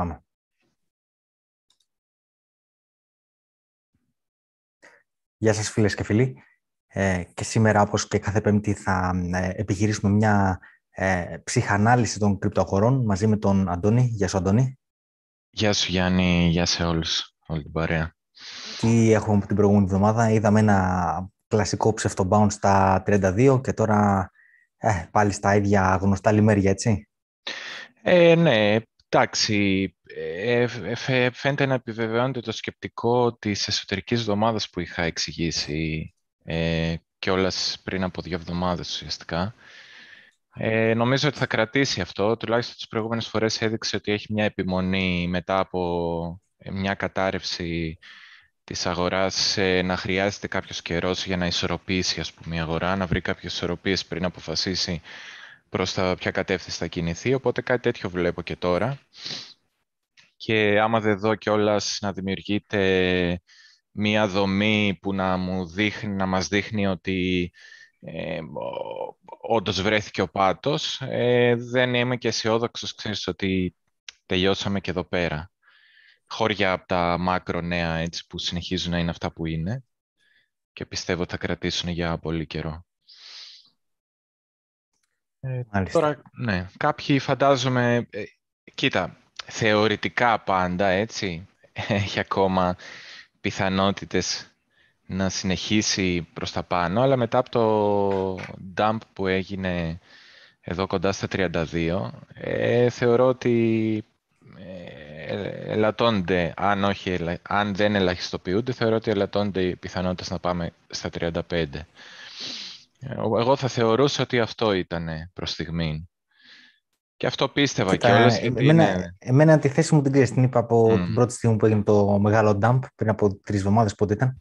Πάμε. Γεια σας φίλες και φίλοι. Ε, και σήμερα, όπως και κάθε πέμπτη, θα ε, επιχειρήσουμε μια ε, ψυχανάλυση των κρυπτοαγορών μαζί με τον Αντώνη. Γεια σου, Αντώνη. Γεια σου, Γιάννη. Γεια σε όλους, όλη την παρέα. Τι έχουμε από την προηγούμενη εβδομάδα. Είδαμε ένα κλασικό ψευτομπάουν στα 32 και τώρα ε, πάλι στα ίδια γνωστά λιμέρια, έτσι. Ε, ναι, εντάξει. Ε, φαίνεται να επιβεβαιώνεται το σκεπτικό της εσωτερικής εβδομάδας που είχα εξηγήσει ε, και όλας πριν από δύο εβδομάδες ουσιαστικά. Ε, νομίζω ότι θα κρατήσει αυτό. Τουλάχιστον τις προηγούμενες φορές έδειξε ότι έχει μια επιμονή μετά από μια κατάρρευση της αγοράς ε, να χρειάζεται κάποιος καιρός για να ισορροπήσει ας πούμε, η αγορά, να βρει κάποιες ισορροπίες πριν αποφασίσει προς τα ποια κατεύθυνση θα κινηθεί. Οπότε κάτι τέτοιο βλέπω και τώρα. Και άμα δεν δω κιόλας να δημιουργείται μία δομή που να, μου δείχνει, να μας δείχνει ότι ε, όντως βρέθηκε ο πάτος, ε, δεν είμαι και αισιόδοξος ξέρεις ότι τελειώσαμε και εδώ πέρα. Χώρια από τα μάκρο νέα έτσι, που συνεχίζουν να είναι αυτά που είναι και πιστεύω ότι θα κρατήσουν για πολύ καιρό. Ε, τώρα, ναι, κάποιοι φαντάζομαι, ε, κοίτα, θεωρητικά πάντα, έτσι, έχει ακόμα πιθανότητες να συνεχίσει προς τα πάνω, αλλά μετά από το dump που έγινε εδώ κοντά στα 32, ε, θεωρώ ότι ε, ελαττώνται, αν, όχι, αν δεν ελαχιστοποιούνται, θεωρώ ότι ελαττώνται οι πιθανότητες να πάμε στα 35. Εγώ θα θεωρούσα ότι αυτό ήταν προς στιγμή. Και αυτό πίστευα και όλες. Εμένα, είναι... εμένα τη θέση μου την ξέρεις, την είπα από την πρώτη στιγμή που έγινε το μεγάλο dump, πριν από τρεις εβδομάδες πότε ήταν,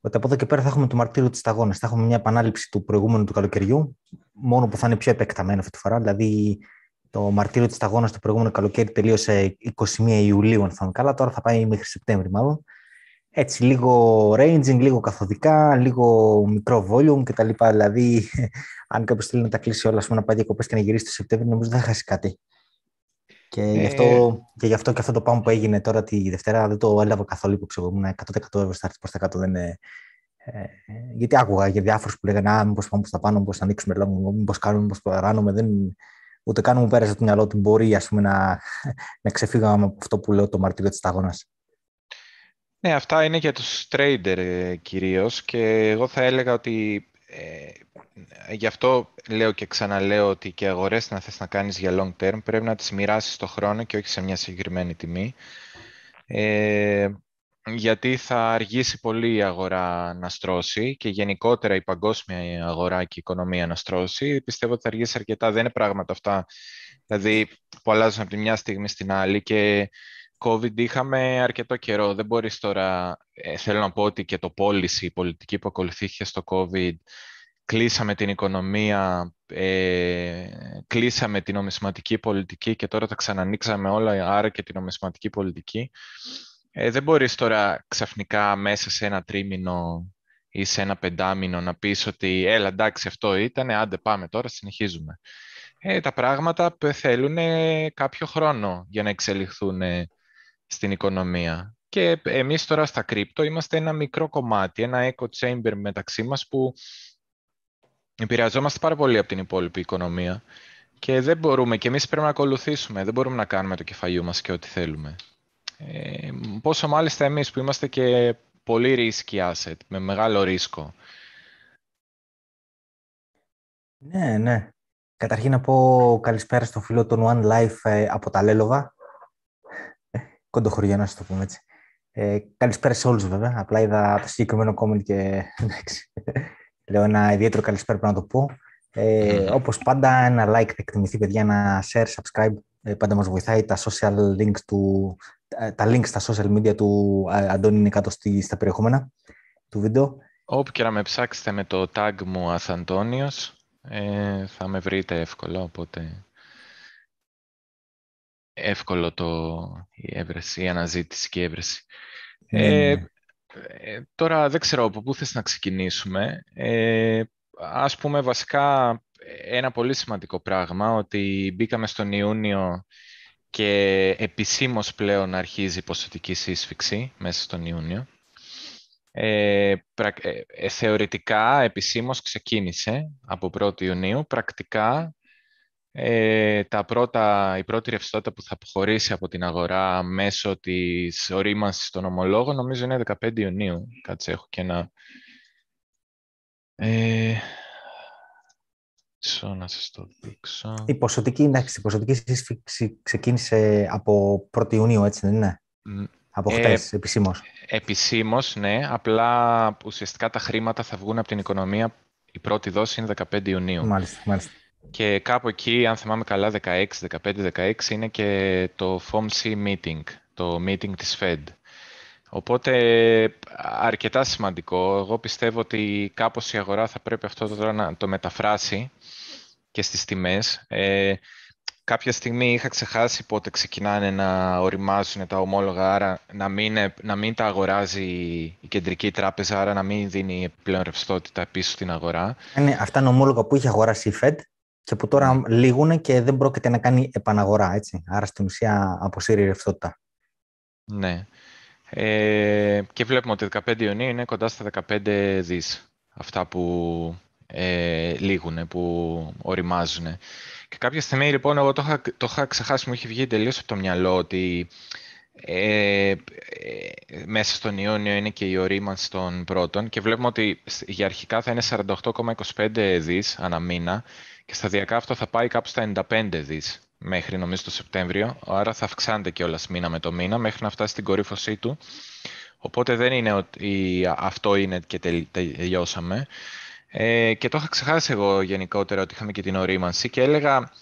ότι από εδώ και πέρα θα έχουμε το μαρτύριο της σταγόνας. Θα έχουμε μια επανάληψη του προηγούμενου του καλοκαιριού, μόνο που θα είναι πιο επεκταμένο αυτή τη φορά. Δηλαδή, το μαρτύριο της σταγόνας το προηγούμενο καλοκαίρι τελείωσε 21 Ιουλίου, αν θα καλά. Τώρα θα πάει μέχρι Σεπτέμβρη, μάλλον έτσι λίγο ranging, λίγο καθοδικά, λίγο μικρό volume κτλ. Δηλαδή, αν κάποιος θέλει να τα κλείσει όλα, πούμε, να πάει διακοπές και να γυρίσει το Σεπτέμβριο, νομίζω δεν θα χάσει κάτι. Και, γι αυτό, ε. και γι' αυτό και αυτό το πάμε που έγινε τώρα τη Δευτέρα δεν το έλαβα καθόλου υπόψη. Εγώ ήμουν 100% ευρώ στα έρθει προ τα κάτω. Δεν είναι... Ε, γιατί άκουγα για διάφορους που λέγανε Α, μήπως πάμε προς τα πάνω, μήπως ανοίξουμε λόγο, μήπως κάνουμε, μήπως παράνουμε. Δεν... Ούτε καν μου πέρασε το μυαλό ότι μπορεί ας πούμε, να, να ξεφύγαμε από αυτό που λέω το μαρτύριο της ταγόνα. Ναι, αυτά είναι για τους trader ε, κυρίως και εγώ θα έλεγα ότι ε, γι' αυτό λέω και ξαναλέω ότι και αγορές να θες να κάνεις για long term πρέπει να τις μοιράσεις το χρόνο και όχι σε μια συγκεκριμένη τιμή. Ε, γιατί θα αργήσει πολύ η αγορά να στρώσει και γενικότερα η παγκόσμια αγορά και η οικονομία να στρώσει. Πιστεύω ότι θα αργήσει αρκετά. Δεν είναι πράγματα αυτά δηλαδή, που αλλάζουν από τη μια στιγμή στην άλλη και COVID είχαμε αρκετό καιρό. Δεν μπορείς τώρα, ε, θέλω να πω ότι και το policy, η πολιτική που ακολουθήθηκε στο COVID, κλείσαμε την οικονομία, ε, κλείσαμε την νομισματική πολιτική και τώρα τα ξανανοίξαμε όλα, άρα και την νομισματική πολιτική. Ε, δεν μπορείς τώρα ξαφνικά μέσα σε ένα τρίμηνο ή σε ένα πεντάμινο να πεις ότι έλα εντάξει αυτό ήταν, άντε πάμε τώρα, συνεχίζουμε. Ε, τα πράγματα θέλουν κάποιο χρόνο για να εξελιχθούν στην οικονομία. Και εμείς τώρα στα κρύπτο είμαστε ένα μικρό κομμάτι, ένα echo chamber μεταξύ μας που επηρεαζόμαστε πάρα πολύ από την υπόλοιπη οικονομία και δεν μπορούμε, και εμείς πρέπει να ακολουθήσουμε, δεν μπορούμε να κάνουμε το κεφαλιού μας και ό,τι θέλουμε. Ε, πόσο μάλιστα εμείς που είμαστε και πολύ risky asset, με μεγάλο ρίσκο. Ναι, ναι. Καταρχήν να πω καλησπέρα στο φίλο των One Life ε, από τα Λέλοβα κοντοχωριά, να το πούμε έτσι. Ε, καλησπέρα σε όλους βέβαια. Απλά είδα το συγκεκριμένο comment και εντάξει. Λέω ένα ιδιαίτερο καλησπέρα πρέπει να το πω. Ε, όπως πάντα ένα like θα εκτιμηθεί παιδιά, ένα share, subscribe. Ε, πάντα μας βοηθάει τα social links του, τα links στα social media του Αντώνη είναι κάτω στη, στα περιεχόμενα του βίντεο. Όπου και να με ψάξετε με το tag μου Αθαντώνιος, ε, θα με βρείτε εύκολα, οπότε εύκολο το, η έβρεση, η αναζήτηση και η έβρεση. Ναι, ε, ναι. ε, τώρα δεν ξέρω από πού θες να ξεκινήσουμε. Ε, ας πούμε βασικά ένα πολύ σημαντικό πράγμα ότι μπήκαμε στον Ιούνιο και επισήμως πλέον αρχίζει η ποσοτική σύσφυξη μέσα στον Ιούνιο. Ε, ε, θεωρητικά, επισήμως ξεκίνησε από 1η Ιουνίου. Πρακτικά, ε, τα πρώτα, η πρώτη ρευστότητα που θα αποχωρήσει από την αγορά μέσω της ορίμανσης των ομολόγων, νομίζω είναι 15 Ιουνίου. Κάτσε, έχω και ένα... Ε, να σας το δείξω. Η ποσοτική, εντάξει, η ποσοτική σύσφυξη ξεκίνησε από 1η Ιουνίου, έτσι δεν είναι; Από χτες, ε, επισήμως. Επισήμως, ναι. Απλά ουσιαστικά τα χρήματα θα βγουν από την οικονομία. Η πρώτη δόση είναι 15 Ιουνίου. Μάλιστα, μάλιστα. Και κάπου εκεί, αν θυμάμαι καλά, 16, 15-16 είναι και το FOMC meeting, το meeting της Fed. Οπότε αρκετά σημαντικό. Εγώ πιστεύω ότι κάπως η αγορά θα πρέπει αυτό τώρα να το μεταφράσει και στις τιμές. Ε, κάποια στιγμή είχα ξεχάσει πότε ξεκινάνε να οριμάζουν τα ομόλογα, άρα να μην, να μην τα αγοράζει η κεντρική τράπεζα, άρα να μην δίνει πλέον ρευστότητα πίσω στην αγορά. Είναι, αυτά είναι ομόλογα που είχε αγοράσει η Fed και που τώρα mm. λήγουν και δεν πρόκειται να κάνει επαναγορά, έτσι. Άρα στην ουσία αποσύρει ρευστότητα. Ναι. Ε, και βλέπουμε ότι 15 Ιουνίου είναι κοντά στα 15 δις αυτά που ε, λήγουν, που οριμάζουν. Και κάποια στιγμή λοιπόν εγώ το είχα, το είχα ξεχάσει, μου είχε βγει τελείως από το μυαλό ότι ε, ε, μέσα στον Ιούνιο είναι και η ορίμανση των πρώτων και βλέπουμε ότι για αρχικά θα είναι 48,25 δις ανά μήνα και σταδιακά αυτό θα πάει κάπου στα 95 δις μέχρι νομίζω το Σεπτέμβριο, άρα θα αυξάνεται και όλα μήνα με το μήνα μέχρι να φτάσει στην κορύφωσή του. Οπότε δεν είναι ότι αυτό είναι και τελειώσαμε. Ε, και το είχα ξεχάσει εγώ γενικότερα ότι είχαμε και την ορίμανση και έλεγα,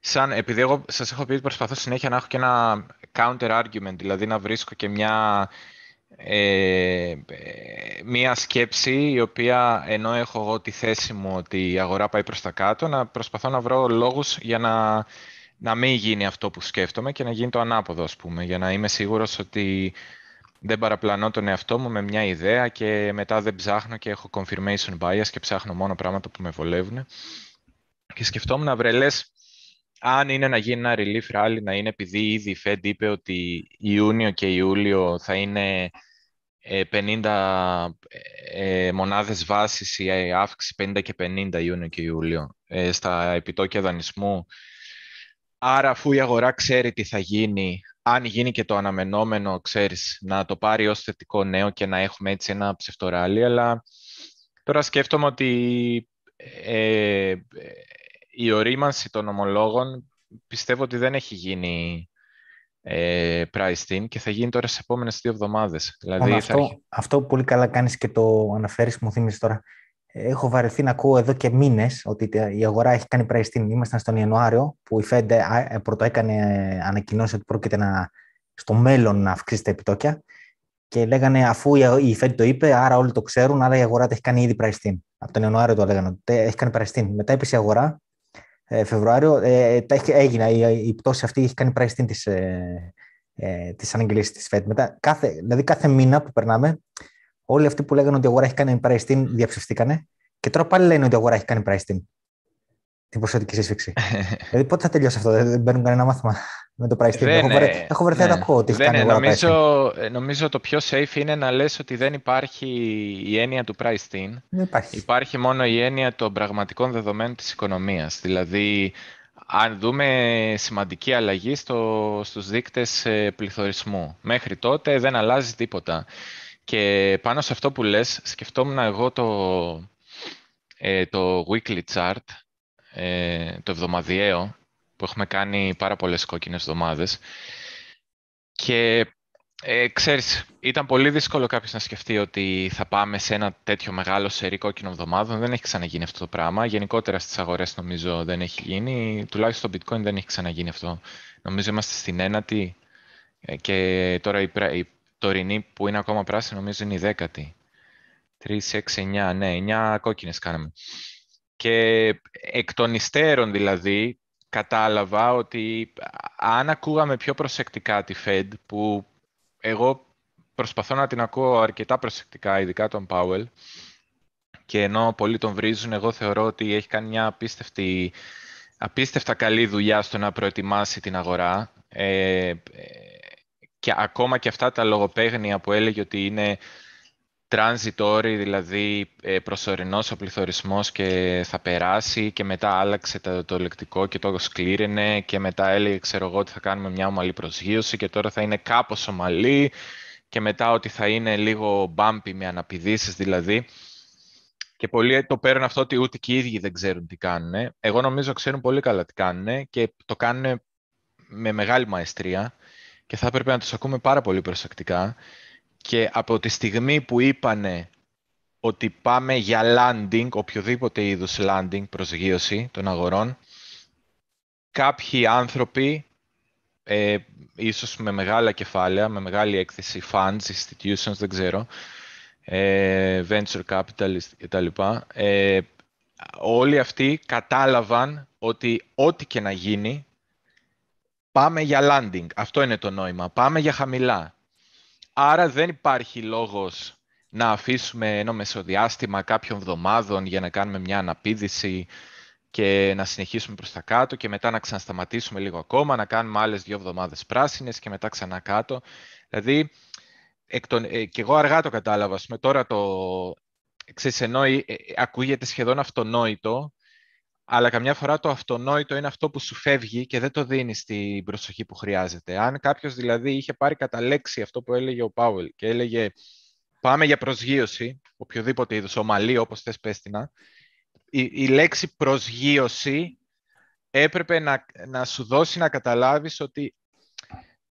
σαν, επειδή εγώ σας έχω πει ότι προσπαθώ συνέχεια να έχω και ένα counter argument, δηλαδή να βρίσκω και μια, ε, μια σκέψη η οποία ενώ έχω εγώ τη θέση μου ότι η αγορά πάει προς τα κάτω, να προσπαθώ να βρω λόγους για να, να μην γίνει αυτό που σκέφτομαι και να γίνει το ανάποδο, ας πούμε, για να είμαι σίγουρος ότι δεν παραπλανώ τον εαυτό μου με μια ιδέα και μετά δεν ψάχνω και έχω confirmation bias και ψάχνω μόνο πράγματα που με βολεύουν. Και σκεφτόμουν βρελές αν είναι να γίνει ένα relief rally, να είναι επειδή ήδη η Fed είπε ότι Ιούνιο και Ιούλιο θα είναι 50 ε, ε, μονάδες βάσης η αύξηση 50 και 50 Ιούνιο και Ιούλιο ε, στα επιτόκια δανεισμού. Άρα αφού η αγορά ξέρει τι θα γίνει, αν γίνει και το αναμενόμενο, ξέρεις, να το πάρει ως θετικό νέο και να έχουμε έτσι ένα ψευτοράλι, αλλά τώρα σκέφτομαι ότι ε, η ορίμανση των ομολόγων πιστεύω ότι δεν έχει γίνει ε, priced in και θα γίνει τώρα στις επόμενες δύο εβδομάδες. Δηλαδή, αυτό, αυτό που πολύ καλά κάνεις και το αναφέρεις, μου θύμιζες τώρα, έχω βαρεθεί να ακούω εδώ και μήνες ότι η αγορά έχει κάνει priced in. Ήμασταν στον Ιανουάριο που η Fed ε, πρώτο έκανε ε, ανακοινώσει ότι πρόκειται να, στο μέλλον να αυξήσει τα επιτόκια. Και λέγανε αφού η Fed το είπε, άρα όλοι το ξέρουν, άρα η αγορά τα έχει κάνει ήδη priced in. Από τον Ιανουάριο το λέγανε ότι έχει κάνει priced in. Μετά είπε η αγορά, ε, Φεβρουάριο, ε, έγινε, η, η πτώση αυτή έχει κάνει priced in τις, ε, ε, τις αναγγελίες της Fed. Μετά, κάθε, δηλαδή κάθε μήνα που περνάμε, όλοι αυτοί που λέγανε ότι η αγορά έχει κάνει price in διαψευστήκανε και τώρα πάλι λένε ότι η αγορά έχει κάνει price in. Την ποσοτική σύσφυξη. δηλαδή πότε θα τελειώσει αυτό, δεν παίρνουν κανένα μάθημα με το price in. έχω, βρε, έχω βρεθεί ναι. να ακούω ότι έχει κάνει νομίζω, ε, νομίζω το πιο safe είναι να λες ότι δεν υπάρχει η έννοια του price in. Δεν υπάρχει. Υπάρχει μόνο η έννοια των πραγματικών δεδομένων της οικονομίας. Δηλαδή, αν δούμε σημαντική αλλαγή στο, στους δείκτες ε, πληθωρισμού. Μέχρι τότε δεν αλλάζει τίποτα. Και πάνω σε αυτό που λες, σκεφτόμουν εγώ το, ε, το weekly chart, ε, το εβδομαδιαίο, που έχουμε κάνει πάρα πολλές κόκκινες εβδομάδες. Και ε, ξέρεις, ήταν πολύ δύσκολο κάποιος να σκεφτεί ότι θα πάμε σε ένα τέτοιο μεγάλο σερί κόκκινο εβδομάδων. Δεν έχει ξαναγίνει αυτό το πράγμα. Γενικότερα στις αγορές νομίζω δεν έχει γίνει. Τουλάχιστον στο bitcoin δεν έχει ξαναγίνει αυτό. Νομίζω είμαστε στην ένατη ε, και τώρα η, η τωρινή που είναι ακόμα πράσινη νομίζω είναι η δέκατη. 3, 6, 9, ναι, 9 κόκκινες κάναμε. Και εκ των υστέρων δηλαδή κατάλαβα ότι αν ακούγαμε πιο προσεκτικά τη Fed, που εγώ προσπαθώ να την ακούω αρκετά προσεκτικά, ειδικά τον Powell, και ενώ πολλοί τον βρίζουν, εγώ θεωρώ ότι έχει κάνει μια απίστευτη, απίστευτα καλή δουλειά στο να προετοιμάσει την αγορά. Ε, και ακόμα και αυτά τα λογοπαίγνια που έλεγε ότι είναι transitory, δηλαδή ε, προσωρινός ο πληθωρισμός και θα περάσει και μετά άλλαξε το, το λεκτικό και το σκλήραινε και μετά έλεγε, ξέρω εγώ, ότι θα κάνουμε μια ομαλή προσγείωση και τώρα θα είναι κάπως ομαλή και μετά ότι θα είναι λίγο bumpy με αναπηδήσεις δηλαδή. Και πολλοί το παίρνουν αυτό ότι ούτε και οι ίδιοι δεν ξέρουν τι κάνουν. Εγώ νομίζω ξέρουν πολύ καλά τι κάνουν και το κάνουν με μεγάλη μαεστρία και θα έπρεπε να τους ακούμε πάρα πολύ προσεκτικά. Και από τη στιγμή που είπανε ότι πάμε για landing, οποιοδήποτε είδους landing, προσγείωση των αγορών, κάποιοι άνθρωποι, ε, ίσως με μεγάλα κεφάλαια, με μεγάλη έκθεση, funds, institutions, δεν ξέρω, ε, venture capitalist κτλ. Ε, όλοι αυτοί κατάλαβαν ότι ό,τι και να γίνει, πάμε για landing. Αυτό είναι το νόημα. Πάμε για χαμηλά. Άρα δεν υπάρχει λόγος να αφήσουμε ένα μεσοδιάστημα κάποιων εβδομάδων για να κάνουμε μια αναπήδηση και να συνεχίσουμε προς τα κάτω και μετά να ξανασταματήσουμε λίγο ακόμα, να κάνουμε άλλες δύο εβδομάδες πράσινες και μετά ξανά κάτω. Δηλαδή, εκ των, ε, και εγώ αργά το κατάλαβα. Με τώρα το, ξέρεις, ενώ ε, ε, ακούγεται σχεδόν αυτονόητο, αλλά καμιά φορά το αυτονόητο είναι αυτό που σου φεύγει και δεν το δίνεις την προσοχή που χρειάζεται. Αν κάποιος δηλαδή είχε πάρει κατά λέξη αυτό που έλεγε ο Πάουελ και έλεγε πάμε για προσγείωση, οποιοδήποτε είδους, ομαλή όπως θες πέστηνα, η, η λέξη προσγείωση έπρεπε να, να σου δώσει να καταλάβεις ότι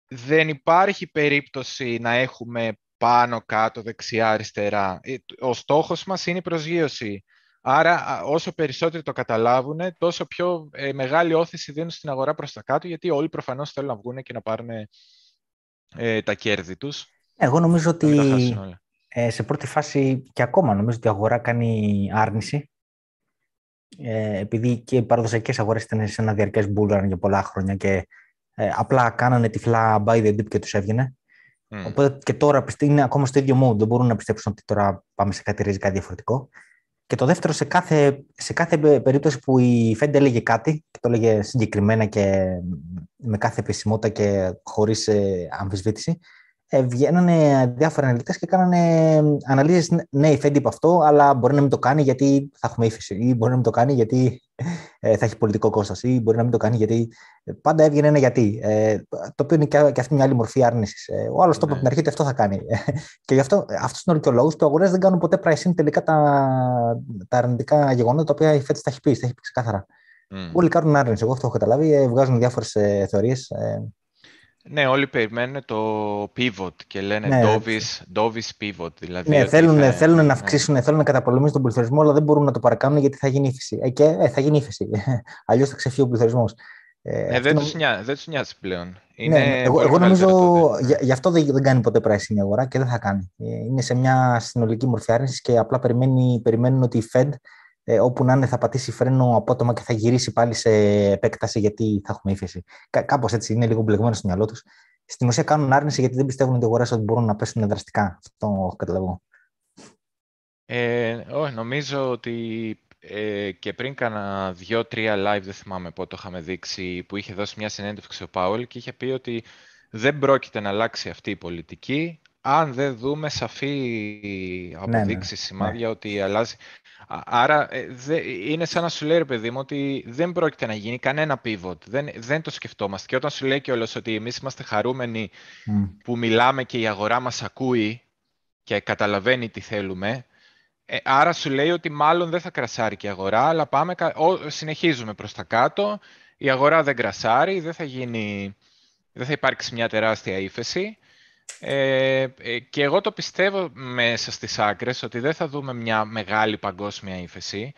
δεν υπάρχει περίπτωση να έχουμε πάνω, κάτω, δεξιά, αριστερά. Ε, ο στόχος μας είναι η προσγείωση. Άρα, όσο περισσότεροι το καταλάβουν, τόσο πιο ε, μεγάλη όθηση δίνουν στην αγορά προς τα κάτω, γιατί όλοι προφανώς θέλουν να βγουν και να πάρουν ε, τα κέρδη τους. Εγώ νομίζω ότι ε, σε πρώτη φάση και ακόμα νομίζω ότι η αγορά κάνει άρνηση. Ε, επειδή και οι παραδοσιακές αγορές ήταν σε ένα διαρκές μπούλραν για πολλά χρόνια και ε, απλά κάνανε τυφλά buy the dip και τους έβγαινε. Mm. Οπότε και τώρα είναι ακόμα στο ίδιο mood. Δεν μπορούν να πιστέψουν ότι τώρα πάμε σε κάτι ριζικά διαφορετικό. Και το δεύτερο, σε κάθε, σε κάθε περίπτωση που η Fed έλεγε κάτι, και το έλεγε συγκεκριμένα και με κάθε επισημότητα και χωρίς ε, αμφισβήτηση, ε, βγαίνανε διάφοροι αναλυτές και κάνανε αναλύσεις. Ναι, η Fed είπε αυτό, αλλά μπορεί να μην το κάνει γιατί θα έχουμε ύφεση, ή μπορεί να μην το κάνει γιατί ε, θα έχει πολιτικό κόστος, ή μπορεί να μην το κάνει γιατί. Ε, πάντα έβγαινε ένα γιατί. Ε, το οποίο είναι και, και αυτή μια άλλη μορφή άρνησης. Ε, ο άλλος το είπε από την αρχή ότι αυτό θα κάνει. και γι' αυτό αυτός είναι και ο λόγο που οι αγορές δεν κάνουν ποτέ pricing τελικά τα, τα αρνητικά γεγονότα τα οποία η Fed τα έχει πει, τα έχει πει ξεκάθαρα. Mm. Όλοι κάνουν άρνηση. Εγώ αυτό έχω καταλάβει. Βγάζουν διάφορες θεωρίες. Ναι, όλοι περιμένουν το pivot και λένε ναι. Dovis, Dovis pivot. Δηλαδή ναι, θέλουν, θα... θέλουν να ναι. αυξήσουν, ναι. θέλουν να καταπολεμήσουν τον πληθωρισμό, αλλά δεν μπορούν να το παρακάνουν γιατί θα γίνει ύφεση. Ε, και ε, θα γίνει ύφεση. Αλλιώς θα ξεφύγει ο πληθωρισμός. Ε, ε, δεν, τους νοιάζει, δεν τους νοιάζει πλέον. Ναι, είναι ναι, εγώ, εγώ νομίζω γι' γι αυτό δεν, δεν κάνει ποτέ πράσινη η αγορά και δεν θα κάνει. Ε, είναι σε μια συνολική μορφή άρνησης και απλά περιμένει, περιμένουν ότι η Fed ε, όπου να είναι θα πατήσει φρένο απότομα και θα γυρίσει πάλι σε επέκταση γιατί θα έχουμε ύφεση. Κά, κάπως έτσι είναι λίγο μπλεγμένο στο μυαλό τους. Στην ουσία κάνουν άρνηση γιατί δεν πιστεύουν ότι οι αγορές ότι μπορούν να πέσουν δραστικά. Αυτό καταλαβαίνω. Ε, όχι, νομίζω ότι ε, και πριν κάνα δύο-τρία live, δεν θυμάμαι πότε το είχαμε δείξει, που είχε δώσει μια συνέντευξη ο Πάολ και είχε πει ότι δεν πρόκειται να αλλάξει αυτή η πολιτική αν δεν δούμε σαφή αποδείξει, ναι, ναι, σημάδια ναι. ότι αλλάζει. Άρα ε, είναι σαν να σου λέει, ρε παιδί μου, ότι δεν πρόκειται να γίνει κανένα pivot. Δεν, δεν το σκεφτόμαστε. Και όταν σου λέει κιόλας ότι εμείς είμαστε χαρούμενοι που μιλάμε και η αγορά μας ακούει και καταλαβαίνει τι θέλουμε, ε, άρα σου λέει ότι μάλλον δεν θα κρασάρει και η αγορά, αλλά πάμε, συνεχίζουμε προς τα κάτω, η αγορά δεν κρασάρει, δεν θα, γίνει, δεν θα υπάρξει μια τεράστια ύφεση ε, ε, και εγώ το πιστεύω μέσα στις άκρες ότι δεν θα δούμε μια μεγάλη παγκόσμια ύφεση.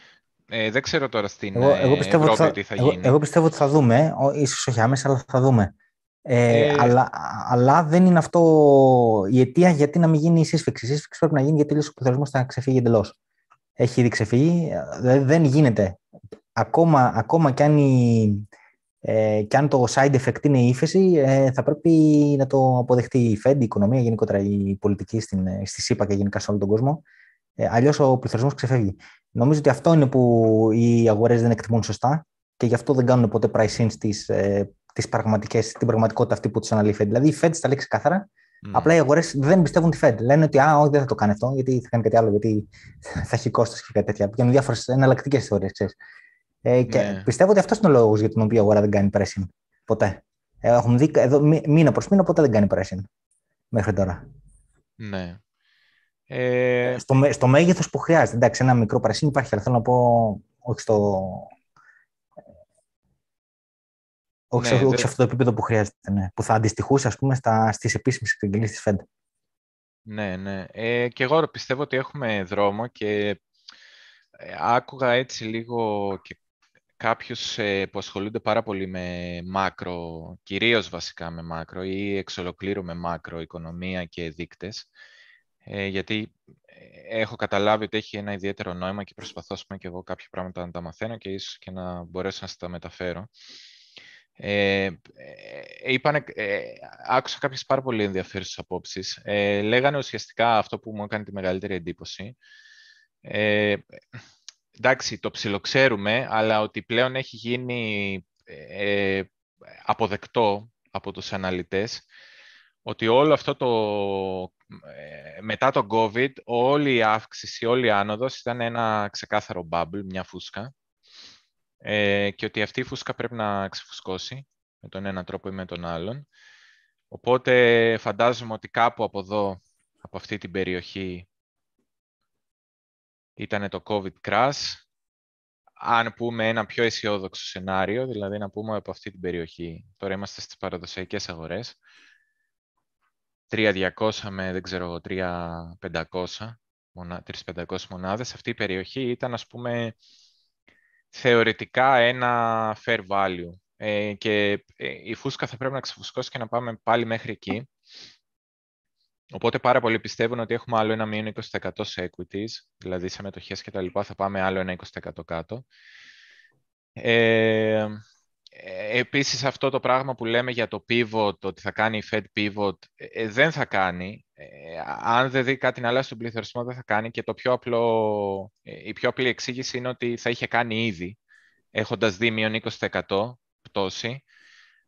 Ε, δεν ξέρω τώρα στην εγώ, εγώ ε, Ευρώπη θα, τι θα εγώ, γίνει. Εγώ πιστεύω ότι θα δούμε, ίσως όχι άμεσα, αλλά θα δούμε. Ε, ε, αλλά, αλλά δεν είναι αυτό η αιτία γιατί να μην γίνει η σύσφυξη. Η σύσφυξη πρέπει να γίνει γιατί ο πληθωρισμό θα ξεφύγει εντελώς. Έχει ήδη ξεφύγει. Δεν γίνεται. Ακόμα, ακόμα κι αν η, ε, και αν το side effect είναι η ύφεση, ε, θα πρέπει να το αποδεχτεί η Fed, η οικονομία, γενικότερα η πολιτική στην, ε, στη ΣΥΠΑ και γενικά σε όλο τον κόσμο. Ε, Αλλιώς ο πληθωρισμός ξεφεύγει. Νομίζω ότι αυτό είναι που οι αγορές δεν εκτιμούν σωστά και γι' αυτό δεν κάνουν ποτέ price in στις, ε, τις πραγματικές, την πραγματικότητα αυτή που του αναλύει η Fed. Δηλαδή η Fed στα λέξει καθαρά, mm. απλά οι αγορές δεν πιστεύουν τη Fed. Λένε ότι α, όχι, δεν θα το κάνει αυτό, γιατί θα κάνει κάτι άλλο, γιατί θα έχει κόστος και κάτι τέτοια. Βγαίνουν διάφορες εναλλακτικές θεωρίες, Ε, και ναι. πιστεύω ότι αυτός είναι ο λόγος για τον οποίο η αγορά δεν κάνει pressing. Ποτέ. Ε, έχουμε δει εδώ μήνα προς μήνα ποτέ δεν κάνει pressing μέχρι τώρα. Ναι. Ε... Στο, στο μέγεθος που χρειάζεται. Εντάξει, ένα μικρό pressing υπάρχει, αλλά θέλω να πω όχι στο, όχι, ναι, όχι σε αυτό το επίπεδο που χρειάζεται, ναι. που θα αντιστοιχούσε ας πούμε στα, στις επίσημες εξαγγελίες της Fed. Ναι, ναι. Ε, και εγώ πιστεύω ότι έχουμε δρόμο και ε, άκουγα έτσι λίγο και κάποιους ε, που ασχολούνται πάρα πολύ με μάκρο, κυρίως βασικά με μάκρο ή εξ ολοκλήρου με μάκρο, οικονομία και δείκτες, ε, γιατί ε, έχω καταλάβει ότι έχει ένα ιδιαίτερο νόημα και προσπαθώ και εγώ κάποια πράγματα να τα μαθαίνω και ίσως και να μπορέσω να στα μεταφέρω. Ε, ε, είπανε, ε, άκουσα κάποιες πάρα πολύ ενδιαφέρουσες απόψεις. Ε, λέγανε ουσιαστικά αυτό που μου έκανε τη μεγαλύτερη εντύπωση. Ε, εντάξει, το ψιλοξέρουμε, αλλά ότι πλέον έχει γίνει ε, αποδεκτό από τους αναλυτές ότι όλο αυτό το μετά το COVID όλη η αύξηση, όλη η άνοδος ήταν ένα ξεκάθαρο bubble, μια φούσκα ε, και ότι αυτή η φούσκα πρέπει να ξεφουσκώσει με τον ένα τρόπο ή με τον άλλον. Οπότε φαντάζομαι ότι κάπου από εδώ, από αυτή την περιοχή, ήταν το COVID crash. Αν πούμε ένα πιο αισιόδοξο σενάριο, δηλαδή να πούμε από αυτή την περιοχή, τώρα είμαστε στις παραδοσιακές αγορές, 3.200 με, δεν ξέρω, 3.500 3.500 μονάδες. Αυτή η περιοχή ήταν, ας πούμε, θεωρητικά ένα fair value. Ε, και ε, η φούσκα θα πρέπει να ξεφουσκώσει και να πάμε πάλι μέχρι εκεί. Οπότε πάρα πολλοί πιστεύουν ότι έχουμε άλλο ένα μείον 20% σε equities, δηλαδή σε μετοχές και τα λοιπά, θα πάμε άλλο ένα 20% κάτω. Ε, επίσης αυτό το πράγμα που λέμε για το pivot, ότι θα κάνει η Fed pivot, ε, δεν θα κάνει. αν δεν δει κάτι να αλλάζει στον πληθωρισμό δεν θα κάνει και το πιο απλό, η πιο απλή εξήγηση είναι ότι θα είχε κάνει ήδη, έχοντας δει μείον 20% πτώση,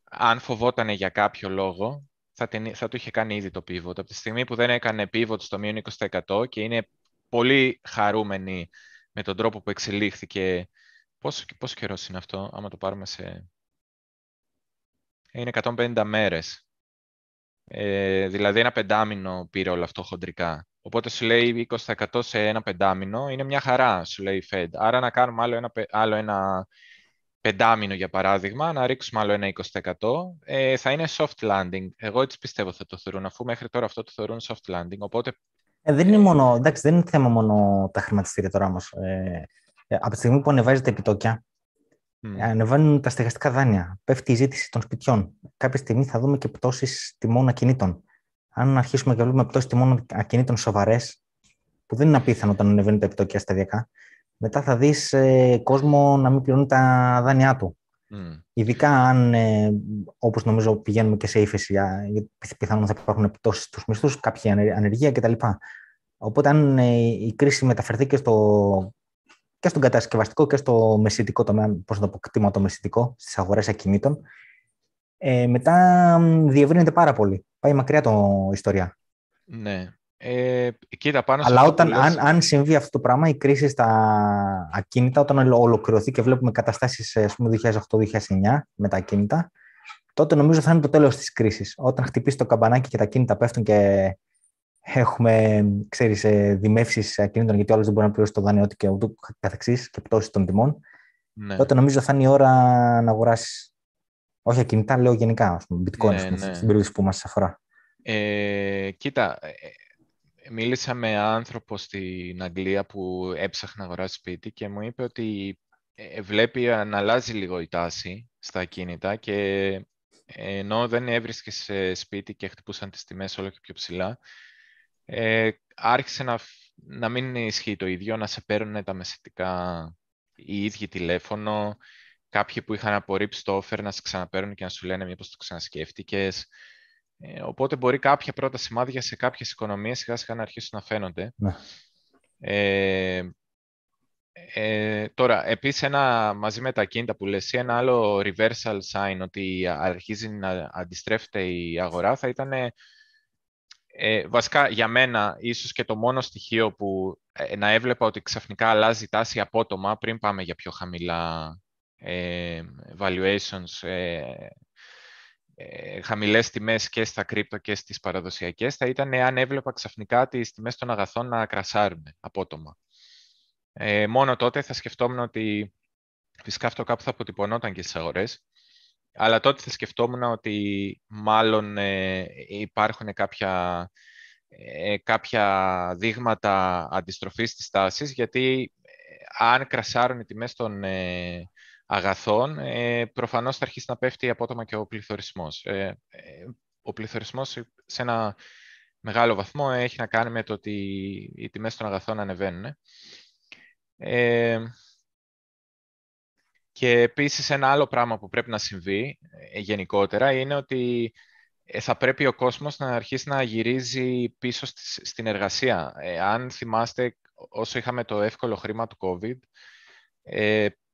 αν φοβόταν για κάποιο λόγο, θα, την, θα του είχε κάνει ήδη το pivot. Από τη στιγμή που δεν έκανε pivot στο μείον 20% και είναι πολύ χαρούμενοι με τον τρόπο που εξελίχθηκε. Πόσο, πόσο καιρός είναι αυτό, άμα το πάρουμε σε... Είναι 150 μέρες. Ε, δηλαδή ένα πεντάμινο πήρε όλο αυτό χοντρικά. Οπότε σου λέει 20% σε ένα πεντάμινο είναι μια χαρά, σου λέει η Fed. Άρα να κάνουμε άλλο ένα, άλλο ένα πεντάμινο για παράδειγμα, να ρίξουμε άλλο ένα 20%, ε, θα είναι soft landing. Εγώ έτσι πιστεύω θα το θεωρούν, αφού μέχρι τώρα αυτό το θεωρούν soft landing. Οπότε... Ε, δεν, είναι μόνο, εντάξει, δεν είναι θέμα μόνο τα χρηματιστήρια τώρα όμως. Ε, ε από τη στιγμή που ανεβάζει τα επιτόκια, mm. ανεβαίνουν τα στεγαστικά δάνεια, πέφτει η ζήτηση των σπιτιών. Κάποια στιγμή θα δούμε και πτώσεις τιμών ακινήτων. Αν αρχίσουμε και βλέπουμε πτώσεις τιμών ακινήτων σοβαρές, που δεν είναι απίθανο όταν ανεβαίνουν τα επιτόκια σταδιακά, μετά θα δεις ε, κόσμο να μην πληρώνει τα δάνειά του. Mm. Ειδικά αν, ε, όπως νομίζω, πηγαίνουμε και σε ύφεση, γιατί πιθανόν θα υπάρχουν επιπτώσεις στους μισθούς, κάποια ανεργία κτλ. Οπότε αν ε, η κρίση μεταφερθεί και, στο, και στον κατασκευαστικό και στο μεσητικό τομέα, πώς να το πω, το μεσητικό, στις αγορές ακινήτων, ε, μετά διευρύνεται πάρα πολύ. Πάει μακριά το ιστορία. Ναι. Ε, κοίτα, πάνω Αλλά όταν, αν, αν συμβεί αυτό το πράγμα, η κρίση στα ακίνητα, όταν ολοκληρωθεί και βλέπουμε καταστάσεις 2008-2009 με τα ακίνητα, τότε νομίζω θα είναι το τέλος της κρίσης. Όταν χτυπήσει το καμπανάκι και τα ακίνητα πέφτουν και έχουμε, ξέρεις, ε, δημεύσεις ακίνητων γιατί όλος δεν μπορεί να πληρώσει το δάνειό του και ούτω καθεξής και πτώση των τιμών, ναι. τότε νομίζω θα είναι η ώρα να αγοράσεις. Όχι ακίνητα, λέω γενικά, ας πούμε, bitcoin, ναι, ναι. στην περίπτωση που μας αφορά. Ε, κοίτα, ε, μίλησα με άνθρωπο στην Αγγλία που έψαχνε να αγοράσει σπίτι και μου είπε ότι ε, βλέπει να αλλάζει λίγο η τάση στα ακίνητα και ενώ δεν έβρισκε σε σπίτι και χτυπούσαν τις τιμές όλο και πιο ψηλά, ε, άρχισε να, να μην ισχύει το ίδιο, να σε παίρνουν τα μεσητικά οι ίδιοι τηλέφωνο, κάποιοι που είχαν απορρίψει το offer να σε ξαναπαίρνουν και να σου λένε μήπως το ξανασκέφτηκες. Ε, οπότε μπορεί κάποια πρώτα σημάδια σε κάποιες οικονομίες σιγά σιγά να αρχίσουν να φαίνονται. Ναι. Ε, Ε, τώρα, επίσης, ένα, μαζί με τα κίνητα που λες, ένα άλλο reversal sign ότι αρχίζει να αντιστρέφεται η αγορά θα ήταν ε, βασικά για μένα ίσως και το μόνο στοιχείο που ε, να έβλεπα ότι ξαφνικά αλλάζει τάση απότομα πριν πάμε για πιο χαμηλά ε, valuations, ε, ε, χαμηλές τιμές και στα κρύπτο και στις παραδοσιακές θα ήταν αν έβλεπα ξαφνικά τις τιμές των αγαθών να κρασάρουν απότομα. Ε, μόνο τότε θα σκεφτόμουν ότι φυσικά αυτό κάπου θα αποτυπωνόταν και στις αγορές, αλλά τότε θα σκεφτόμουν ότι μάλλον ε, υπάρχουν κάποια, ε, κάποια δείγματα αντιστροφής της τάσης, γιατί ε, αν κρασάρουν οι τιμές των αγαθών, προφανώς θα αρχίσει να πέφτει απότομα και ο πληθωρισμός. ο πληθωρισμός σε ένα μεγάλο βαθμό έχει να κάνει με το ότι οι τιμές των αγαθών ανεβαίνουν. Και επίσης ένα άλλο πράγμα που πρέπει να συμβεί ε, γενικότερα είναι ότι ε, θα πρέπει ο κόσμος να αρχίσει να γυρίζει πίσω στην εργασία. Ε, αν θυμάστε, όσο είχαμε το εύκολο χρήμα του COVID,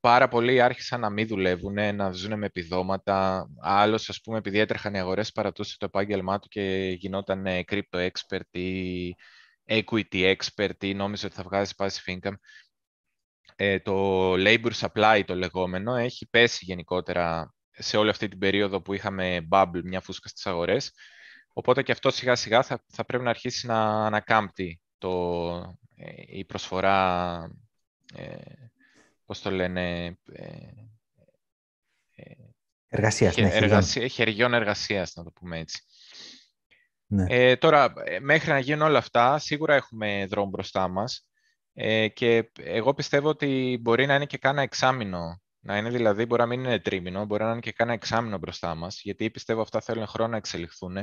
πάρα πολλοί άρχισαν να μην δουλεύουν, να ζουν με επιδόματα. Άλλος, ας πούμε, επειδή έτρεχαν οι αγορές, παρατούσε το επάγγελμά του και γινόταν crypto expert ή equity expert ή νόμιζε ότι θα βγάζει passive income ε, το labor supply το λεγόμενο έχει πέσει γενικότερα σε όλη αυτή την περίοδο που είχαμε bubble, μια φούσκα στις αγορές. Οπότε και αυτό σιγά σιγά θα, θα πρέπει να αρχίσει να ανακάμπτει το, ε, η προσφορά, ε, πώς το λένε, ε, ε εργασίας, ναι, εργασία, χεριών εργασίας, να το πούμε έτσι. Ναι. Ε, τώρα, ε, μέχρι να γίνουν όλα αυτά, σίγουρα έχουμε δρόμο μπροστά μας. Ε, και εγώ πιστεύω ότι μπορεί να είναι και κάνα εξάμεινο. Να είναι δηλαδή, μπορεί να μην είναι τρίμηνο, μπορεί να είναι και κάνα εξάμεινο μπροστά μας, γιατί πιστεύω αυτά θέλουν χρόνο να εξελιχθούν.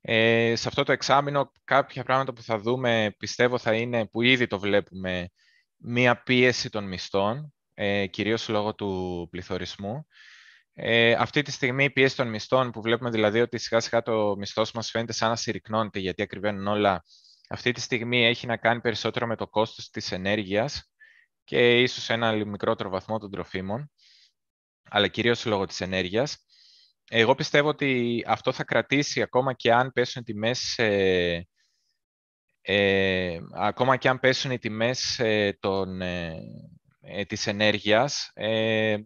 Ε, σε αυτό το εξάμεινο κάποια πράγματα που θα δούμε πιστεύω θα είναι, που ήδη το βλέπουμε, μία πίεση των μισθών, ε, κυρίως λόγω του πληθωρισμού. Ε, αυτή τη στιγμή η πίεση των μισθών που βλέπουμε δηλαδή ότι σιγά σιγά το μισθός μας φαίνεται σαν να συρρυκνώνεται γιατί ακριβένουν όλα αυτή τη στιγμή έχει να κάνει περισσότερο με το κόστος της ενέργειας και ίσως ένα μικρότερο βαθμό των τροφίμων, αλλά κυρίως λόγω της ενέργειας. Εγώ πιστεύω ότι αυτό θα κρατήσει ακόμα και αν πέσουν οι τιμές, ε, ε, ακόμα και αν πέσουν οι τιμές ε, των, ε, ε, της ενέργειας, ε,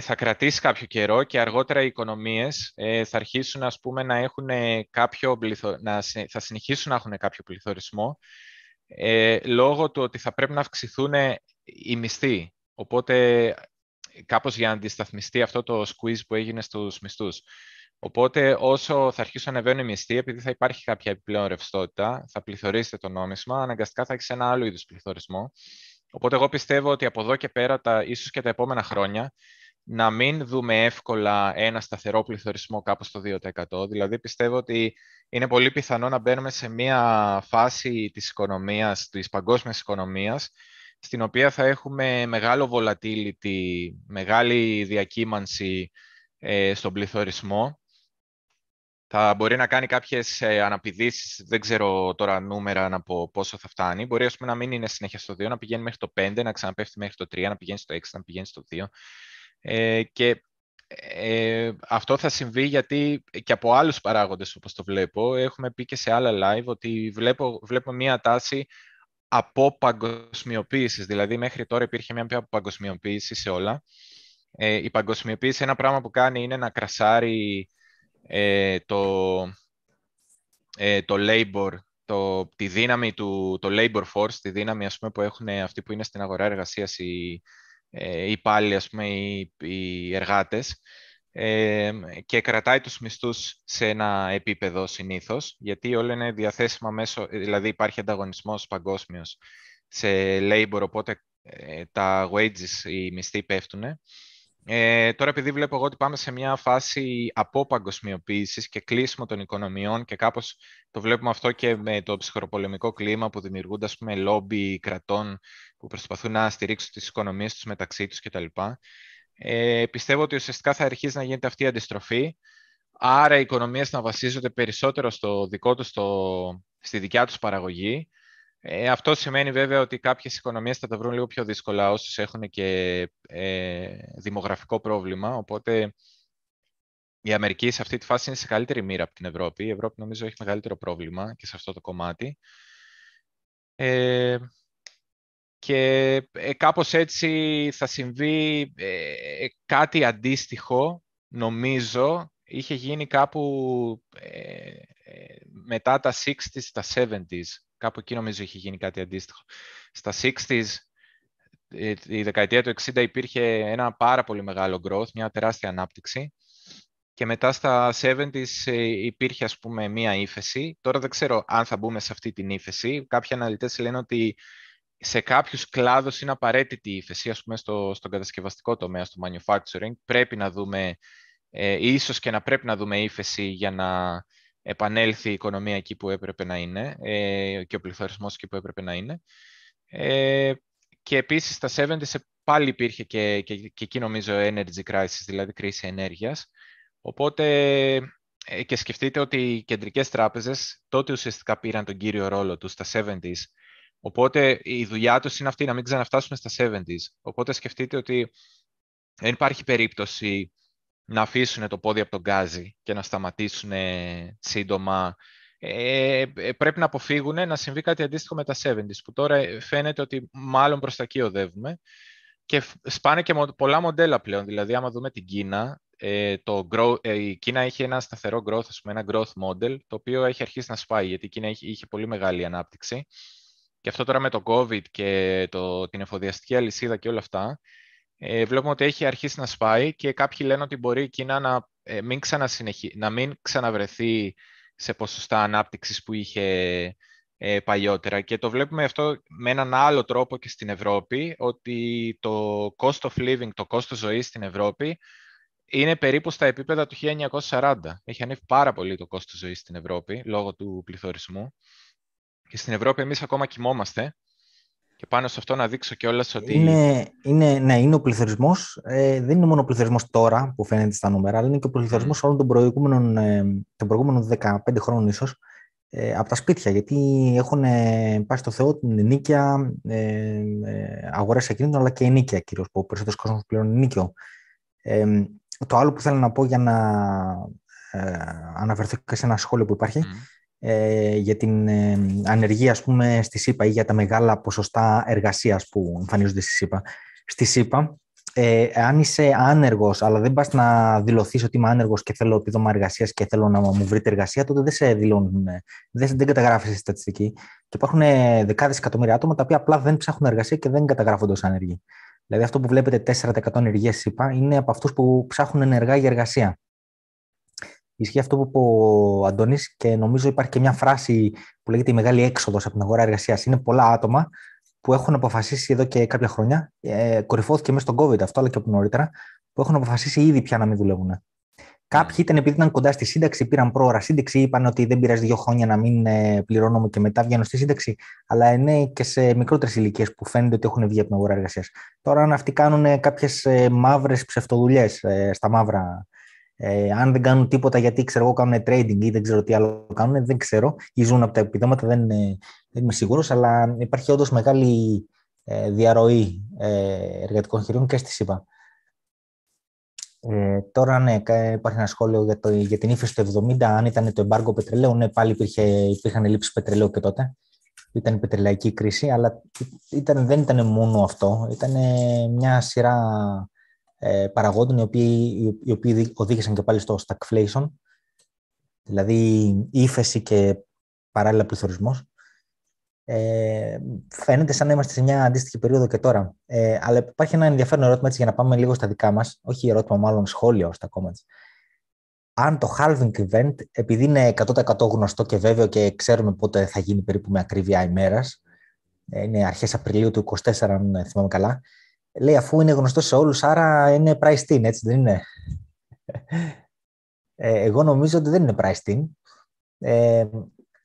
θα κρατήσει κάποιο καιρό και αργότερα οι οικονομίες ε, θα αρχίσουν ας πούμε, να έχουν κάποιο να, θα συνεχίσουν να έχουν κάποιο πληθωρισμό ε, λόγω του ότι θα πρέπει να αυξηθούν οι μισθοί. Οπότε κάπως για να αντισταθμιστεί αυτό το squeeze που έγινε στους μισθούς. Οπότε όσο θα αρχίσουν να ανεβαίνουν οι μισθοί, επειδή θα υπάρχει κάποια επιπλέον ρευστότητα, θα πληθωρήσετε το νόμισμα, αναγκαστικά θα έχεις ένα άλλο είδους πληθωρισμό. Οπότε εγώ πιστεύω ότι από εδώ και πέρα, τα, ίσως και τα επόμενα χρόνια, να μην δούμε εύκολα ένα σταθερό πληθωρισμό κάπου στο 2%. Δηλαδή πιστεύω ότι είναι πολύ πιθανό να μπαίνουμε σε μια φάση της οικονομίας, της παγκόσμιας οικονομίας, στην οποία θα έχουμε μεγάλο volatility, μεγάλη διακύμανση ε, στον πληθωρισμό. Θα μπορεί να κάνει κάποιες ε, αναπηδήσεις, δεν ξέρω τώρα νούμερα να πω πόσο θα φτάνει. Μπορεί ας πούμε, να μην είναι συνέχεια στο 2, να πηγαίνει μέχρι το 5, να ξαναπέφτει μέχρι το 3, να πηγαίνει στο 6, να πηγαίνει στο 2. Ε, και ε, αυτό θα συμβεί γιατί και από άλλους παράγοντες όπως το βλέπω, έχουμε πει και σε άλλα live ότι βλέπω, βλέπω μία τάση από παγκοσμιοποίηση. Δηλαδή μέχρι τώρα υπήρχε μια παγκοσμιοποίηση σε όλα. Ε, η παγκοσμιοποίηση ένα πράγμα που κάνει είναι να κρασάρει ε, το, ε, το labor, το, τη δύναμη του το labor force, τη δύναμη ας πούμε, που έχουν αυτοί που είναι στην αγορά εργασίας, οι, ε, οι υπάλληλοι, ας πούμε, οι, οι εργάτες ε, και κρατάει τους μισθούς σε ένα επίπεδο συνήθως, γιατί όλα είναι διαθέσιμα μέσω, δηλαδή υπάρχει ανταγωνισμός παγκόσμιος σε labor, οπότε ε, τα wages, οι μισθοί πέφτουν. Ε, τώρα επειδή βλέπω εγώ ότι πάμε σε μια φάση απόπαγκοσμιοποίησης και κλείσιμο των οικονομιών και κάπως το βλέπουμε αυτό και με το ψυχροπολεμικό κλίμα που δημιουργούνται ας πούμε λόμπι κρατών που προσπαθούν να στηρίξουν τις οικονομίες τους μεταξύ τους κτλ. Ε, πιστεύω ότι ουσιαστικά θα αρχίσει να γίνεται αυτή η αντιστροφή άρα οι οικονομίες να βασίζονται περισσότερο στο δικό τους, στο, στη δικιά τους παραγωγή Ε, αυτό σημαίνει βέβαια ότι κάποιες οικονομίες θα τα βρουν λίγο πιο δύσκολα όσους έχουν και ε, δημογραφικό πρόβλημα, οπότε η Αμερική σε αυτή τη φάση είναι σε καλύτερη μοίρα από την Ευρώπη. Η Ευρώπη νομίζω έχει μεγαλύτερο πρόβλημα και σε αυτό το κομμάτι. Ε, και ε, κάπως έτσι θα συμβεί ε, κάτι αντίστοιχο, νομίζω, είχε γίνει κάπου ε, μετά τα 60s, τα 70s. Κάπου εκεί νομίζω είχε γίνει κάτι αντίστοιχο. Στα 60s, η δεκαετία του 60 υπήρχε ένα πάρα πολύ μεγάλο growth, μια τεράστια ανάπτυξη. Και μετά στα 70s υπήρχε ας πούμε μία ύφεση. Τώρα δεν ξέρω αν θα μπούμε σε αυτή την ύφεση. Κάποιοι αναλυτές λένε ότι σε κάποιους κλάδους είναι απαραίτητη η ύφεση, ας πούμε στο, στον κατασκευαστικό τομέα, στο manufacturing. Πρέπει να δούμε, ε, ίσως και να πρέπει να δούμε ύφεση για να επανέλθει η οικονομία εκεί που έπρεπε να είναι ε, και ο πληθωρισμός εκεί που έπρεπε να είναι. Ε, και επίσης στα 70 πάλι υπήρχε και, και, και εκεί νομίζω energy crisis, δηλαδή κρίση ενέργειας. Οπότε ε, και σκεφτείτε ότι οι κεντρικές τράπεζες τότε ουσιαστικά πήραν τον κύριο ρόλο τους στα 70s Οπότε η δουλειά τους είναι αυτή να μην ξαναφτάσουμε στα 70s. Οπότε σκεφτείτε ότι δεν υπάρχει περίπτωση να αφήσουν το πόδι από τον γκάζι και να σταματήσουν σύντομα. Ε, ε, πρέπει να αποφύγουν να συμβεί κάτι αντίστοιχο με τα 70s, που τώρα φαίνεται ότι μάλλον προς τα εκεί οδεύουμε. Και σπάνε και πολλά μοντέλα πλέον. Δηλαδή, άμα δούμε την Κίνα, ε, το ε, η Κίνα έχει ένα σταθερό growth, ας πούμε, ένα growth model, το οποίο έχει αρχίσει να σπάει, γιατί η Κίνα είχε, είχε πολύ μεγάλη ανάπτυξη. Και αυτό τώρα με το COVID και το, την εφοδιαστική αλυσίδα και όλα αυτά, ε, βλέπουμε ότι έχει αρχίσει να σπάει και κάποιοι λένε ότι μπορεί η Κίνα να, ε, μην, να μην ξαναβρεθεί σε ποσοστά ανάπτυξης που είχε ε, παλιότερα. Και το βλέπουμε αυτό με έναν άλλο τρόπο και στην Ευρώπη, ότι το cost of living, το κόστος ζωής στην Ευρώπη, είναι περίπου στα επίπεδα του 1940. Έχει ανέβει πάρα πολύ το κόστος ζωής στην Ευρώπη, λόγω του πληθωρισμού. Και στην Ευρώπη εμείς ακόμα κοιμόμαστε. Και πάνω σε αυτό να δείξω κιόλας ότι. Είναι, είναι, ναι, είναι ο πληθωρισμός. Ε, δεν είναι μόνο ο πληθωρισμός τώρα που φαίνεται στα νούμερα, αλλά είναι και ο πληθωρισμός mm. όλων των προηγούμενων, ε, των προηγούμενων 15 χρόνων ίσως ε, από τα σπίτια. Γιατί έχουν ε, πάει στο Θεό την ενίκεια, ε, ε, αγορές ακινήτων, αλλά και ενίκεια κυρίως, που ο περισσότερος κόσμος πλέον ενίκιο. Ε, το άλλο που θέλω να πω για να ε, αναφερθώ και σε ένα σχόλιο που υπάρχει ε, για την ε, ανεργία ας πούμε, στη ΣΥΠΑ ή για τα μεγάλα ποσοστά εργασίας που εμφανίζονται στη ΣΥΠΑ. Στη ΣΥΠΑ, ε, αν είσαι άνεργος, αλλά δεν πας να δηλωθείς ότι είμαι άνεργος και θέλω επίδομα εργασίας και θέλω να μου βρείτε εργασία, τότε δεν σε δηλώνουν, δεν, δεν καταγράφεις στη στατιστική. Και υπάρχουν ε, δεκάδες εκατομμύρια άτομα τα οποία απλά δεν ψάχνουν εργασία και δεν καταγράφονται ως άνεργοι. Δηλαδή αυτό που βλέπετε 4% ενεργεία ΣΥΠΑ είναι από αυτούς που ψάχνουν ενεργά για εργασία. Ισχύει αυτό που είπε ο Αντώνης και νομίζω υπάρχει και μια φράση που λέγεται η μεγάλη έξοδος από την αγορά εργασίας. Είναι πολλά άτομα που έχουν αποφασίσει εδώ και κάποια χρόνια, ε, κορυφώθηκε μέσα στον COVID αυτό, αλλά και από νωρίτερα, που έχουν αποφασίσει ήδη πια να μην δουλεύουν. Κάποιοι ήταν επειδή ήταν κοντά στη σύνταξη, πήραν πρόωρα σύνταξη, είπαν ότι δεν πειράζει δύο χρόνια να μην ε, πληρώνουμε και μετά βγαίνουν στη σύνταξη. Αλλά είναι και σε μικρότερες ηλικίες που φαίνεται ότι έχουν βγει από την αγορά εργασίας. Τώρα, αν αυτοί κάνουν κάποιες μαύρες ψευτοδουλειές ε, στα μαύρα ε, αν δεν κάνουν τίποτα γιατί ξέρω εγώ κάνουν trading ή δεν ξέρω τι άλλο κάνουν, δεν ξέρω. Ή ζουν από τα επιδόματα, δεν, δεν είμαι σίγουρος, αλλά υπάρχει όντως μεγάλη ε, διαρροή ε, εργατικών χειρίων και στη ΣΥΠΑ. Ε, τώρα, ναι, υπάρχει ένα σχόλιο για, το, για την ύφεση του 70. Αν ήταν το εμπάργκο πετρελαίου, ναι, πάλι υπήρχε, υπήρχαν ελλείψεις πετρελαίου και τότε. Ήταν η πετρελαϊκή κρίση, αλλά ήταν, δεν ήταν μόνο αυτό. Ήταν μια σειρά ε, παραγόντων οι οποίοι, οι οποίοι οδήγησαν και πάλι στο stagflation, δηλαδή ύφεση και παράλληλα πληθωρισμός. Ε, φαίνεται σαν να είμαστε σε μια αντίστοιχη περίοδο και τώρα. Ε, αλλά υπάρχει ένα ενδιαφέρον ερώτημα έτσι, για να πάμε λίγο στα δικά μας, όχι ερώτημα μάλλον σχόλιο στα comments. Αν το halving event, επειδή είναι 100% γνωστό και βέβαιο και ξέρουμε πότε θα γίνει περίπου με ακρίβεια ημέρας, ε, είναι αρχές Απριλίου του 24, αν θυμάμαι καλά, λέει αφού είναι γνωστός σε όλους, άρα είναι priced in, έτσι δεν είναι; Ε, εγώ νομίζω ότι δεν είναι priced in. Ε,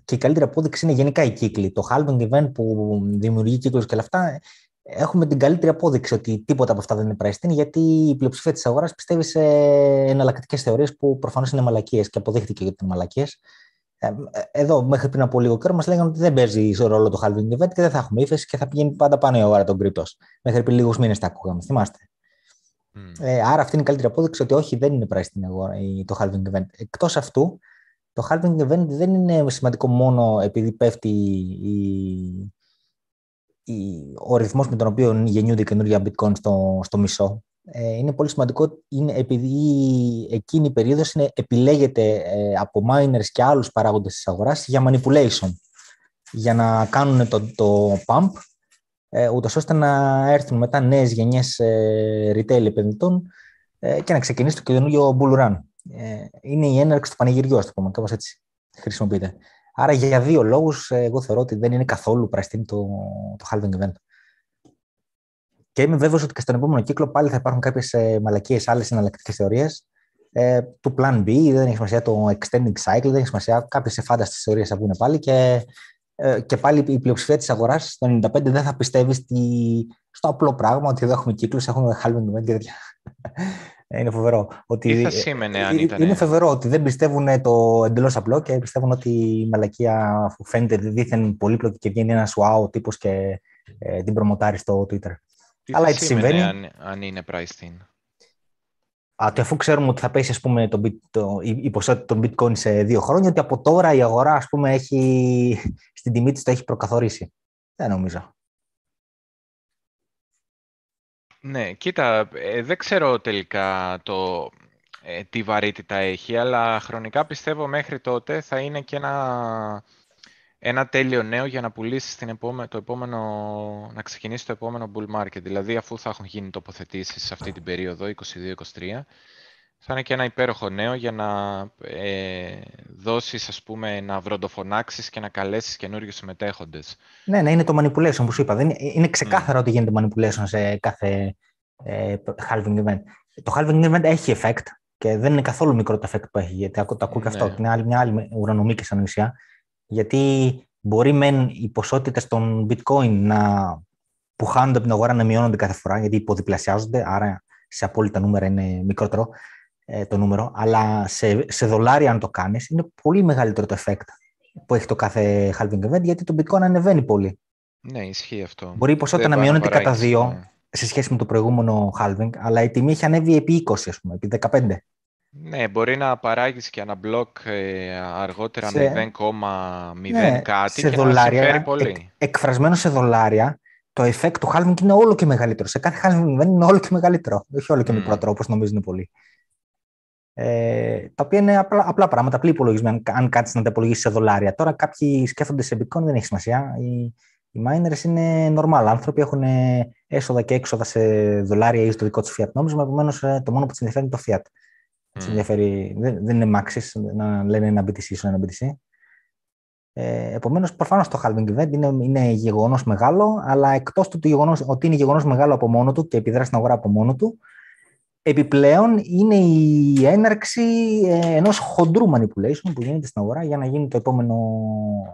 και η καλύτερη απόδειξη είναι γενικά οι κύκλοι. Το halving event που δημιουργεί κύκλους και όλα αυτά, έχουμε την καλύτερη απόδειξη ότι τίποτα από αυτά δεν είναι priced in, γιατί η πλειοψηφία της αγοράς πιστεύει σε εναλλακτικές θεωρίες που προφανώς είναι μαλακίες και αποδείχτηκε ότι είναι μαλακίες. Ε, εδώ, μέχρι πριν από λίγο καιρό, μας λέγανε ότι δεν παίζει ρόλο το halving event και δεν θα έχουμε ύφεση και θα πηγαίνει πάντα πάνω η αγορά των κρυπτός. Μέχρι πριν λίγους μήνες τα ακούγαμε, θυμάστε. Mm. Ε, άρα αυτή είναι η καλύτερη απόδειξη ότι όχι, δεν είναι πράσινη αγορά το halving event. Εκτός αυτού, το halving event δεν είναι σημαντικό μόνο επειδή πέφτει η, η, ο ρυθμός με τον οποίο γεννιούνται καινούργια bitcoin στο, στο μισό. Ε, είναι πολύ σημαντικό είναι επειδή εκείνη η περίοδος είναι, επιλέγεται ε, από miners και άλλους παράγοντες της αγοράς για manipulation, για να κάνουν το, το pump, ε, ούτως ώστε να έρθουν μετά νέες γενιές ε, retail επενδυτών ε, και να ξεκινήσει το καινούργιο bull run. Ε, είναι η έναρξη του πανηγυριού, ας το πούμε, κάπως έτσι χρησιμοποιείται. Άρα για δύο λόγους, ε, εγώ θεωρώ ότι δεν είναι καθόλου πραστίνη το, το halving event. Και είμαι βέβαιος ότι και στον επόμενο κύκλο πάλι θα υπάρχουν κάποιες μαλακίες άλλες εναλλακτικές θεωρίες. Ε, του Plan B, δεν έχει σημασία το Extending Cycle, δεν έχει σημασία. Κάποιες εφάνταστε θεωρίες θα βγουν πάλι και, ε, και πάλι η πλειοψηφία της αγοράς στο 95 δεν θα πιστεύει στη, στο απλό πράγμα ότι εδώ έχουμε κύκλους, έχουμε halving event και τέτοια. Ε, είναι φοβερό. Ότι, Τι θα σήμαινε αν ήταν. Είναι φοβερό ότι δεν πιστεύουν το εντελώς απλό και πιστεύουν ότι η μαλακία που φαίνεται δίθεν πολύπλοκη και βγαίνει ένας wow τύπος και ε, την προμοτάρει στο Twitter. Τι Αλλά έτσι συμβαίνει. Αν, αν είναι priced in; Α, το αφού ξέρουμε ότι θα πέσει ας πούμε, το, το, η ποσότητα των bitcoin σε δύο χρόνια, ότι από τώρα η αγορά ας πούμε, έχει, στην τιμή της το έχει προκαθορίσει. Δεν νομίζω. Ναι, κοίτα, ε, δεν ξέρω τελικά το, ε, τι βαρύτητα έχει, αλλά χρονικά πιστεύω μέχρι τότε θα είναι και ένα, ένα τέλειο νέο για να πουλήσεις την το επόμενο, να ξεκινήσει το επόμενο bull market. Δηλαδή, αφού θα έχουν γίνει τοποθετήσεις σε αυτή την περίοδο, 22-23, θα είναι και ένα υπέροχο νέο για να ε, δώσεις, ας πούμε, να βροντοφωνάξεις και να καλέσεις καινούριους συμμετέχοντες. Ναι, ναι, είναι το manipulation που σου είπα. Δεν, είναι ξεκάθαρο mm. ότι γίνεται manipulation σε κάθε ε, halving event. Το halving event έχει effect και δεν είναι καθόλου μικρό το effect που έχει, γιατί το ακούω και αυτό. Ναι. Είναι άλλη, μια άλλη ουρανομίκη σαν ουσία. Γιατί μπορεί μεν οι ποσότητες των bitcoin να, που χάνονται από την αγορά να μειώνονται κάθε φορά, γιατί υποδιπλασιάζονται, άρα σε απόλυτα νούμερα είναι μικρότερο ε, το νούμερο, αλλά σε, σε δολάρια αν το κάνεις, είναι πολύ μεγαλύτερο το effect που έχει το κάθε halving event, γιατί το bitcoin ανεβαίνει πολύ. Ναι, ισχύει αυτό. Μπορεί η ποσότητα να μειώνεται κατά δύο ναι. σε σχέση με το προηγούμενο halving, αλλά η τιμή έχει ανέβει επί 20, ας πούμε, επί 15. Ναι, μπορεί να παράγεις και ένα μπλοκ ε, αργότερα σε... 0,0 ναι, κάτι σε και δολάρια, να συμφέρει πολύ. Ε, εκφρασμένο σε δολάρια, το effect του halving είναι όλο και μεγαλύτερο. Σε κάθε halving event είναι όλο και μεγαλύτερο. Όχι όλο και mm. μικρότερο, όπως νομίζουν πολλοί. Ε, τα οποία είναι απλά, απλά πράγματα, απλή υπολογισμοί, αν, αν κάτσεις να τα υπολογίσεις σε δολάρια. Τώρα κάποιοι σκέφτονται σε bitcoin, δεν έχει σημασία. Οι, οι miners είναι normal άνθρωποι, έχουν έσοδα και έξοδα σε δολάρια ή στο δικό τους fiat νόμισμα, επομένως ε, το μόνο που τους ενδιαφέρει είναι το fiat. Mm. δεν, δεν είναι maxis να λένε ένα BTC ή ένα BTC. Ε, Επομένως, προφανώς το halving event είναι, είναι γεγονός μεγάλο, αλλά εκτός του γεγονός, ότι είναι γεγονός μεγάλο από μόνο του και επιδράσει στην αγορά από μόνο του, Επιπλέον είναι η έναρξη ε, ενός χοντρού manipulation που γίνεται στην αγορά για να γίνει το επόμενο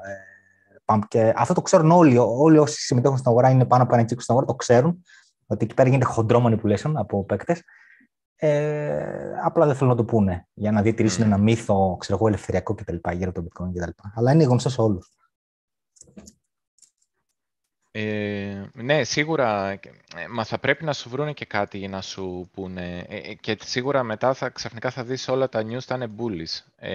ε, pump. Και αυτό το ξέρουν όλοι. Όλοι όσοι συμμετέχουν στην αγορά είναι πάνω από ένα κύκλο στην αγορά, το ξέρουν ότι εκεί πέρα γίνεται χοντρό manipulation από παίκτες. Ε, απλά δεν θέλουν να το πούνε για να διατηρήσουν ένα μύθο ξέρω εγώ, ελευθεριακό κτλ. γύρω από το bitcoin κτλ. Αλλά είναι γνωστός σε όλους. Ε, ναι, σίγουρα, ε, μα θα πρέπει να σου βρούνε και κάτι για να σου πούνε ε, ε, και σίγουρα μετά θα, ξαφνικά θα δεις όλα τα news θα είναι bullies.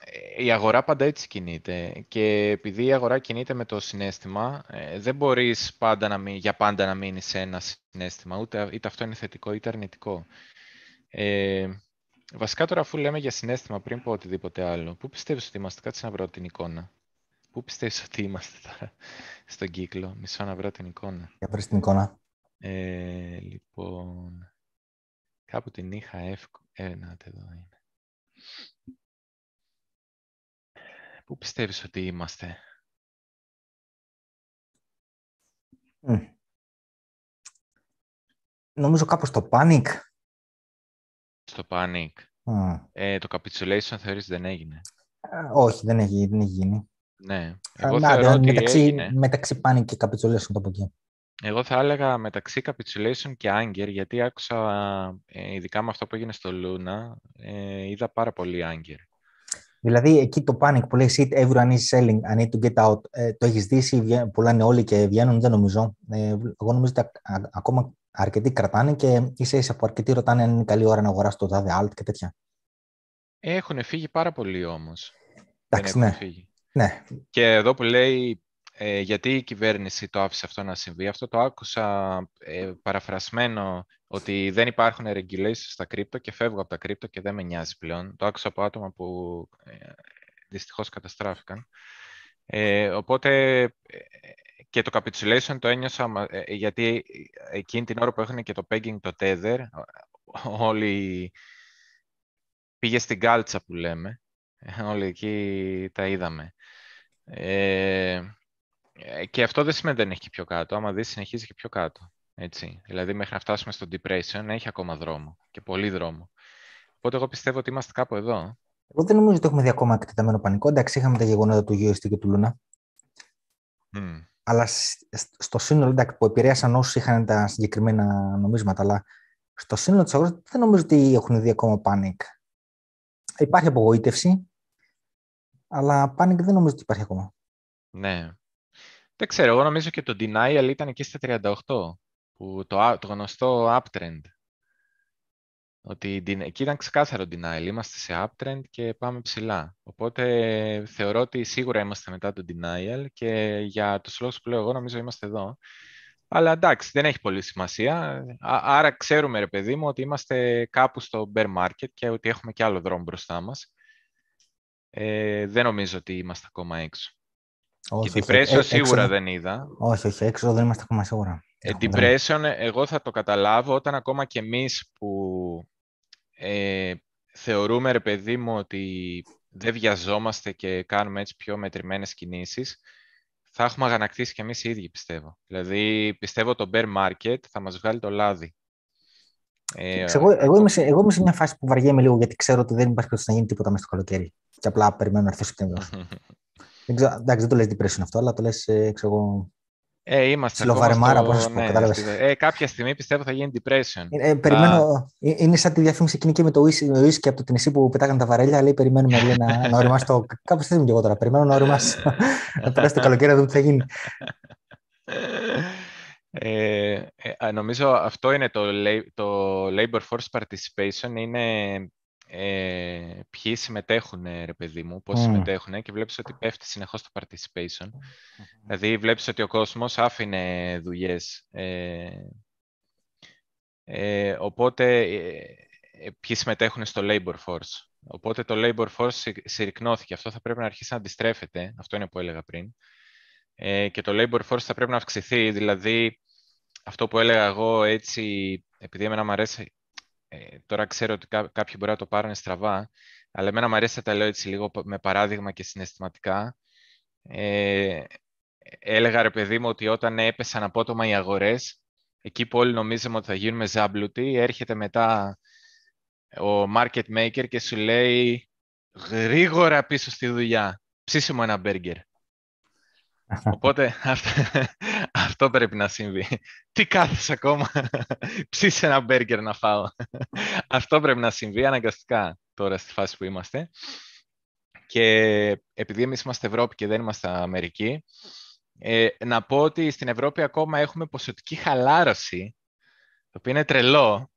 Ε, η αγορά πάντα έτσι κινείται και επειδή η αγορά κινείται με το συνέστημα, δεν μπορείς πάντα να μην, για πάντα να μείνει σε ένα συνέστημα, ούτε, είτε αυτό είναι θετικό είτε αρνητικό. Ε, βασικά τώρα αφού λέμε για συνέστημα πριν πω οτιδήποτε άλλο, πού πιστεύεις ότι είμαστε, κάτσε να βρω την εικόνα. Πού πιστεύεις ότι είμαστε τώρα στον κύκλο; Μισό να βρω την εικόνα. Για βρεις την εικόνα. Ε, λοιπόν, κάπου την είχα εύκολα. Ε, να, εδώ είναι. Πού πιστεύεις ότι είμαστε; Νομίζω κάπου στο Panic. Στο Panic. Ε, το capitulation θεωρείς δεν έγινε; Ε, όχι, δεν έχει, δεν έχει γίνει. Ναι. Εγώ να, θεωρώ ότι μεταξύ, έγινε. μεταξύ panic και capitulation το από εκεί. Εγώ θα έλεγα μεταξύ capitulation και anger, γιατί άκουσα, ε, ειδικά με αυτό που έγινε στο Luna, ε, είδα πάρα πολύ anger. Δηλαδή, εκεί το panic που λέει sit everyone is selling, I need to get out, ε, το έχεις δει, πουλάνε όλοι και βγαίνουν, δεν νομίζω. Ε, εγώ νομίζω ότι ακόμα αρκετοί κρατάνε και ίσα ίσα που αρκετοί ρωτάνε αν είναι καλή ώρα να αγοράσει το τάδε alt και τέτοια. Έχουν φύγει πάρα πολλοί όμως. Εντάξει, ναι. ναι. Και εδώ που λέει ε, γιατί η κυβέρνηση το άφησε αυτό να συμβεί. Αυτό το άκουσα ε, παραφρασμένο ότι δεν υπάρχουν regulations στα κρύπτο και φεύγω από τα κρύπτο και δεν με νοιάζει πλέον. Το άκουσα από άτομα που ε, δυστυχώς καταστράφηκαν. Ε, οπότε ε, και το capitulation το ένιωσα ε, γιατί εκείνη την ώρα που έχουν και το pegging το tether όλοι πήγε στην κάλτσα που λέμε. Όλοι εκεί τα είδαμε. Ε, ε, και αυτό δεν σημαίνει ότι δεν έχει και πιο κάτω. Άμα δεις, συνεχίζει και πιο κάτω. Έτσι. Δηλαδή, μέχρι να φτάσουμε στο depression, έχει ακόμα δρόμο και πολύ δρόμο. Οπότε, εγώ πιστεύω ότι είμαστε κάπου εδώ. Εγώ δεν νομίζω ότι έχουμε δει ακόμα εκτεταμένο πανικό. Εντάξει, είχαμε τα γεγονότα του USD και του Luna. Mm. Αλλά στο σύνολο, εντάξει, που επηρέασαν όσου είχαν τα συγκεκριμένα νομίσματα, αλλά στο σύνολο της αγοράς δεν νομίζω ότι έχουν δει ακόμα panic. Υπάρχει απογοήτευση, αλλά panic δεν νομίζω ότι υπάρχει ακόμα. Ναι. Δεν ξέρω, εγώ νομίζω και το denial ήταν εκεί στα 38, που το, το γνωστό uptrend. Ότι εκεί ήταν ξεκάθαρο denial, είμαστε σε uptrend και πάμε ψηλά. Οπότε θεωρώ ότι σίγουρα είμαστε μετά το denial και για τους λόγους που λέω εγώ νομίζω είμαστε εδώ. Αλλά εντάξει, δεν έχει πολύ σημασία. Άρα ξέρουμε, ρε παιδί μου, ότι είμαστε κάπου στο bear market και ότι έχουμε και άλλο δρόμο μπροστά μας. Ε, δεν νομίζω ότι είμαστε ακόμα έξω. Όχι, και depression ε, σίγουρα δεν είδα. Όχι, όχι, έξω δεν είμαστε ακόμα σίγουρα. Ε, depression, εγώ θα το καταλάβω όταν ακόμα και εμείς που ε, θεωρούμε, ρε παιδί μου, ότι δεν βιαζόμαστε και κάνουμε έτσι πιο μετρημένες κινήσεις, θα έχουμε αγανακτήσει και εμείς οι ίδιοι, πιστεύω. Δηλαδή, πιστεύω το bear market θα μας βγάλει το λάδι. Ε, εγώ, εγώ, είμαι σε, εγώ είμαι σε μια φάση που βαριέμαι λίγο γιατί ξέρω ότι δεν υπάρχει να γίνει τίποτα μέσα στο καλοκαίρι. Και απλά περιμένω να έρθει ο Σεπτέμβριος. δεν ξέρω, εντάξει, δεν το λες depression αυτό, αλλά το λες, ε, ξέρω εγώ, ε, είμαστε Σιλοβαρεμάρα, πώς πω, ναι, Ε, κάποια στιγμή πιστεύω θα γίνει depression. Ε, περιμένω, ε, είναι σαν τη διαφήμιση εκείνη και με το ουίσκι από το Τινησί που πετάγανε τα βαρέλια, λέει περιμένουμε λέει, να, να οριμάσει το... Κάπως θέτουμε και εγώ τώρα, περιμένω να οριμάσει, να περάσει το καλοκαίρι να δούμε τι θα γίνει. Ε, ε, νομίζω αυτό είναι το, το labor force participation, είναι ε, ποιοι συμμετέχουν, ρε παιδί μου, πώς mm. συμμετέχουν και βλέπεις ότι πέφτει συνεχώς το participation. Δηλαδή βλέπεις ότι ο κόσμος άφηνε δουλειές. Ε, ε, οπότε ε, ε, ποιοι συμμετέχουν στο labor force. Οπότε το labor force συρρυκνώθηκε. Αυτό θα πρέπει να αρχίσει να αντιστρέφεται. Αυτό είναι που έλεγα πριν. Ε, και το labor force θα πρέπει να αυξηθεί. Δηλαδή, αυτό που έλεγα εγώ έτσι, επειδή εμένα μου αρέσει ε, τώρα ξέρω ότι κάποιοι μπορεί να το πάρουν στραβά, αλλά εμένα μου αρέσει να τα λέω έτσι λίγο με παράδειγμα και συναισθηματικά. Ε, έλεγα ρε παιδί μου ότι όταν έπεσαν απότομα οι αγορές, εκεί που όλοι νομίζαμε ότι θα γίνουμε ζάμπλουτοι, έρχεται μετά ο market maker και σου λέει γρήγορα πίσω στη δουλειά, ψήσε μου ένα μπέργκερ. Οπότε αυτό, πρέπει να συμβεί. Τι κάθεσαι ακόμα, ψήσε ένα μπέργκερ να φάω. αυτό πρέπει να συμβεί αναγκαστικά τώρα στη φάση που είμαστε. Και επειδή εμείς είμαστε Ευρώπη και δεν είμαστε Αμερική, ε, να πω ότι στην Ευρώπη ακόμα έχουμε ποσοτική χαλάρωση, το οποίο είναι τρελό,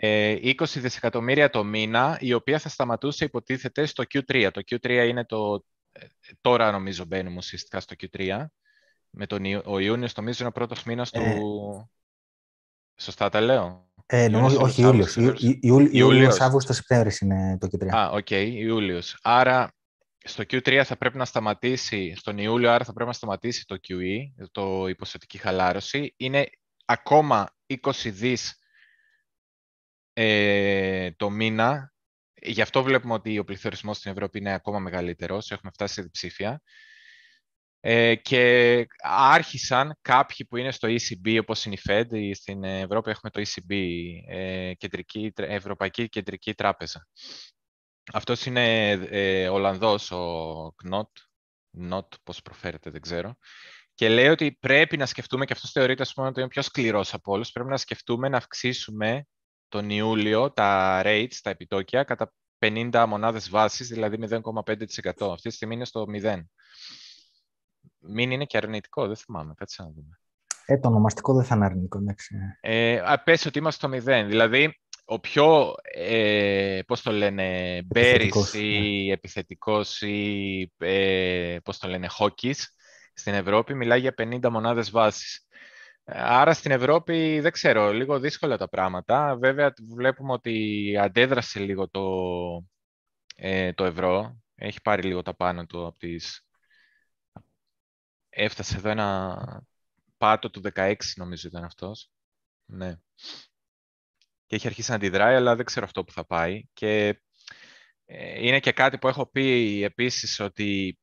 20 ε, δισεκατομμύρια το μήνα, η οποία θα σταματούσε υποτίθεται στο Q3. Το Q3 είναι το τώρα νομίζω μπαίνουμε ουσιαστικά στο Q3. Με τον ο Ιούνιος νομίζω είναι ο πρώτος μήνας του... Ε, Σωστά τα λέω; Ε, νομίζω, όχι, Ιούλιος. Ιούλιος, Αύγουστος, Σεπτέμβρης είναι το Q3. Α, OK, okay, Ιούλιος. Άρα στο Q3 θα πρέπει να σταματήσει, στον Ιούλιο άρα θα πρέπει να σταματήσει το QE, η ποσοτική χαλάρωση. Είναι ακόμα 20 δις ε, το μήνα Γι' αυτό βλέπουμε ότι ο πληθωρισμός στην Ευρώπη είναι ακόμα μεγαλύτερος. Έχουμε φτάσει σε διψήφια. Ε, και άρχισαν κάποιοι που είναι στο ECB, όπως είναι η Fed, στην Ευρώπη έχουμε το ECB, ε, κεντρική, Ευρωπαϊκή Κεντρική Τράπεζα. Αυτός είναι ε, Ολλανδός, ο Knot, Not, πώς προφέρεται, δεν ξέρω. Και λέει ότι πρέπει να σκεφτούμε, και αυτός θεωρείται ας πούμε, ότι είναι πιο σκληρός από όλους, πρέπει να σκεφτούμε να αυξήσουμε τον Ιούλιο τα rates, τα επιτόκια, κατά 50 μονάδες βάσης, δηλαδή 0,5%. Αυτή τη στιγμή είναι στο 0. Μην είναι και αρνητικό, δεν θυμάμαι. Κάτσε να δούμε. Ε, το ονομαστικό δεν θα είναι αρνητικό, εντάξει. Ε, πες ότι είμαστε στο 0. Δηλαδή, ο πιο, ε, πώς το λένε, μπέρις ή ναι. επιθετικός ή, ε, πώς το λένε, χόκκις στην Ευρώπη μιλάει για 50 μονάδες βάσης. Άρα στην Ευρώπη δεν ξέρω, λίγο δύσκολα τα πράγματα. Βέβαια βλέπουμε ότι αντέδρασε λίγο το, ε, το ευρώ. Έχει πάρει λίγο τα πάνω του από τις... Έφτασε εδώ ένα πάτο του 16 νομίζω ήταν αυτός. Ναι. Και έχει αρχίσει να αντιδράει, αλλά δεν ξέρω αυτό που θα πάει. Και ε, είναι και κάτι που έχω πει επίσης ότι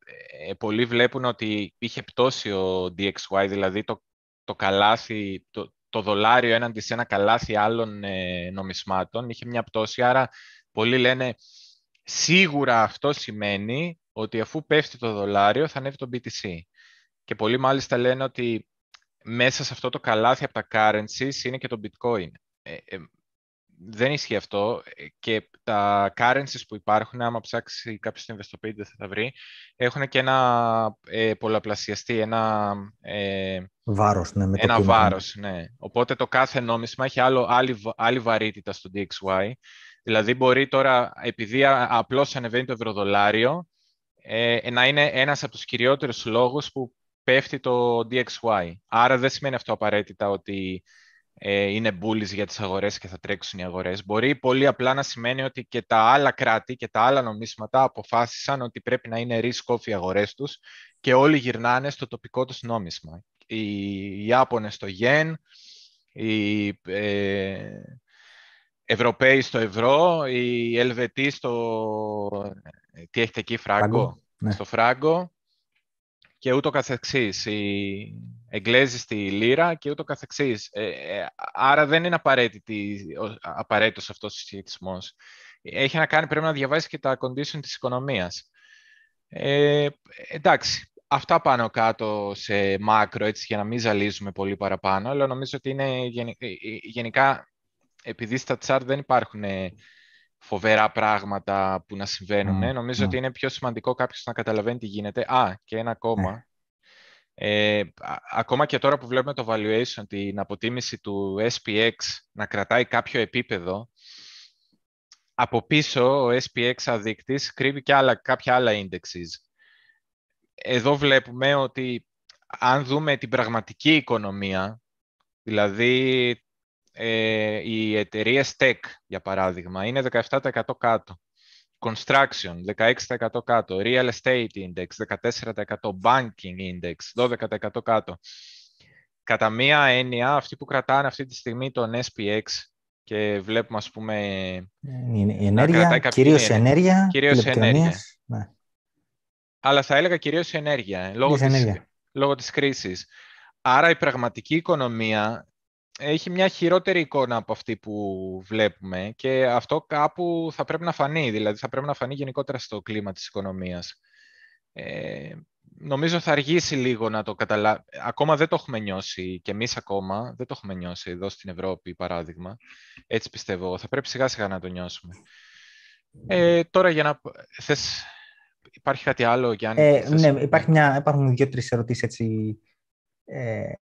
ε, πολλοί βλέπουν ότι είχε πτώσει ο DXY, δηλαδή το, το καλάθι, το, το δολάριο έναντι σε ένα καλάθι άλλων ε, νομισμάτων, είχε μια πτώση, άρα πολλοί λένε σίγουρα αυτό σημαίνει ότι αφού πέφτει το δολάριο θα ανέβει το BTC. Και πολλοί μάλιστα λένε ότι μέσα σε αυτό το καλάθι από τα currencies είναι και το bitcoin. Ε, ε, δεν ισχύει αυτό και τα currencies που υπάρχουν, άμα ψάξει κάποιος στην Investopedia θα τα βρει, έχουν και ένα ε, πολλαπλασιαστή, ένα, ε, βάρος, ναι, με ένα βάρος. Ναι. Οπότε το κάθε νόμισμα έχει άλλο, άλλη, άλλη βαρύτητα στο DXY. Δηλαδή μπορεί τώρα, επειδή απλώς ανεβαίνει το ευρωδολάριο, ε, να είναι ένας από τους κυριότερους λόγους που πέφτει το DXY. Άρα δεν σημαίνει αυτό απαραίτητα ότι ε, είναι bullies για τις αγορές και θα τρέξουν οι αγορές. Μπορεί πολύ απλά να σημαίνει ότι και τα άλλα κράτη και τα άλλα νομίσματα αποφάσισαν ότι πρέπει να είναι risk off οι αγορές τους και όλοι γυρνάνε στο τοπικό τους νόμισμα. Οι Ιάπωνες στο yen, οι ε, Ευρωπαίοι στο ευρώ, οι Ελβετοί στο... Ε, τι έχετε εκεί, φράγκο. Ναι. Στο φράγκο και ούτω καθεξής. Οι Εγγλέζοι στη λίρα και ούτω καθεξής. Ε, ε, άρα δεν είναι απαραίτητη, απαραίτητος αυτός ο συσχετισμός. Έχει να κάνει, πρέπει να διαβάσεις και τα condition της οικονομίας. Ε, εντάξει, αυτά πάνω κάτω σε μάκρο, έτσι, για να μην ζαλίζουμε πολύ παραπάνω, αλλά νομίζω ότι είναι ε, γενικά, επειδή στα chart δεν υπάρχουν φοβερά πράγματα που να συμβαίνουν. Νομίζω ότι είναι πιο σημαντικό κάποιος να καταλαβαίνει τι γίνεται. Α, και ένα ακόμα. Ναι. Ε, ακόμα και τώρα που βλέπουμε το valuation, την αποτίμηση του SPX να κρατάει κάποιο επίπεδο, από πίσω ο SPX αδείκτης κρύβει και άλλα, κάποια άλλα indexes. Εδώ βλέπουμε ότι αν δούμε την πραγματική οικονομία, δηλαδή ε, οι εταιρείες tech, για παράδειγμα, είναι 17% κάτω. Construction, 16% κάτω. Real Estate Index, 14%. Banking Index, 12% κάτω. Κατά μία έννοια, αυτοί που κρατάνε αυτή τη στιγμή τον SPX και βλέπουμε, ας πούμε... Η ενέργεια, κυρίως η ενέργεια, κυρίως ενέργεια. Ναι. Αλλά θα έλεγα κυρίως η ενέργεια, λόγω, της, ενέργεια. λόγω της κρίσης. Άρα η πραγματική οικονομία έχει μια χειρότερη εικόνα από αυτή που βλέπουμε και αυτό κάπου θα πρέπει να φανεί, δηλαδή θα πρέπει να φανεί γενικότερα στο κλίμα της οικονομίας. Ε, νομίζω θα αργήσει λίγο να το καταλάβει. Ακόμα δεν το έχουμε νιώσει και εμείς ακόμα δεν το έχουμε νιώσει εδώ στην Ευρώπη, παράδειγμα. Έτσι πιστεύω. Θα πρέπει σιγά σιγά να το νιώσουμε. Ε, τώρα για να... Θες... Υπάρχει κάτι άλλο, Γιάννη; Ε, ναι, υπάρχει μια, υπάρχουν δύο-τρεις ερωτήσεις έτσι, ε, ε,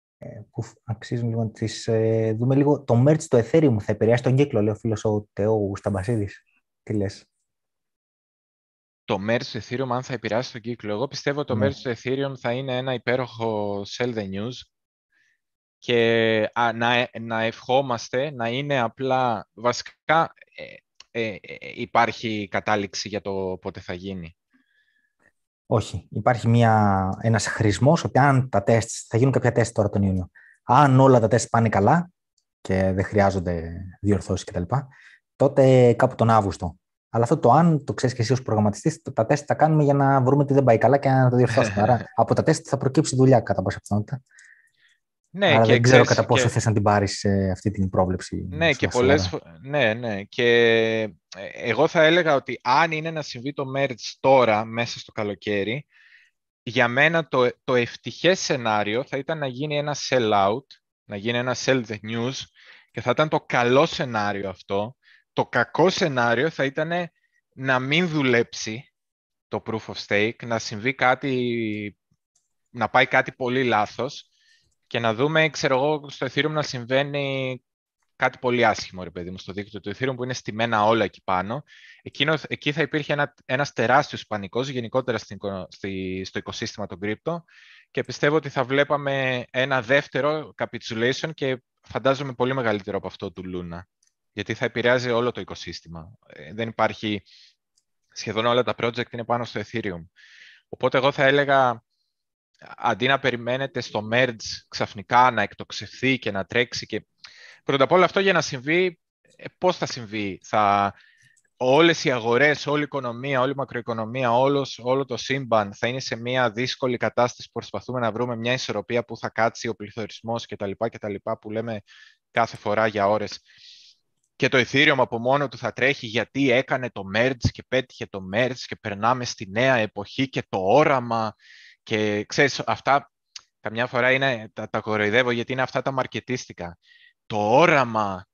που αξίζουν λίγο να τις ε, δούμε λίγο. Το merch του Ethereum θα επηρεάσει τον κύκλο, λέει ο φίλος ο Τεό Σταμπασίδης. Τι λες; Το merch του Ethereum αν θα επηρεάσει τον κύκλο. Εγώ πιστεύω το ναι. merch του Ethereum θα είναι ένα υπέροχο sell the news και να, να ευχόμαστε να είναι απλά βασικά ε, υπάρχει κατάληξη για το πότε θα γίνει. Όχι. Υπάρχει μια, ένας χρησμός ότι αν τα τεστ, θα γίνουν κάποια τεστ τώρα τον Ιούνιο. Αν όλα τα τεστ πάνε καλά και δεν χρειάζονται διορθώσεις κτλ. τότε κάπου τον Αύγουστο. Αλλά αυτό το αν το ξέρεις και εσύ ως προγραμματιστής, τα τεστ τα κάνουμε για να βρούμε τι δεν πάει καλά και να το διορθώσουμε. Άρα από τα τεστ θα προκύψει δουλειά κατά πάσα πιθανότητα. Ναι, Άρα και δεν ξέρω κατά πόσο και... θες να την πάρεις αυτή την πρόβλεψη. Ναι, και πολλές... ναι, ναι. Και ε, εγώ θα έλεγα ότι αν είναι να συμβεί το merge τώρα, μέσα στο καλοκαίρι, για μένα το, το ευτυχές σενάριο θα ήταν να γίνει ένα sell-out, να γίνει ένα sell the news και θα ήταν το καλό σενάριο αυτό. Το κακό σενάριο θα ήταν να μην δουλέψει το proof of stake, να συμβεί κάτι, να πάει κάτι πολύ λάθος και να δούμε, ξέρω εγώ, στο Ethereum να συμβαίνει κάτι πολύ άσχημο, ρε παιδί μου, στο δίκτυο του Ethereum που είναι στημένα όλα εκεί πάνω. Εκείνο, εκεί θα υπήρχε ένα, ένας τεράστιος πανικός γενικότερα στην, στη, στο οικοσύστημα των crypto και πιστεύω ότι θα βλέπαμε ένα δεύτερο capitulation και φαντάζομαι πολύ μεγαλύτερο από αυτό του Luna γιατί θα επηρεάζει όλο το οικοσύστημα. Ε, δεν υπάρχει, σχεδόν όλα τα project είναι πάνω στο Ethereum. Οπότε εγώ θα έλεγα, αντί να περιμένετε στο merge ξαφνικά να εκτοξευθεί και να τρέξει και πρώτα απ' όλα αυτό για να συμβεί, ε, πώς θα συμβεί; Θα, όλες οι αγορές, όλη η οικονομία, όλη η μακροοικονομία, όλος, όλο το σύμπαν θα είναι σε μια δύσκολη κατάσταση που προσπαθούμε να βρούμε μια ισορροπία που θα κάτσει ο πληθωρισμός κτλ. κτλ που λέμε κάθε φορά για ώρες και το Ethereum από μόνο του θα τρέχει γιατί έκανε το merge και πέτυχε το merge και περνάμε στη νέα εποχή και το όραμα και ξέρεις αυτά καμιά φορά είναι, τα, τα κοροϊδεύω γιατί είναι αυτά τα μαρκετίστικα. Το όραμα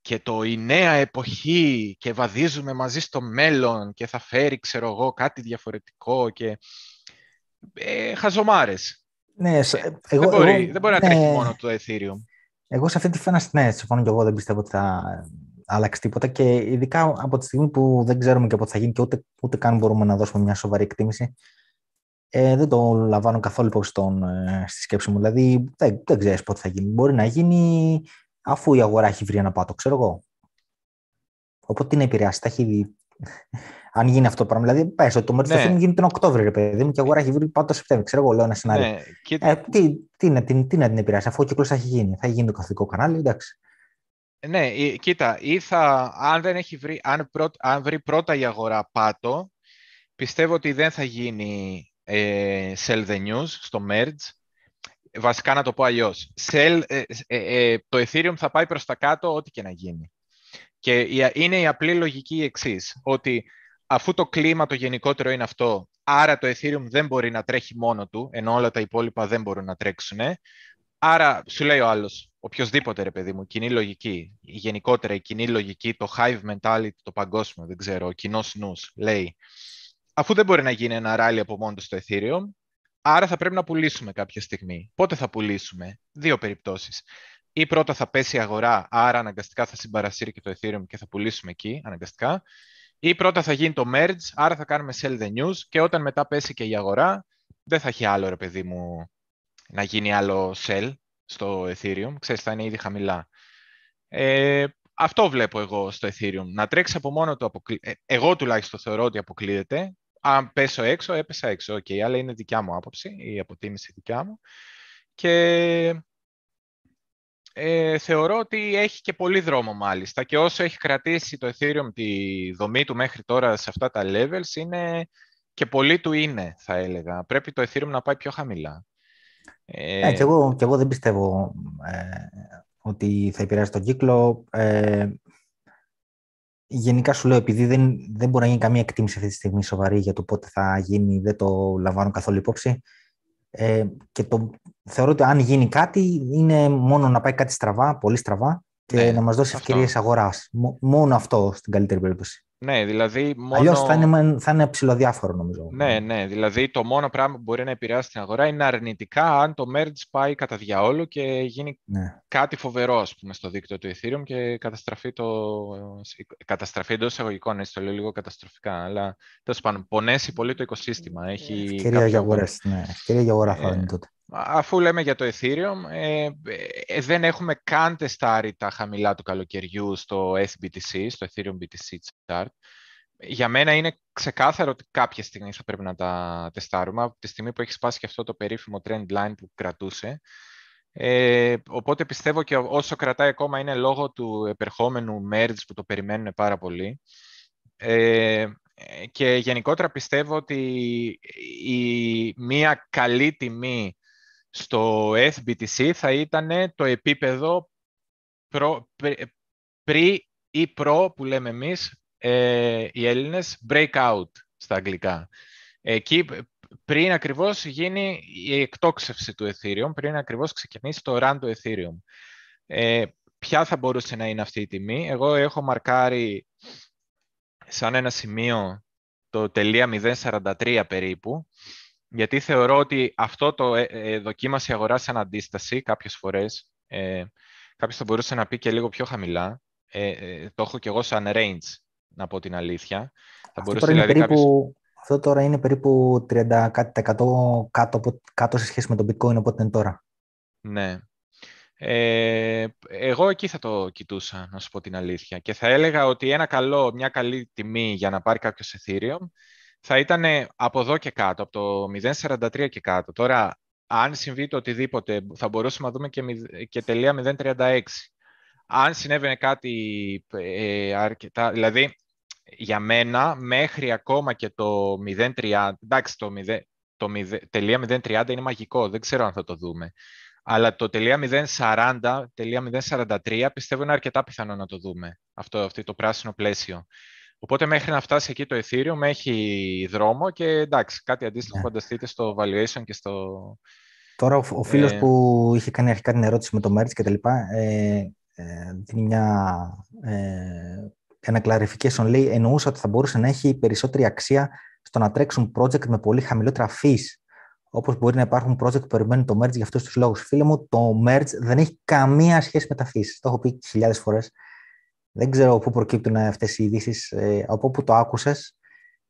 και το η νέα εποχή και βαδίζουμε μαζί στο μέλλον και θα φέρει ξέρω εγώ κάτι διαφορετικό και ε, χαζομάρες. Ναι, ε, εγώ, δεν μπορεί, δεν μπορεί να τρέχει ναι. μόνο το Ethereum. Εγώ σε αυτή τη φάση, ναι, συμφωνώ και εγώ δεν πιστεύω ότι θα αλλάξει τίποτα και ειδικά από τη στιγμή που δεν ξέρουμε και πότε θα γίνει και ούτε, ούτε καν μπορούμε να δώσουμε μια σοβαρή εκτίμηση, ε, δεν το λαμβάνω καθόλου υπόψη ε, στη σκέψη μου. Δηλαδή, δεν, δεν ξέρεις πότε θα γίνει. Μπορεί να γίνει αφού η αγορά έχει βρει ένα πάτο, ξέρω εγώ. Οπότε τι να επηρεάσει, θα έχει αν γίνει αυτό το πράγμα. Δηλαδή, πες ότι το μέρο ναι. γίνει τον Οκτώβριο, ρε παιδί μου, και η αγορά έχει βρει πάνω το Σεπτέμβριο. Ξέρω εγώ, λέω ένα σενάριο. Ναι. Και... Ε, τι, τι, τι, τι, τι, να την επηρεάσει, αφού ο κύκλος θα έχει γίνει. Θα έχει γίνει το καθολικό κανάλι, εντάξει. Ναι, κοίτα, ή θα, αν, δεν έχει βρει, αν, αν βρει πρώτα η αγορά πάτο, πιστεύω ότι δεν θα γίνει ε, sell the news στο merge. Βασικά να το πω αλλιώς. Sell, ε, ε, το Ethereum θα πάει προς τα κάτω ό,τι και να γίνει. Και είναι η απλή λογική η εξής ότι αφού το κλίμα το γενικότερο είναι αυτό, άρα το Ethereum δεν μπορεί να τρέχει μόνο του, ενώ όλα τα υπόλοιπα δεν μπορούν να τρέξουν, Άρα, σου λέει ο άλλος, οποιοδήποτε ρε παιδί μου, κοινή λογική, η γενικότερα η κοινή λογική, το hive mentality, το παγκόσμιο, δεν ξέρω, ο κοινός νους, λέει, αφού δεν μπορεί να γίνει ένα ράλι από μόνο στο Ethereum, άρα θα πρέπει να πουλήσουμε κάποια στιγμή. Πότε θα πουλήσουμε, δύο περιπτώσεις. Ή πρώτα θα πέσει η αγορά, άρα αναγκαστικά θα συμπαρασύρει και το Ethereum και θα πουλήσουμε εκεί, αναγκαστικά. Ή πρώτα θα γίνει το merge, άρα θα κάνουμε sell the news και όταν μετά πέσει και η αγορά, δεν θα έχει άλλο ρε παιδί μου να γίνει άλλο sell στο Ethereum. Ξέρεις, θα είναι ήδη χαμηλά. Ε, αυτό βλέπω εγώ στο Ethereum. Να τρέξει από μόνο του. Αποκλει... Ε, εγώ τουλάχιστον θεωρώ ότι αποκλείεται. Αν πέσω έξω, έπεσα έξω. Okay, αλλά είναι δικιά μου άποψη, η αποτίμηση δικιά μου. Και ε, θεωρώ ότι έχει και πολύ δρόμο μάλιστα. Και όσο έχει κρατήσει το Ethereum τη δομή του μέχρι τώρα σε αυτά τα levels, είναι και πολύ του είναι, θα έλεγα. Πρέπει το Ethereum να πάει πιο χαμηλά. Ε, ε, και, εγώ, και εγώ δεν πιστεύω ε, ότι θα επηρεάσει τον κύκλο. Ε, γενικά σου λέω, επειδή δεν, δεν μπορεί να γίνει καμία εκτίμηση αυτή τη στιγμή σοβαρή για το πότε θα γίνει, δεν το λαμβάνω καθόλου υπόψη. Ε, και το, θεωρώ ότι αν γίνει κάτι, είναι μόνο να πάει κάτι στραβά, πολύ στραβά, και ναι, να μας δώσει ευκαιρίες αγοράς. Μόνο αυτό στην καλύτερη περίπτωση. Ναι, δηλαδή μόνο... Αλλιώς θα είναι, θα είναι ψηλοδιάφορο νομίζω. Ναι, ναι, δηλαδή το μόνο πράγμα που μπορεί να επηρεάσει την αγορά είναι αρνητικά αν το merge πάει κατά διαόλου και γίνει ναι. κάτι φοβερό ας πούμε, στο δίκτυο του Ethereum και καταστραφεί το... Καταστραφεί εντός εισαγωγικών, έτσι το λέω λίγο καταστροφικά, αλλά τέλος πάντων πονέσει πολύ το οικοσύστημα. Έχει ευκαιρία για αγορές, ναι. Ευκαιρία για αγορά θα είναι τότε. Αφού λέμε για το Ethereum, ε, ε, δεν έχουμε καν τεστάρει τα χαμηλά του καλοκαιριού στο SBTC, στο Ethereum BTC chart. Για μένα είναι ξεκάθαρο ότι κάποια στιγμή θα πρέπει να τα τεστάρουμε, από τη στιγμή που έχει σπάσει και αυτό το περίφημο trend line που κρατούσε. Ε, οπότε πιστεύω και όσο κρατάει ακόμα είναι λόγω του επερχόμενου merge που το περιμένουν πάρα πολύ. Ε, και γενικότερα πιστεύω ότι η, μία καλή τιμή στο SBTC θα ήταν το επίπεδο προ, πρι ή προ που λέμε εμείς ε, οι Έλληνες breakout στα αγγλικά. Εκεί πριν ακριβώς γίνει η εκτόξευση του Ethereum, πριν ακριβώς ξεκινήσει το run του Ethereum. Ε, ποια θα μπορούσε να είναι αυτή η τιμή; Εγώ έχω μαρκάρει σαν ένα σημείο το τελεία 043 περίπου, γιατί θεωρώ ότι αυτό το ε, ε, δοκίμασε η αγορά σαν αντίσταση κάποιες φορές. Ε, κάποιος θα μπορούσε να πει και λίγο πιο χαμηλά. Ε, ε το έχω και εγώ σαν range, να πω την αλήθεια. Θα αυτό, τώρα δηλαδή περίπου, αυτό τώρα είναι περίπου 30% κάτω, κάτω σε σχέση με το bitcoin οπότε είναι τώρα. Ναι. Ε, εγώ εκεί θα το κοιτούσα, να σου πω την αλήθεια. Και θα έλεγα ότι ένα καλό, μια καλή τιμή για να πάρει κάποιος Ethereum θα ήταν από εδώ και κάτω, από το 0.43 και κάτω. Τώρα, αν συμβεί το οτιδήποτε, θα μπορούσαμε να δούμε και, και τελεία 0.36. Αν συνέβαινε κάτι ε, αρκετά, δηλαδή για μένα μέχρι ακόμα και το 0.30, εντάξει το, 0, το 0, τελεία 0.30 είναι μαγικό, δεν ξέρω αν θα το δούμε. Αλλά το τελεία 0.40, τελεία 0.43 πιστεύω είναι αρκετά πιθανό να το δούμε, αυτό, αυτό το πράσινο πλαίσιο. Οπότε μέχρι να φτάσει εκεί το Ethereum έχει δρόμο και εντάξει, κάτι αντίστοιχο yeah. Ναι. φανταστείτε στο valuation και στο... Τώρα ο, ο φίλος ε... που είχε κάνει αρχικά την ερώτηση με το merge και τα λοιπά, ε, ε, δίνει μια, ε, ένα clarification, λέει, εννοούσα ότι θα μπορούσε να έχει περισσότερη αξία στο να τρέξουν project με πολύ χαμηλότερα fees, όπως μπορεί να υπάρχουν project που περιμένουν το merge για αυτούς τους λόγους. Φίλε μου, το merge δεν έχει καμία σχέση με τα fees. Το έχω πει χιλιάδες φορές. Δεν ξέρω πού προκύπτουν αυτές οι ειδήσεις, ε, από πού το άκουσες.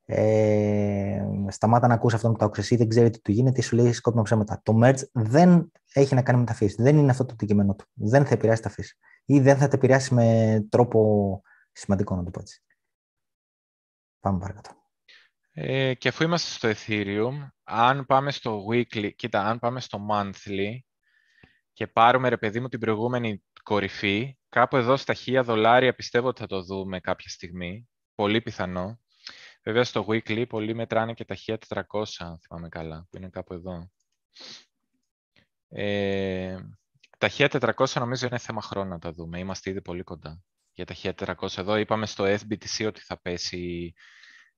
Ε, σταμάτα να ακούσει αυτό που το άκουσες ή δεν ξέρει τι του γίνεται ή σου λέει σκόπιμα ψέματα. Το merge δεν έχει να κάνει με τα fees. Δεν είναι αυτό το αντικείμενο του. Δεν θα επηρεάσει τα fees. Ή δεν θα τα επηρεάσει με τρόπο σημαντικό, να το πω έτσι. Πάμε παρακάτω. Ε, και αφού είμαστε στο Ethereum, αν πάμε στο weekly, κοίτα, αν πάμε στο monthly και πάρουμε, ρε παιδί μου, την προηγούμενη κορυφή, κάπου εδώ στα 1000 δολάρια πιστεύω ότι θα το δούμε κάποια στιγμή. Πολύ πιθανό. Βέβαια στο weekly πολλοί μετράνε και τα 1400, αν θυμάμαι καλά, που είναι κάπου εδώ. Ε, τα 1400 νομίζω είναι θέμα χρόνου να τα δούμε. Είμαστε ήδη πολύ κοντά. Για τα 1400 εδώ είπαμε στο FBTC ότι θα πέσει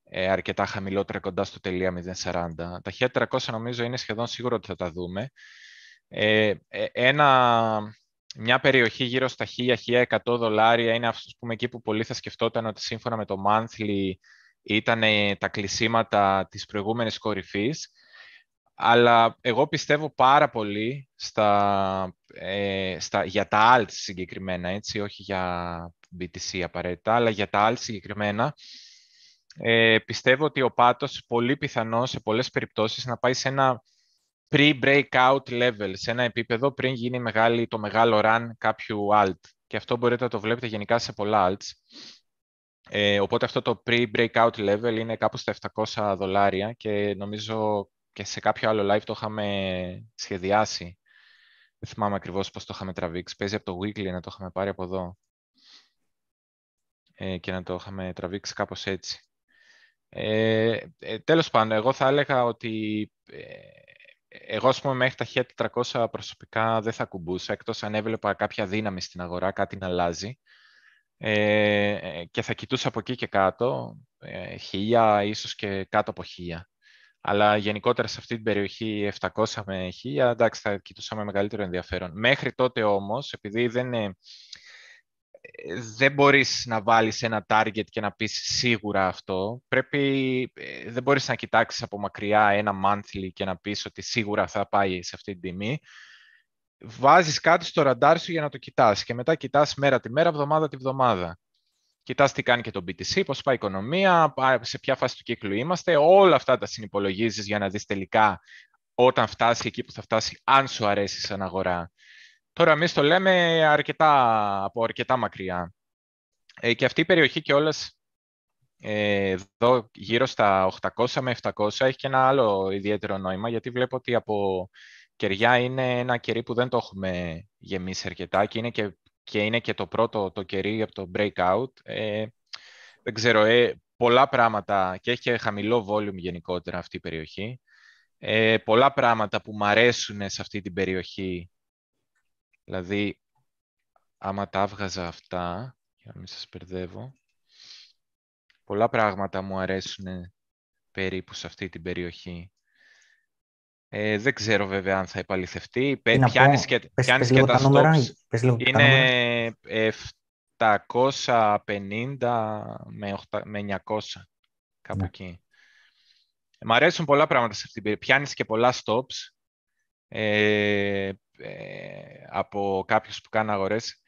ε, αρκετά χαμηλότερα κοντά στο τελεία 040. Τα 1400 νομίζω είναι σχεδόν σίγουρο ότι θα τα δούμε. Ε, ε ένα, μια περιοχή γύρω στα 1000-1100 δολάρια είναι αυτός πούμε, εκεί που πολλοί θα σκεφτόταν ότι σύμφωνα με το monthly ήταν τα κλεισίματα της προηγούμενης κορυφής. Αλλά εγώ πιστεύω πάρα πολύ στα, ε, στα, για τα alt συγκεκριμένα, έτσι, όχι για BTC απαραίτητα, αλλά για τα alt συγκεκριμένα, ε, πιστεύω ότι ο πάτος πολύ πιθανός σε πολλές περιπτώσεις να πάει σε ένα pre-breakout level, σε ένα επίπεδο πριν γίνει μεγάλη, το μεγάλο run κάποιου alt. Και αυτό μπορείτε να το βλέπετε γενικά σε πολλά alts. Ε, οπότε αυτό το pre-breakout level είναι κάπου στα 700 δολάρια και νομίζω και σε κάποιο άλλο live το είχαμε σχεδιάσει. Δεν θυμάμαι ακριβώς πώς το είχαμε τραβήξει. Παίζει από το weekly να το είχαμε πάρει από εδώ ε, και να το είχαμε τραβήξει κάπως έτσι. Ε, ε, τέλος πάντων, εγώ θα έλεγα ότι ε, εγώ, ας πούμε, μέχρι τα 1400 προσωπικά δεν θα κουμπούσα, εκτός αν έβλεπα κάποια δύναμη στην αγορά, κάτι να αλλάζει. Ε, και θα κοιτούσα από εκεί και κάτω, ε, χίλια, ίσως και κάτω από χίλια. Αλλά γενικότερα σε αυτή την περιοχή 700 με 1000, εντάξει, θα κοιτούσα με μεγαλύτερο ενδιαφέρον. Μέχρι τότε όμως, επειδή δεν, ε, δεν μπορείς να βάλεις ένα target και να πεις σίγουρα αυτό. Πρέπει, ε, δεν μπορείς να κοιτάξεις από μακριά ένα monthly και να πεις ότι σίγουρα θα πάει σε αυτή την τιμή. Βάζεις κάτι στο ραντάρ σου για να το κοιτάς και μετά κοιτάς μέρα τη μέρα, εβδομάδα τη βδομάδα. Κοιτάς τι κάνει και το BTC, πώς πάει η οικονομία, σε ποια φάση του κύκλου είμαστε. Όλα αυτά τα συνυπολογίζεις για να δεις τελικά όταν φτάσει εκεί που θα φτάσει, αν σου αρέσει σαν αγορά. Τώρα εμείς το λέμε αρκετά, από αρκετά μακριά. Ε, και αυτή η περιοχή και όλες ε, εδώ γύρω στα 800 με 700 έχει και ένα άλλο ιδιαίτερο νόημα γιατί βλέπω ότι από κεριά είναι ένα κερί που δεν το έχουμε γεμίσει αρκετά και είναι και, και, είναι και το πρώτο το κερί από το breakout. Ε, δεν ξέρω, ε, πολλά πράγματα και έχει και χαμηλό volume γενικότερα αυτή η περιοχή. Ε, πολλά πράγματα που μου αρέσουν σε αυτή την περιοχή Δηλαδή, άμα τα έβγαζα αυτά, για να μην σας μπερδεύω, πολλά πράγματα μου αρέσουν περίπου σε αυτή την περιοχή. Ε, δεν ξέρω βέβαια αν θα επαληθευτεί. Πιάνεις και, πιάνεις και τα νούμερα, Είναι 750 με, 8, με 900, κάπου ναι. εκεί. Μ' αρέσουν πολλά πράγματα σε αυτή την περίπτωση. Πιάνεις και πολλά stops ε, ε, από κάποιους που κάνουν αγορές.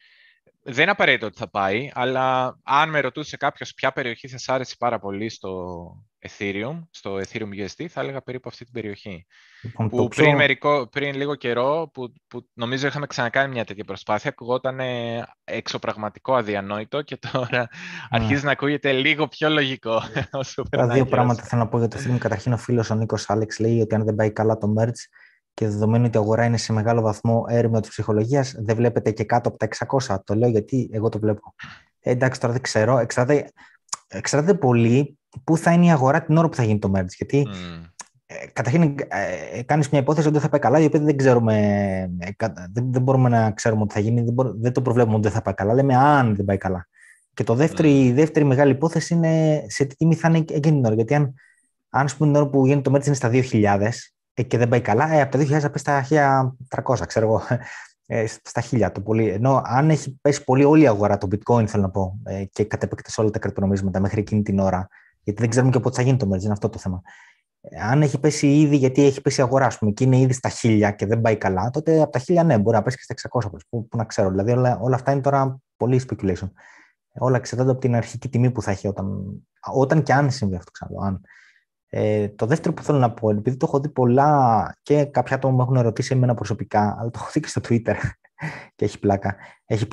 Δεν είναι απαραίτητο ότι θα πάει, αλλά αν με ρωτούσε κάποιος ποια περιοχή θα άρεσε πάρα πολύ στο Ethereum, στο Ethereum USD, θα έλεγα περίπου αυτή την περιοχή. Λοιπόν, που πριν, μερικό, πριν λίγο καιρό, που, που νομίζω είχαμε ξανακάνει μια τέτοια προσπάθεια, ακουγόταν εξωπραγματικό αδιανόητο και τώρα ναι. αρχίζει να ακούγεται λίγο πιο λογικό. Τα δύο πράγματα θέλω να πω για το Ethereum. Καταρχήν ο φίλος ο Νίκος Άλεξ λέει ότι αν δεν πάει καλά το merge, και δεδομένου ότι η αγορά είναι σε μεγάλο βαθμό έρημο της ψυχολογίας, δεν βλέπετε και κάτω από τα 600. Το λέω γιατί εγώ το βλέπω. Ε, εντάξει, τώρα δεν ξέρω. Εξαρτάται, εξαρτάται πολύ πού θα είναι η αγορά την ώρα που θα γίνει το merge. Γιατί mm. ε, καταρχήν ε, κάνεις μια υπόθεση ότι δεν θα πάει καλά, η οποία δεν ξέρουμε. Ε, δεν, δεν μπορούμε να ξέρουμε ότι θα γίνει, δεν, μπορούμε, δεν το προβλέπουμε ότι δεν θα πάει καλά. Λέμε αν δεν πάει καλά. Και το δεύτερη, η δεύτερη μεγάλη υπόθεση είναι σε τι τιμή θα είναι εκείνη την ώρα. Γιατί αν, αν πούμε, την ώρα που γίνει το merge είναι στα 2.000, ε, και δεν πάει καλά, ε, από τα 2.000 θα πέσει στα 1.300, ξέρω εγώ, ε, στα 1.000 το πολύ. Ενώ αν έχει πέσει πολύ όλη η αγορά, το bitcoin θέλω να πω, ε, και κατ' επέκταση όλα τα κρυπτονομίσματα μέχρι εκείνη την ώρα, γιατί δεν ξέρουμε και πότε θα γίνει το merge, είναι αυτό το θέμα. Ε, αν έχει πέσει ήδη, γιατί έχει πέσει η αγορά, ας πούμε, και είναι ήδη στα 1.000 και δεν πάει καλά, τότε από τα 1.000 ναι, μπορεί να πέσει και στα 600, που, που να ξέρω. Δηλαδή όλα, όλα αυτά είναι τώρα πολύ speculation. Όλα εξαρτάται από την αρχική τιμή που θα έχει όταν, όταν και αν συμβεί αυτό, ξέρω, αν. Ε, το δεύτερο που θέλω να πω, επειδή το έχω δει πολλά και κάποια άτομα μου έχουν ερωτήσει εμένα προσωπικά, αλλά το έχω δει και στο Twitter και έχει πλάκα. Έχει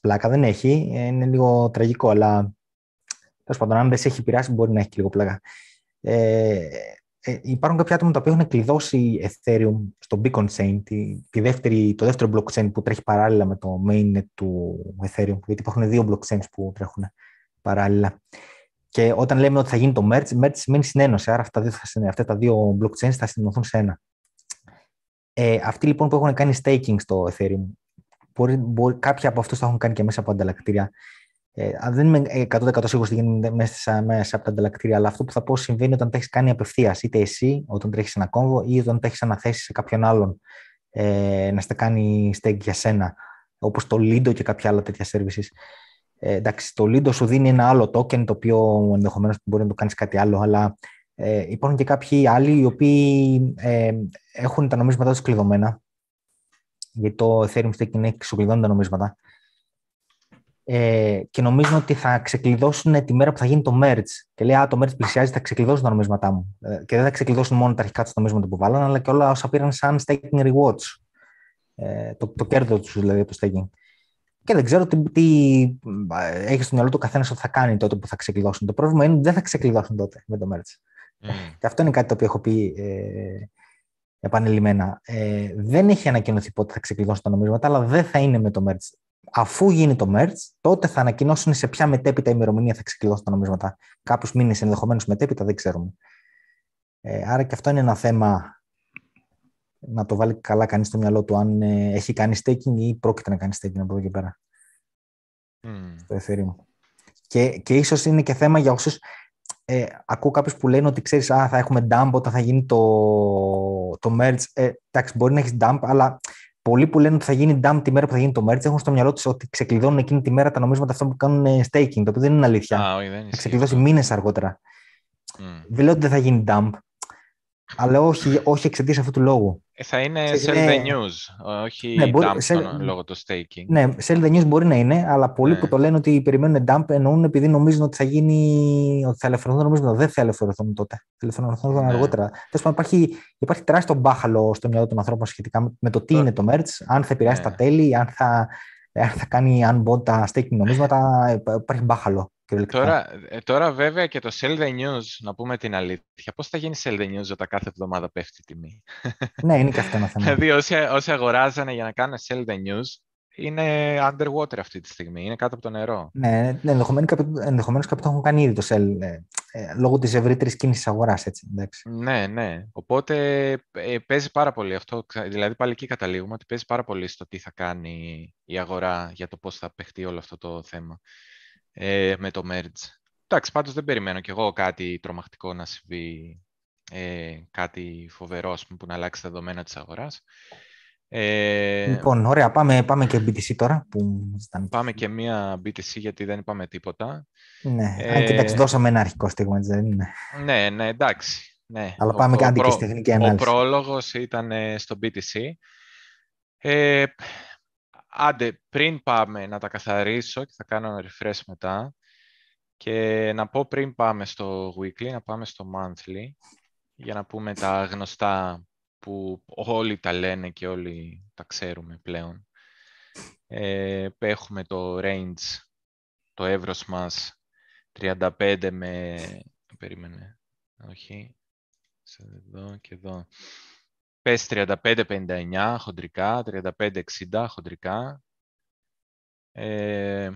πλάκα, δεν έχει, είναι λίγο τραγικό, αλλά τέλος πάντων, αν δεν σε έχει επηρεάσει, μπορεί να έχει και λίγο πλάκα. Ε, ε, υπάρχουν κάποια άτομα τα οποία έχουν κλειδώσει Ethereum στο Beacon Chain, τη, τη δεύτερη, το δεύτερο blockchain που τρέχει παράλληλα με το mainnet του Ethereum, γιατί υπάρχουν δύο blockchains που τρέχουν παράλληλα. Και όταν λέμε ότι θα γίνει το merge, merge σημαίνει συνένωση. Άρα αυτά, αυτά τα δύο blockchains θα συνενωθούν σε ένα. Ε, αυτοί λοιπόν που έχουν κάνει staking στο Ethereum, μπορεί, μπορεί, κάποιοι από αυτούς θα έχουν κάνει και μέσα από ανταλλακτήρια. Ε, δεν είμαι 100% σίγουρος τι γίνεται μέσα, μέσα από τα ανταλλακτήρια, αλλά αυτό που θα πω συμβαίνει όταν τα έχεις κάνει απευθείας, είτε εσύ, όταν τρέχεις ένα κόμβο, ή όταν τα έχεις αναθέσει σε κάποιον άλλον ε, να στα κάνει stake για σένα, όπως το Lido και κάποια άλλα τέτοια services. Ε, εντάξει, το Lido σου δίνει ένα άλλο token, το οποίο ενδεχομένως μπορεί να το κάνεις κάτι άλλο, αλλά ε, υπάρχουν και κάποιοι άλλοι οι οποίοι ε, έχουν τα νομίσματά τους κλειδωμένα. Γιατί το Ethereum Staking έχει ξεκλειδώνει τα νομίσματα. Ε, και νομίζουν ότι θα ξεκλειδώσουν τη μέρα που θα γίνει το merge. Και λέει, Α, το merge πλησιάζει, θα ξεκλειδώσουν τα νομίσματά μου. Ε, και δεν θα ξεκλειδώσουν μόνο τα αρχικά τους νομίσματα που βάλαν, αλλά και όλα όσα πήραν σαν staking rewards. Ε, το, το κέρδος τους δηλαδή από το staking και δεν ξέρω τι, τι έχει στο μυαλό του καθένας ότι θα κάνει τότε που θα ξεκλειδώσουν. Το πρόβλημα είναι ότι δεν θα ξεκλειδώσουν τότε με το merge. Mm. Και αυτό είναι κάτι το οποίο έχω πει ε, επανειλημμένα. Ε, δεν έχει ανακοινωθεί πότε θα ξεκλειδώσουν τα νομίσματα, αλλά δεν θα είναι με το merge. Αφού γίνει το merge, τότε θα ανακοινώσουν σε ποια μετέπειτα ημερομηνία θα ξεκλειδώσουν τα νομίσματα. Κάποιους μήνες ενδεχομένως μετέπειτα δεν ξέρουμε. Ε, άρα και αυτό είναι ένα θέμα να το βάλει καλά κανείς στο μυαλό του αν ε, έχει κάνει staking ή πρόκειται να κάνει staking από εδώ και πέρα. Mm. Στο Ethereum. Και, και ίσως είναι και θέμα για όσους. ε, ακούω κάποιους που λένε ότι ξέρεις, α, θα έχουμε dump όταν θα γίνει το, το merge. Ε, εντάξει, μπορεί να έχεις dump, αλλά πολλοί που λένε ότι θα γίνει dump τη μέρα που θα γίνει το merge έχουν στο μυαλό τους ότι ξεκλειδώνουν εκείνη τη μέρα τα νομίσματα αυτά που κάνουν ε, staking, το οποίο δεν είναι αλήθεια. Ah, όχι, δεν θα ξεκλειδώσει μήνες αργότερα. Mm. Δεν λέω ότι δεν θα γίνει dump, αλλά όχι, όχι εξαιτίας αυτού του λόγου. Ε, θα είναι sell the news, όχι ναι, μπορεί, dump sell, λόγω του staking. Ναι, sell the news μπορεί να είναι, αλλά πολλοί ναι. που το λένε ότι περιμένουν dump εννοούν επειδή νομίζουν ότι θα γίνει, ότι θα ελευθερωθούν νομίζουν ότι δεν θα ελευθερωθούν τότε. Θα ελευθερωθούν ναι. αργότερα. Τέλος πάντων, υπάρχει, υπάρχει τεράστιο μπάχαλο στο μυαλό των ανθρώπων σχετικά με το τι είναι το merge, αν θα επηρεάσει ναι. τα τέλη, αν θα, αν θα κάνει unbond τα staking νομίσματα. Υπάρχει μπάχαλο. Τώρα, ε, τώρα βέβαια και το sell the news, να πούμε την αλήθεια, πώς θα γίνει sell the news όταν κάθε εβδομάδα πέφτει η τιμή; ναι, είναι και αυτό ένα θέμα. Δηλαδή όσοι, όσοι αγοράζανε για να κάνουν sell the news, είναι underwater αυτή τη στιγμή, είναι κάτω από το νερό. Ναι, ναι ενδεχομένως κάποιοι το έχουν κάνει ήδη το sell, ε, ε, λόγω της ευρύτερης κίνησης αγοράς, έτσι. Εντάξει. Ναι, ναι. Οπότε ε, παίζει πάρα πολύ αυτό, δηλαδή πάλι εκεί καταλήγουμε, ότι παίζει πάρα πολύ στο τι θα κάνει η αγορά για το πώς θα παιχτεί όλο αυτό το θέμα ε, με το merge. Εντάξει, πάντως δεν περιμένω κι εγώ κάτι τρομακτικό να συμβεί, ε, κάτι φοβερό πούμε, που να αλλάξει τα δεδομένα της αγοράς. Ε, λοιπόν, ωραία, πάμε, πάμε και BTC τώρα. Που Πάμε και μία BTC γιατί δεν είπαμε τίποτα. Ναι, ε, αν κοιτάξει, δώσαμε ένα αρχικό στίγμα, δεν είναι. Ναι, ναι, εντάξει. Ναι. Αλλά πάμε ο, κάτι και στη τεχνική ανάλυση. Ο πρόλογος ήταν στο BTC. Ε, άντε, πριν πάμε να τα καθαρίσω και θα κάνω ένα refresh μετά και να πω πριν πάμε στο weekly, να πάμε στο monthly για να πούμε τα γνωστά που όλοι τα λένε και όλοι τα ξέρουμε πλέον. Ε, έχουμε το range, το εύρος μας 35 με... Περίμενε, όχι, σε εδώ και εδώ. Πες 35-59 χοντρικά, 35-60 χοντρικά. Ε,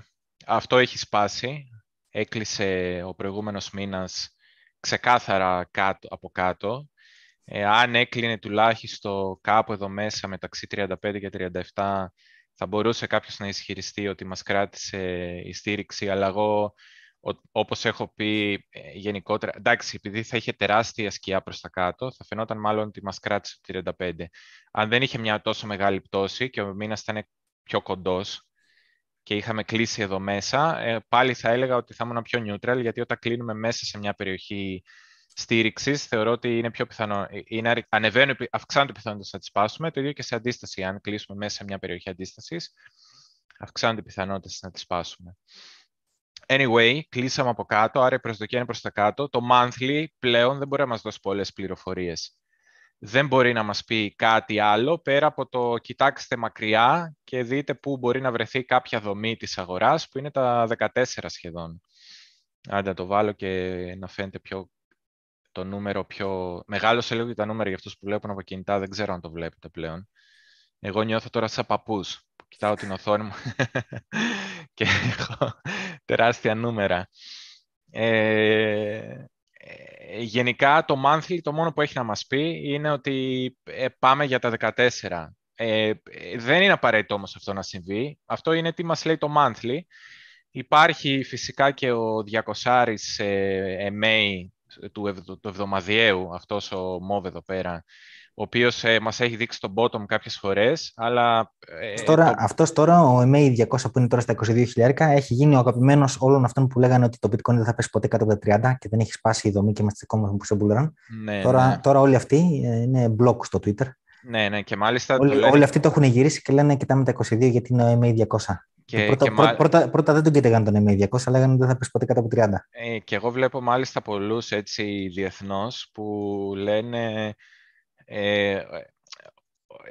αυτό έχει σπάσει. Έκλεισε ο προηγούμενος μήνας ξεκάθαρα κάτω, από κάτω. Ε, αν έκλεινε τουλάχιστον κάπου εδώ μέσα μεταξύ 35 και 37, θα μπορούσε κάποιος να ισχυριστεί ότι μας κράτησε η στήριξη, αλλά εγώ όπως έχω πει ε, γενικότερα, εντάξει, επειδή θα είχε τεράστια σκιά προς τα κάτω, θα φαινόταν μάλλον ότι μας κράτησε το 35. Αν δεν είχε μια τόσο μεγάλη πτώση και ο μήνας ήταν πιο κοντός και είχαμε κλείσει εδώ μέσα, ε, πάλι θα έλεγα ότι θα ήμουν πιο neutral, γιατί όταν κλείνουμε μέσα σε μια περιοχή στήριξης, θεωρώ ότι είναι πιο πιθανό. Ε, είναι, ανεβαίνουν, αυξάνονται οι πιθανότητε να τις σπάσουμε. Το ίδιο και σε αντίσταση. Αν κλείσουμε μέσα σε μια περιοχή αντίστασης, αυξάνονται οι πιθανότητε να τις σπάσουμε. Anyway, κλείσαμε από κάτω, άρα η προσδοκία είναι προς τα κάτω. Το monthly πλέον δεν μπορεί να μας δώσει πολλές πληροφορίες. Δεν μπορεί να μας πει κάτι άλλο πέρα από το κοιτάξτε μακριά και δείτε πού μπορεί να βρεθεί κάποια δομή της αγοράς που είναι τα 14 σχεδόν. Άντε το βάλω και να φαίνεται πιο το νούμερο πιο... Μεγάλο σε λίγο τα νούμερα για αυτούς που βλέπουν από κινητά, δεν ξέρω αν το βλέπετε πλέον. Εγώ νιώθω τώρα σαν παππούς, που κοιτάω την οθόνη μου και έχω τεράστια νούμερα. Ε, ε, γενικά το monthly το μόνο που έχει να μας πει είναι ότι ε, πάμε για τα 14. Ε, δεν είναι απαραίτητο όμως αυτό να συμβεί. Αυτό είναι τι μας λέει το monthly. Υπάρχει φυσικά και ο 200 ε, MA του, του εβδομαδιαίου, αυτός ο MOV εδώ πέρα, ο οποίος ε, μας έχει δείξει τον bottom κάποιες φορές, αλλά... Ε, τώρα, το... Αυτός τώρα, ο MA200 που είναι τώρα στα 22.000, έχει γίνει ο αγαπημένος όλων αυτών που λέγανε ότι το bitcoin δεν θα πέσει ποτέ κάτω από τα 30 και δεν έχει σπάσει η δομή και είμαστε ακόμα που σε bullrun. Ναι, τώρα, ναι. τώρα όλοι αυτοί ε, είναι block στο Twitter. Ναι, ναι, και μάλιστα... Όλοι, λένε... όλοι αυτοί το έχουν γυρίσει και λένε κοιτάμε τα 22 γιατί είναι ο MA200. Και, πρώτα, και πρώτα, πρώτα, πρώτα, δεν τον κοίταγαν τον MA200, λέγανε ότι δεν θα πέσει ποτέ κάτω από 30. Ε, και εγώ βλέπω μάλιστα πολλούς έτσι διεθνώς που λένε ε,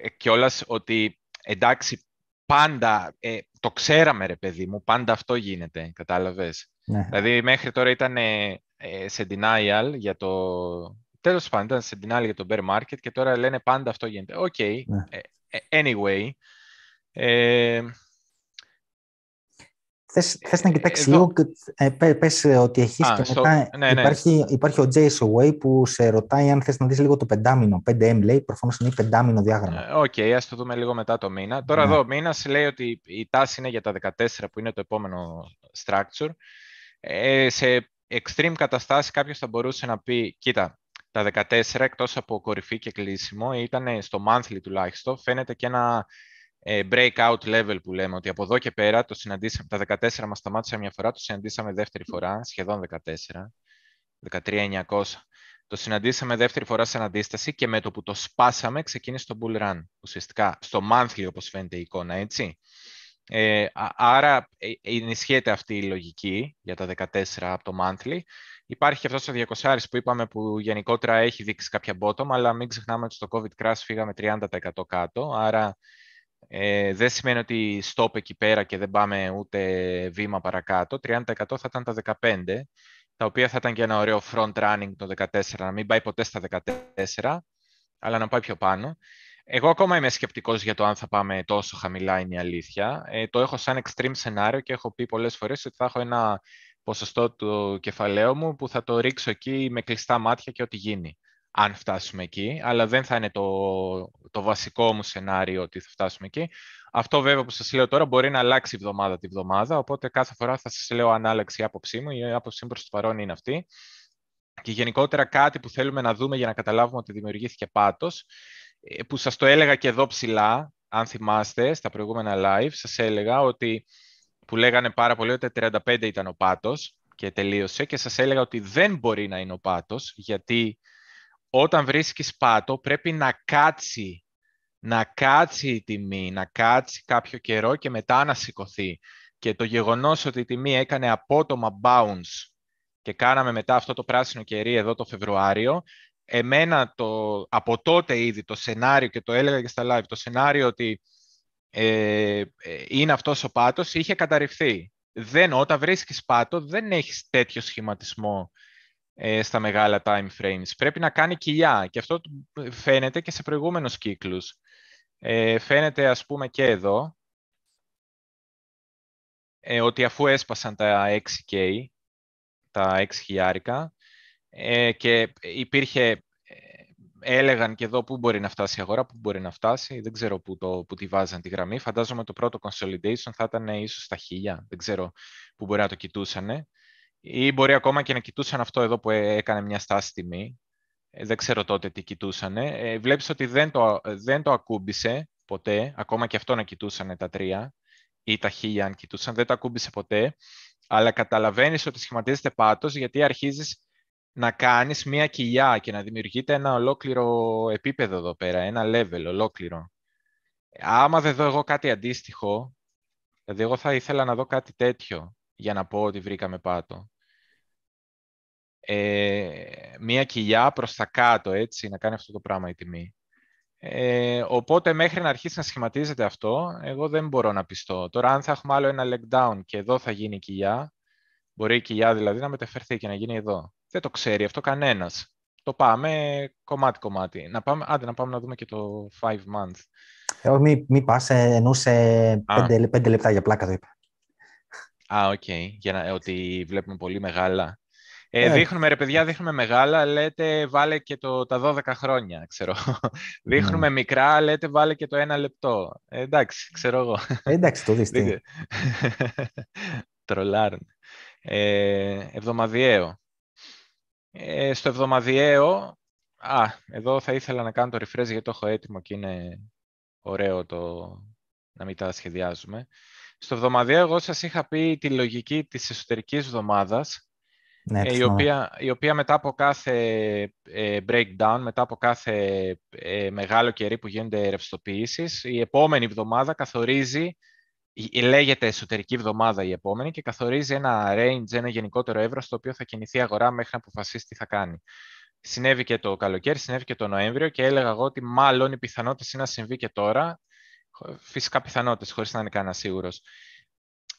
ε, κιόλας ότι εντάξει πάντα, ε, το ξέραμε ρε παιδί μου, πάντα αυτό γίνεται, κατάλαβες; Ναι. Δηλαδή μέχρι τώρα ήταν ε, σε denial για το... Τέλος πάντων, ήταν σε denial για το bear market και τώρα λένε πάντα αυτό γίνεται. OK, okay. ναι. anyway. Ε, Θες, θες να κοιτάξεις λίγο, ε, πες ότι έχεις Α, και μετά ναι, ναι. Υπάρχει, υπάρχει ο Jason Way που σε ρωτάει αν θες να δεις λίγο το πεντάμινο, 5M λέει, προφανώς είναι πεντάμινο διάγραμμα. Ε, OK, okay, ας το δούμε λίγο μετά το μήνα. Τώρα ναι. εδώ ο μήνας λέει ότι η τάση είναι για τα 14 που είναι το επόμενο structure. Ε, σε extreme καταστάσεις κάποιος θα μπορούσε να πει, κοίτα, τα 14 εκτός από κορυφή και κλείσιμο ήταν στο monthly τουλάχιστον, φαίνεται και ένα ε, breakout level που λέμε, ότι από εδώ και πέρα το συναντήσαμε, τα 14 μας σταμάτησε μια φορά, το συναντήσαμε δεύτερη φορά, σχεδόν 14, 13.900. Το συναντήσαμε δεύτερη φορά σε αντίσταση και με το που το σπάσαμε ξεκίνησε το bull run, ουσιαστικά, στο monthly όπως φαίνεται η εικόνα, έτσι. Ε, άρα ε, ενισχύεται αυτή η λογική για τα 14 από το monthly. Υπάρχει και αυτός ο 200 που είπαμε που γενικότερα έχει δείξει κάποια bottom, αλλά μην ξεχνάμε ότι στο COVID crash φύγαμε 30% κάτω, άρα ε, δεν σημαίνει ότι stop εκεί πέρα και δεν πάμε ούτε βήμα παρακάτω. 30% θα ήταν τα 15, τα οποία θα ήταν και ένα ωραίο front running το 14, να μην πάει ποτέ στα 14, αλλά να πάει πιο πάνω. Εγώ ακόμα είμαι σκεπτικός για το αν θα πάμε τόσο χαμηλά, είναι η αλήθεια. Ε, το έχω σαν extreme σενάριο και έχω πει πολλές φορές ότι θα έχω ένα ποσοστό του κεφαλαίου μου που θα το ρίξω εκεί με κλειστά μάτια και ό,τι γίνει αν φτάσουμε εκεί, αλλά δεν θα είναι το, το βασικό μου σενάριο ότι θα φτάσουμε εκεί. Αυτό βέβαια που σας λέω τώρα μπορεί να αλλάξει εβδομάδα τη βδομάδα, οπότε κάθε φορά θα σας λέω αν άλλαξε η άποψή μου. Η άποψή μου προς το παρόν είναι αυτή. Και γενικότερα κάτι που θέλουμε να δούμε για να καταλάβουμε ότι δημιουργήθηκε πάτος, ε, που σας το έλεγα και εδώ ψηλά, αν θυμάστε, στα προηγούμενα live, σας έλεγα ότι που λέγανε πάρα πολύ ότι 35 ήταν ο πάτος και τελείωσε και σας έλεγα ότι δεν μπορεί να είναι ο πάτος γιατί όταν βρίσκεις πάτο πρέπει να κάτσει να κάτσει η τιμή, να κάτσει κάποιο καιρό και μετά να σηκωθεί. Και το γεγονός ότι η τιμή έκανε απότομα bounce και κάναμε μετά αυτό το πράσινο κερί εδώ το Φεβρουάριο, εμένα το, από τότε ήδη το σενάριο, και το έλεγα και στα live, το σενάριο ότι ε, ε, είναι αυτός ο πάτος είχε καταρριφθεί. Δεν, όταν βρίσκεις πάτο δεν έχεις τέτοιο σχηματισμό ε, στα μεγάλα time frames. Πρέπει να κάνει κοιλιά και αυτό φαίνεται και σε προηγούμενους κύκλους. Ε, φαίνεται ας πούμε και εδώ ε, ότι αφού έσπασαν τα 6K, τα 6 χιλιάρικα ε, και υπήρχε, ε, έλεγαν και εδώ πού μπορεί να φτάσει η αγορά, πού μπορεί να φτάσει, δεν ξέρω πού, το, πού τη βάζαν τη γραμμή. Φαντάζομαι το πρώτο consolidation θα ήταν ίσως στα χίλια, δεν ξέρω πού μπορεί να το κοιτούσαν. Ή μπορεί ακόμα και να κοιτούσαν αυτό εδώ που έκανε μια στάση τιμή. Ε, δεν ξέρω τότε τι κοιτούσαν. Ε, βλέπεις ότι δεν το, δεν το ακούμπησε ποτέ, ακόμα και αυτό να κοιτούσαν τα τρία ή τα χίλια αν κοιτούσαν, δεν το ακούμπησε ποτέ αλλά καταλαβαίνεις ότι σχηματίζεται πάτος γιατί αρχίζεις να κάνεις μία κοιλιά και να δημιουργείται ένα ολόκληρο επίπεδο εδώ πέρα, ένα level ολόκληρο. Άμα δεν δω εγώ κάτι αντίστοιχο, δηλαδή εγώ θα ήθελα να δω κάτι τέτοιο για να πω ότι βρήκαμε πάτο. Ε, μία κοιλιά προς τα κάτω, έτσι, να κάνει αυτό το πράγμα η τιμή. Ε, οπότε μέχρι να αρχίσει να σχηματίζεται αυτό, εγώ δεν μπορώ να πειστώ. Τώρα αν θα έχουμε άλλο ένα leg down και εδώ θα γίνει η κοιλιά, μπορεί η κοιλιά δηλαδή να μεταφερθεί και να γίνει εδώ. Δεν το ξέρει αυτό κανένας. Το πάμε κομμάτι-κομμάτι. Να πάμε, άντε να πάμε να δούμε και το 5 month. Ε, όχι, μην μη πας, ε, εννοούσε 5 λεπτά για πλάκα το είπα. Α, OK. Okay. Για να, ότι βλέπουμε πολύ μεγάλα. Ε, ε, δείχνουμε, ρε παιδιά, δείχνουμε μεγάλα, λέτε βάλε και το, τα 12 χρόνια, ξέρω. δείχνουμε ναι. μικρά, λέτε βάλε και το ένα λεπτό. Ε, εντάξει, ξέρω εγώ. Ε, εντάξει, το δεις Τρολάρουν. Ε, εβδομαδιαίο. Ε, στο εβδομαδιαίο, α, εδώ θα ήθελα να κάνω το refresh γιατί το έχω έτοιμο και είναι ωραίο το να μην τα σχεδιάζουμε. Στο εβδομαδιαίο εγώ σας είχα πει τη λογική της εσωτερικής εβδομάδας ναι, ε, η, οποία, η οποία μετά από κάθε ε, breakdown, μετά από κάθε ε, μεγάλο κερί που γίνονται ρευστοποιήσεις, η επόμενη εβδομάδα καθορίζει, λέγεται εσωτερική εβδομάδα η επόμενη και καθορίζει ένα range, ένα γενικότερο εύρος στο οποίο θα κινηθεί η αγορά μέχρι να αποφασίσει τι θα κάνει. Συνέβη και το καλοκαίρι, συνέβη και το Νοέμβριο και έλεγα εγώ ότι μάλλον οι πιθανότητες είναι να συμβεί και τώρα. Φυσικά πιθανότητες, χωρίς να είναι κανένας σίγουρος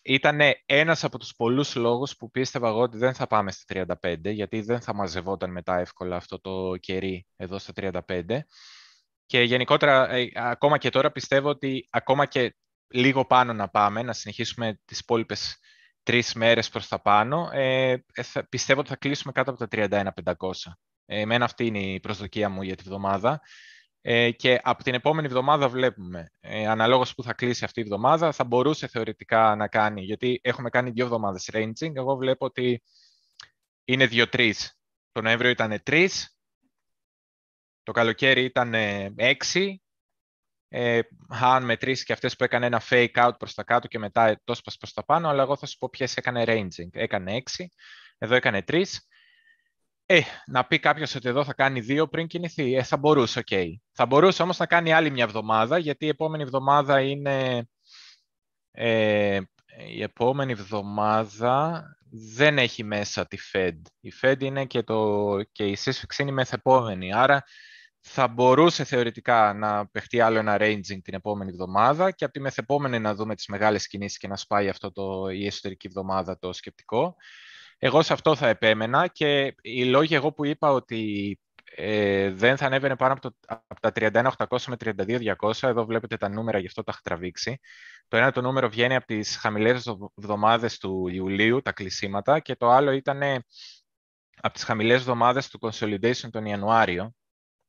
ήταν ένας από τους πολλούς λόγους που πίστευα εγώ ότι δεν θα πάμε στα 35, γιατί δεν θα μαζευόταν μετά εύκολα αυτό το κερί εδώ στα 35. Και γενικότερα, ε, ακόμα και τώρα πιστεύω ότι ακόμα και λίγο πάνω να πάμε, να συνεχίσουμε τις υπόλοιπες τρεις μέρες προς τα πάνω, ε, ε πιστεύω ότι θα κλείσουμε κάτω από τα 31.500. Ε, εμένα αυτή είναι η προσδοκία μου για τη βδομάδα. Ε, και από την επόμενη εβδομάδα βλέπουμε, ε, αναλόγως που θα κλείσει αυτή η εβδομάδα, θα μπορούσε θεωρητικά να κάνει, γιατί έχουμε κάνει δύο εβδομάδες ranging, εγώ βλέπω ότι είναι δύο-τρεις. Το Νοέμβριο ήταν τρεις, το καλοκαίρι ήταν έξι, ε, αν μετρήσει και αυτές που έκανε ένα fake out προς τα κάτω και μετά το σπας προς τα πάνω, αλλά εγώ θα σου πω ποιες έκανε ranging. Έκανε έξι, εδώ έκανε τρεις. Ε, να πει κάποιος ότι εδώ θα κάνει δύο πριν κινηθεί. Ε, θα μπορούσε, OK. Okay. Θα μπορούσε όμως να κάνει άλλη μια εβδομάδα, γιατί η επόμενη εβδομάδα είναι... Ε, η επόμενη εβδομάδα δεν έχει μέσα τη Fed. Η Fed είναι και, το, και η σύσφυξη είναι η μεθεπόμενη. Άρα θα μπορούσε θεωρητικά να παιχτεί άλλο ένα ranging την επόμενη εβδομάδα και από τη μεθεπόμενη να δούμε τις μεγάλες κινήσεις και να σπάει αυτό το, η εσωτερική εβδομάδα το σκεπτικό. Εγώ σε αυτό θα επέμενα και οι λόγοι εγώ που είπα ότι ε, δεν θα ανέβαινε πάνω από, το, από τα 31.800 με 32.200, εδώ βλέπετε τα νούμερα, γι' αυτό τα έχω τραβήξει. Το ένα το νούμερο βγαίνει από τις χαμηλές εβδομάδες του Ιουλίου, τα κλεισίματα, και το άλλο ήταν από τις χαμηλές εβδομάδες του Consolidation τον Ιανουάριο.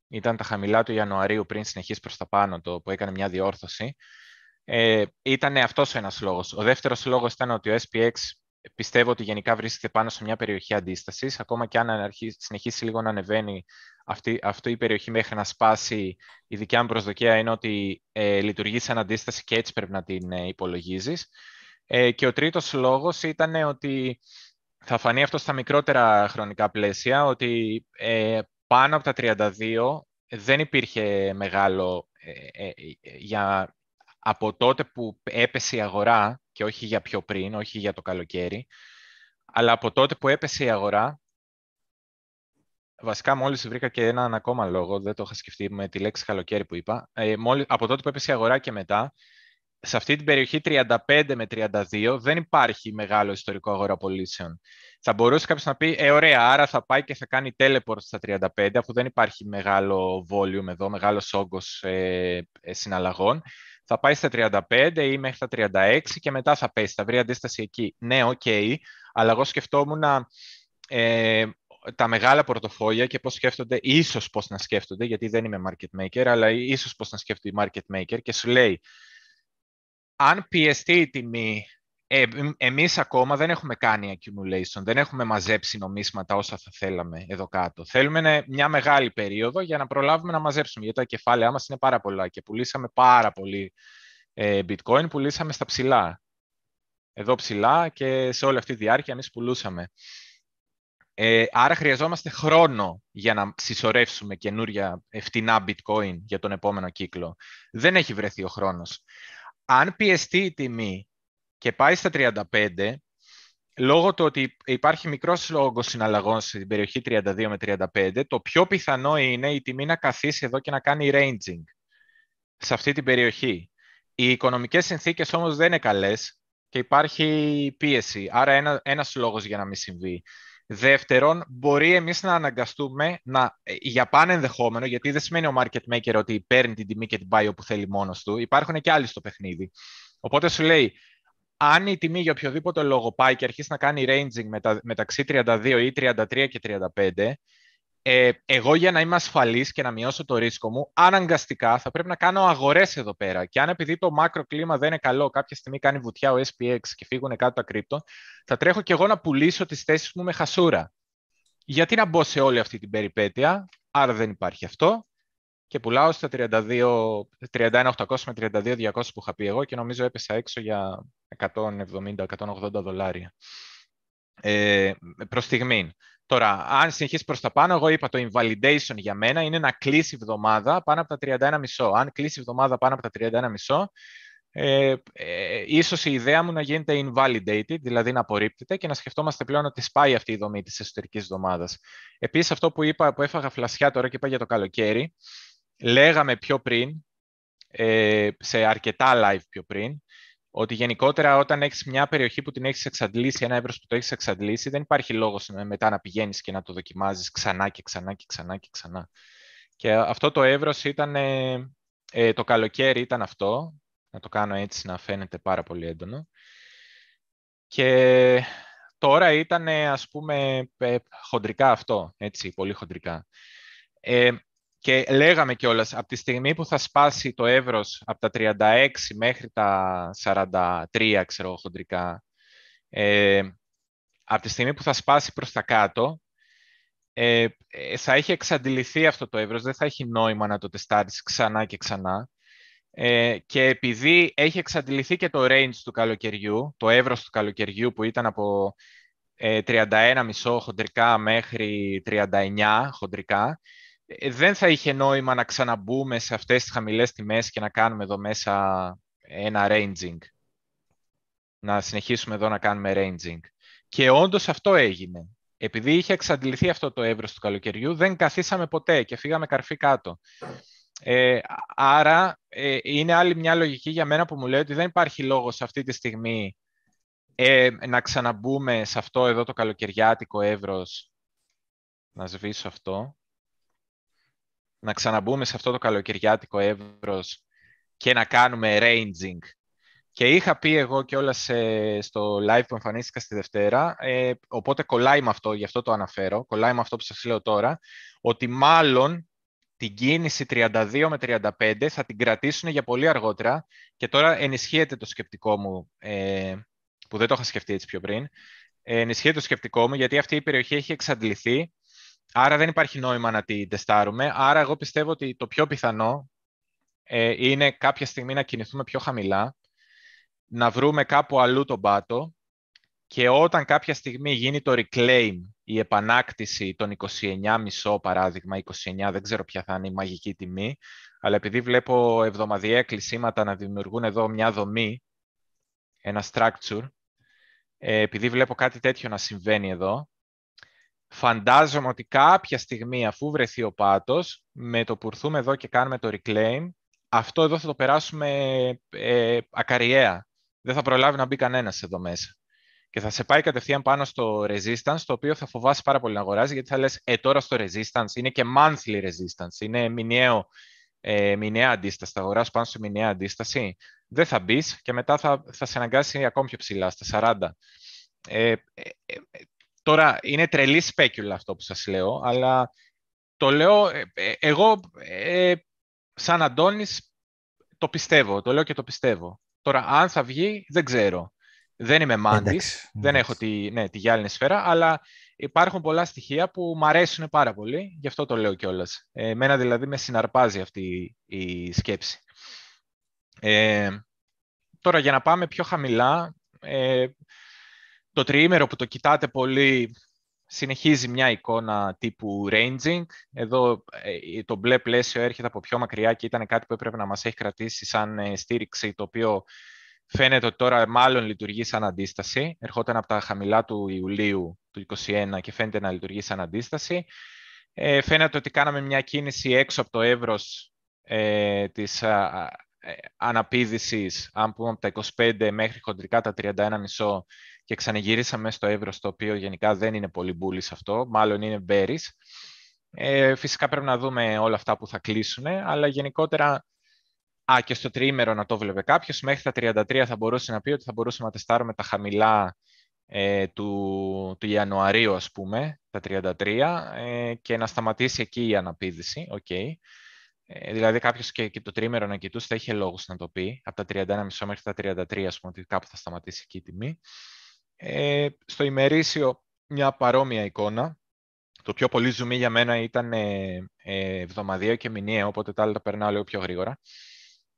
Ήταν τα χαμηλά του Ιανουαρίου πριν συνεχίσει προς τα πάνω, το που έκανε μια διόρθωση. Ε, ήταν αυτός ο ένας λόγος. Ο δεύτερος λόγος ήταν ότι ο SPX πιστεύω ότι γενικά βρίσκεται πάνω σε μια περιοχή αντίστασης. Ακόμα και αν συνεχίσει λίγο να ανεβαίνει αυτή, αυτή η περιοχή μέχρι να σπάσει, η δικιά μου προσδοκία είναι ότι ε, λειτουργεί σαν αντίσταση και έτσι πρέπει να την ε, υπολογίζεις. Ε, και ο τρίτος λόγος ήταν ότι θα φανεί αυτό στα μικρότερα χρονικά πλαίσια, ότι ε, πάνω από τα 32 δεν υπήρχε μεγάλο ε, για, από τότε που έπεσε η αγορά και όχι για πιο πριν, όχι για το καλοκαίρι, αλλά από τότε που έπεσε η αγορά, βασικά μόλις βρήκα και έναν ακόμα λόγο, δεν το είχα σκεφτεί με τη λέξη καλοκαίρι που είπα, ε, μόλις, από τότε που έπεσε η αγορά και μετά, σε αυτή την περιοχή 35 με 32 δεν υπάρχει μεγάλο ιστορικό αγοραπολίσεων. Θα μπορούσε κάποιος να πει, ε, ωραία, άρα θα πάει και θα κάνει teleport στα 35, αφού δεν υπάρχει μεγάλο volume εδώ, μεγάλος όγκος ε, ε, συναλλαγών. Θα πάει στα 35 ή μέχρι τα 36 και μετά θα πέσει, θα βρει αντίσταση εκεί. Ναι, OK, okay, αλλά εγώ σκεφτόμουν ε, τα μεγάλα πορτοφόλια και πώς σκέφτονται, ίσως πώς να σκέφτονται, γιατί δεν είμαι market maker, αλλά ίσως πώς να σκέφτονται οι market maker και σου λέει, αν πιεστεί η τιμή, ε, εμείς ακόμα δεν έχουμε κάνει accumulation, δεν έχουμε μαζέψει νομίσματα όσα θα θέλαμε εδώ κάτω. Θέλουμε μια μεγάλη περίοδο για να προλάβουμε να μαζέψουμε, γιατί τα κεφάλαιά μας είναι πάρα πολλά και πουλήσαμε πάρα πολύ ε, bitcoin, πουλήσαμε στα ψηλά. Εδώ ψηλά και σε όλη αυτή τη διάρκεια εμείς πουλούσαμε. Ε, άρα χρειαζόμαστε χρόνο για να συσσωρεύσουμε καινούρια φτηνά bitcoin για τον επόμενο κύκλο. Δεν έχει βρεθεί ο χρόνος. Αν πιεστεί η τιμή και πάει στα 35, λόγω του ότι υπάρχει μικρός λόγος συναλλαγών στην περιοχή 32 με 35, το πιο πιθανό είναι η τιμή να καθίσει εδώ και να κάνει ranging σε αυτή την περιοχή. Οι οικονομικές συνθήκες όμως δεν είναι καλές και υπάρχει πίεση. Άρα ένα, ένας λόγος για να μην συμβεί. Δεύτερον, μπορεί εμείς να αναγκαστούμε να, ε, για πάνε ενδεχόμενο, γιατί δεν σημαίνει ο market maker ότι παίρνει την τιμή και την πάει όπου θέλει μόνος του. Υπάρχουν και άλλοι στο παιχνίδι. Οπότε σου λέει, αν η τιμή για οποιοδήποτε λόγο πάει και αρχίσει να κάνει ranging μετα, μεταξύ 32 ή 33 και 35, ε, εγώ για να είμαι ασφαλής και να μειώσω το ρίσκο μου, αναγκαστικά θα πρέπει να κάνω αγορές εδώ πέρα. Και αν επειδή το μάκρο κλίμα δεν είναι καλό, κάποια στιγμή κάνει βουτιά ο SPX και φύγουν κάτω τα κρύπτο, θα τρέχω και εγώ να πουλήσω τις θέσεις μου με χασούρα. Γιατί να μπω σε όλη αυτή την περιπέτεια, άρα δεν υπάρχει αυτό. Και πουλάω στα 31.800 με 32.200 που είχα πει εγώ και νομίζω έπεσα έξω για 170-180 δολάρια. Ε, προς στιγμήν. Τώρα, αν συνεχίσεις προς τα πάνω, εγώ είπα το invalidation για μένα είναι να κλείσει εβδομάδα πάνω από τα 31,5. Αν κλείσει εβδομάδα πάνω από τα 31,5, ε, ε, ίσως η ιδέα μου να γίνεται invalidated, δηλαδή να απορρίπτεται και να σκεφτόμαστε πλέον ότι σπάει αυτή η δομή της εσωτερικής εβδομάδας. Επίσης, αυτό που είπα, που έφαγα φλασιά τώρα και είπα για το καλοκαίρι, λέγαμε πιο πριν, ε, σε αρκετά live πιο πριν, ότι γενικότερα όταν έχεις μια περιοχή που την έχεις εξαντλήσει, ένα εύρος που το έχεις εξαντλήσει, δεν υπάρχει λόγος μετά να πηγαίνεις και να το δοκιμάζεις ξανά και ξανά και ξανά και ξανά. Και αυτό το εύρος ήταν, ε, ε, το καλοκαίρι ήταν αυτό, να το κάνω έτσι να φαίνεται πάρα πολύ έντονο. Και τώρα ήταν, ας πούμε, ε, χοντρικά αυτό, έτσι, πολύ χοντρικά. Ε, και λέγαμε κιόλας, από τη στιγμή που θα σπάσει το εύρος από τα 36 μέχρι τα 43, ξέρω, χοντρικά, ε, από τη στιγμή που θα σπάσει προς τα κάτω, ε, ε, θα έχει εξαντληθεί αυτό το εύρος, δεν θα έχει νόημα να το τεστάρεις ξανά και ξανά. Ε, και επειδή έχει εξαντληθεί και το range του καλοκαιριού, το εύρος του καλοκαιριού που ήταν από ε, 31,5 χοντρικά μέχρι 39 χοντρικά, ε, δεν θα είχε νόημα να ξαναμπούμε σε αυτές τις χαμηλές τιμές και να κάνουμε εδώ μέσα ένα ranging. Να συνεχίσουμε εδώ να κάνουμε ranging. Και όντως αυτό έγινε. Επειδή είχε εξαντληθεί αυτό το εύρος του καλοκαιριού, δεν καθίσαμε ποτέ και φύγαμε καρφί κάτω. Ε, άρα, ε, είναι άλλη μια λογική για μένα που μου λέει ότι δεν υπάρχει λόγος αυτή τη στιγμή ε, να ξαναμπούμε σε αυτό εδώ το καλοκαιριάτικο εύρος. Να σβήσω αυτό να ξαναμπούμε σε αυτό το καλοκαιριάτικο εύρος και να κάνουμε ranging. Και είχα πει εγώ και όλα στο live που εμφανίστηκα στη Δευτέρα, ε, οπότε κολλάει με αυτό, γι' αυτό το αναφέρω, κολλάει με αυτό που σας λέω τώρα, ότι μάλλον την κίνηση 32 με 35 θα την κρατήσουν για πολύ αργότερα και τώρα ενισχύεται το σκεπτικό μου, ε, που δεν το είχα σκεφτεί έτσι πιο πριν, ε, ενισχύεται το σκεπτικό μου γιατί αυτή η περιοχή έχει εξαντληθεί άρα δεν υπάρχει νόημα να τη τεστάρουμε. Άρα εγώ πιστεύω ότι το πιο πιθανό ε, είναι κάποια στιγμή να κινηθούμε πιο χαμηλά, να βρούμε κάπου αλλού τον πάτο και όταν κάποια στιγμή γίνει το reclaim, η επανάκτηση των 29,5 παράδειγμα, 29, δεν ξέρω ποια θα είναι η μαγική τιμή, αλλά επειδή βλέπω εβδομαδιαία κλεισίματα να δημιουργούν εδώ μια δομή, ένα structure, ε, επειδή βλέπω κάτι τέτοιο να συμβαίνει εδώ, φαντάζομαι ότι κάποια στιγμή αφού βρεθεί ο πάτος, με το που έρθουμε εδώ και κάνουμε το reclaim, αυτό εδώ θα το περάσουμε ε, ακαριέα. Δεν θα προλάβει να μπει κανένας εδώ μέσα. Και θα σε πάει κατευθείαν πάνω στο resistance, το οποίο θα φοβάσει πάρα πολύ να αγοράζει, γιατί θα λες, ε, τώρα στο resistance είναι και monthly resistance, είναι μηνιαίο, ε, μηνιαία αντίσταση, θα αγοράσει πάνω σε μηνιαία αντίσταση. Δεν θα μπεις και μετά θα, θα σε αναγκάσει ακόμη πιο ψηλά, στα 40. Ε, ε, ε, τώρα, είναι τρελή σπέκουλα αυτό που σας λέω, αλλά το λέω, ε, εγώ σαν Αντώνης το πιστεύω, το λέω και το πιστεύω. Τώρα, αν θα βγει, δεν ξέρω. Δεν είμαι μάντης, δεν έχω τη, ναι, τη γυάλινη σφαίρα, αλλά υπάρχουν πολλά στοιχεία που μου αρέσουν πάρα πολύ, γι' αυτό το λέω κιόλας. Ε, εμένα δηλαδή με συναρπάζει αυτή η σκέψη. Ε, τώρα, για να πάμε πιο χαμηλά, ε, το τριήμερο που το κοιτάτε πολύ συνεχίζει μια εικόνα τύπου ranging. Εδώ ε, το μπλε πλαίσιο έρχεται από πιο μακριά και ήταν κάτι που έπρεπε να μας έχει κρατήσει σαν ε, στήριξη, το οποίο φαίνεται ότι τώρα μάλλον λειτουργεί σαν αντίσταση. Ερχόταν από τα χαμηλά του Ιουλίου του 2021 και φαίνεται να λειτουργεί σαν αντίσταση. Ε, φαίνεται ότι κάναμε μια κίνηση έξω από το εύρος ε, της α, αναπήδησης, αν πούμε από τα 25 μέχρι χοντρικά τα 31,5 και ξαναγυρίσαμε στο ευρώ, το οποίο γενικά δεν είναι πολύ μπούλης αυτό, μάλλον είναι μπέρις. Ε, φυσικά πρέπει να δούμε όλα αυτά που θα κλείσουν, αλλά γενικότερα, α, και στο τριήμερο να το βλέπει κάποιος, μέχρι τα 33 θα μπορούσε να πει ότι θα μπορούσαμε να τεστάρουμε τα χαμηλά ε, του, του Ιανουαρίου, ας πούμε, τα 33, ε, και να σταματήσει εκεί η αναπήδηση, okay. Ε, δηλαδή κάποιος και, και το τρίμερο να κοιτούσε θα είχε λόγους να το πει, από τα 31,5 μέχρι τα 33, ας πούμε, ότι κάπου θα σταματήσει εκεί η τιμή. Ε, στο ημερήσιο μια παρόμοια εικόνα. Το πιο πολύ ζουμί για μένα ήταν ε, ε, εβδομαδιαίο και μηνιαίο, οπότε τα άλλα τα περνάω λίγο πιο γρήγορα.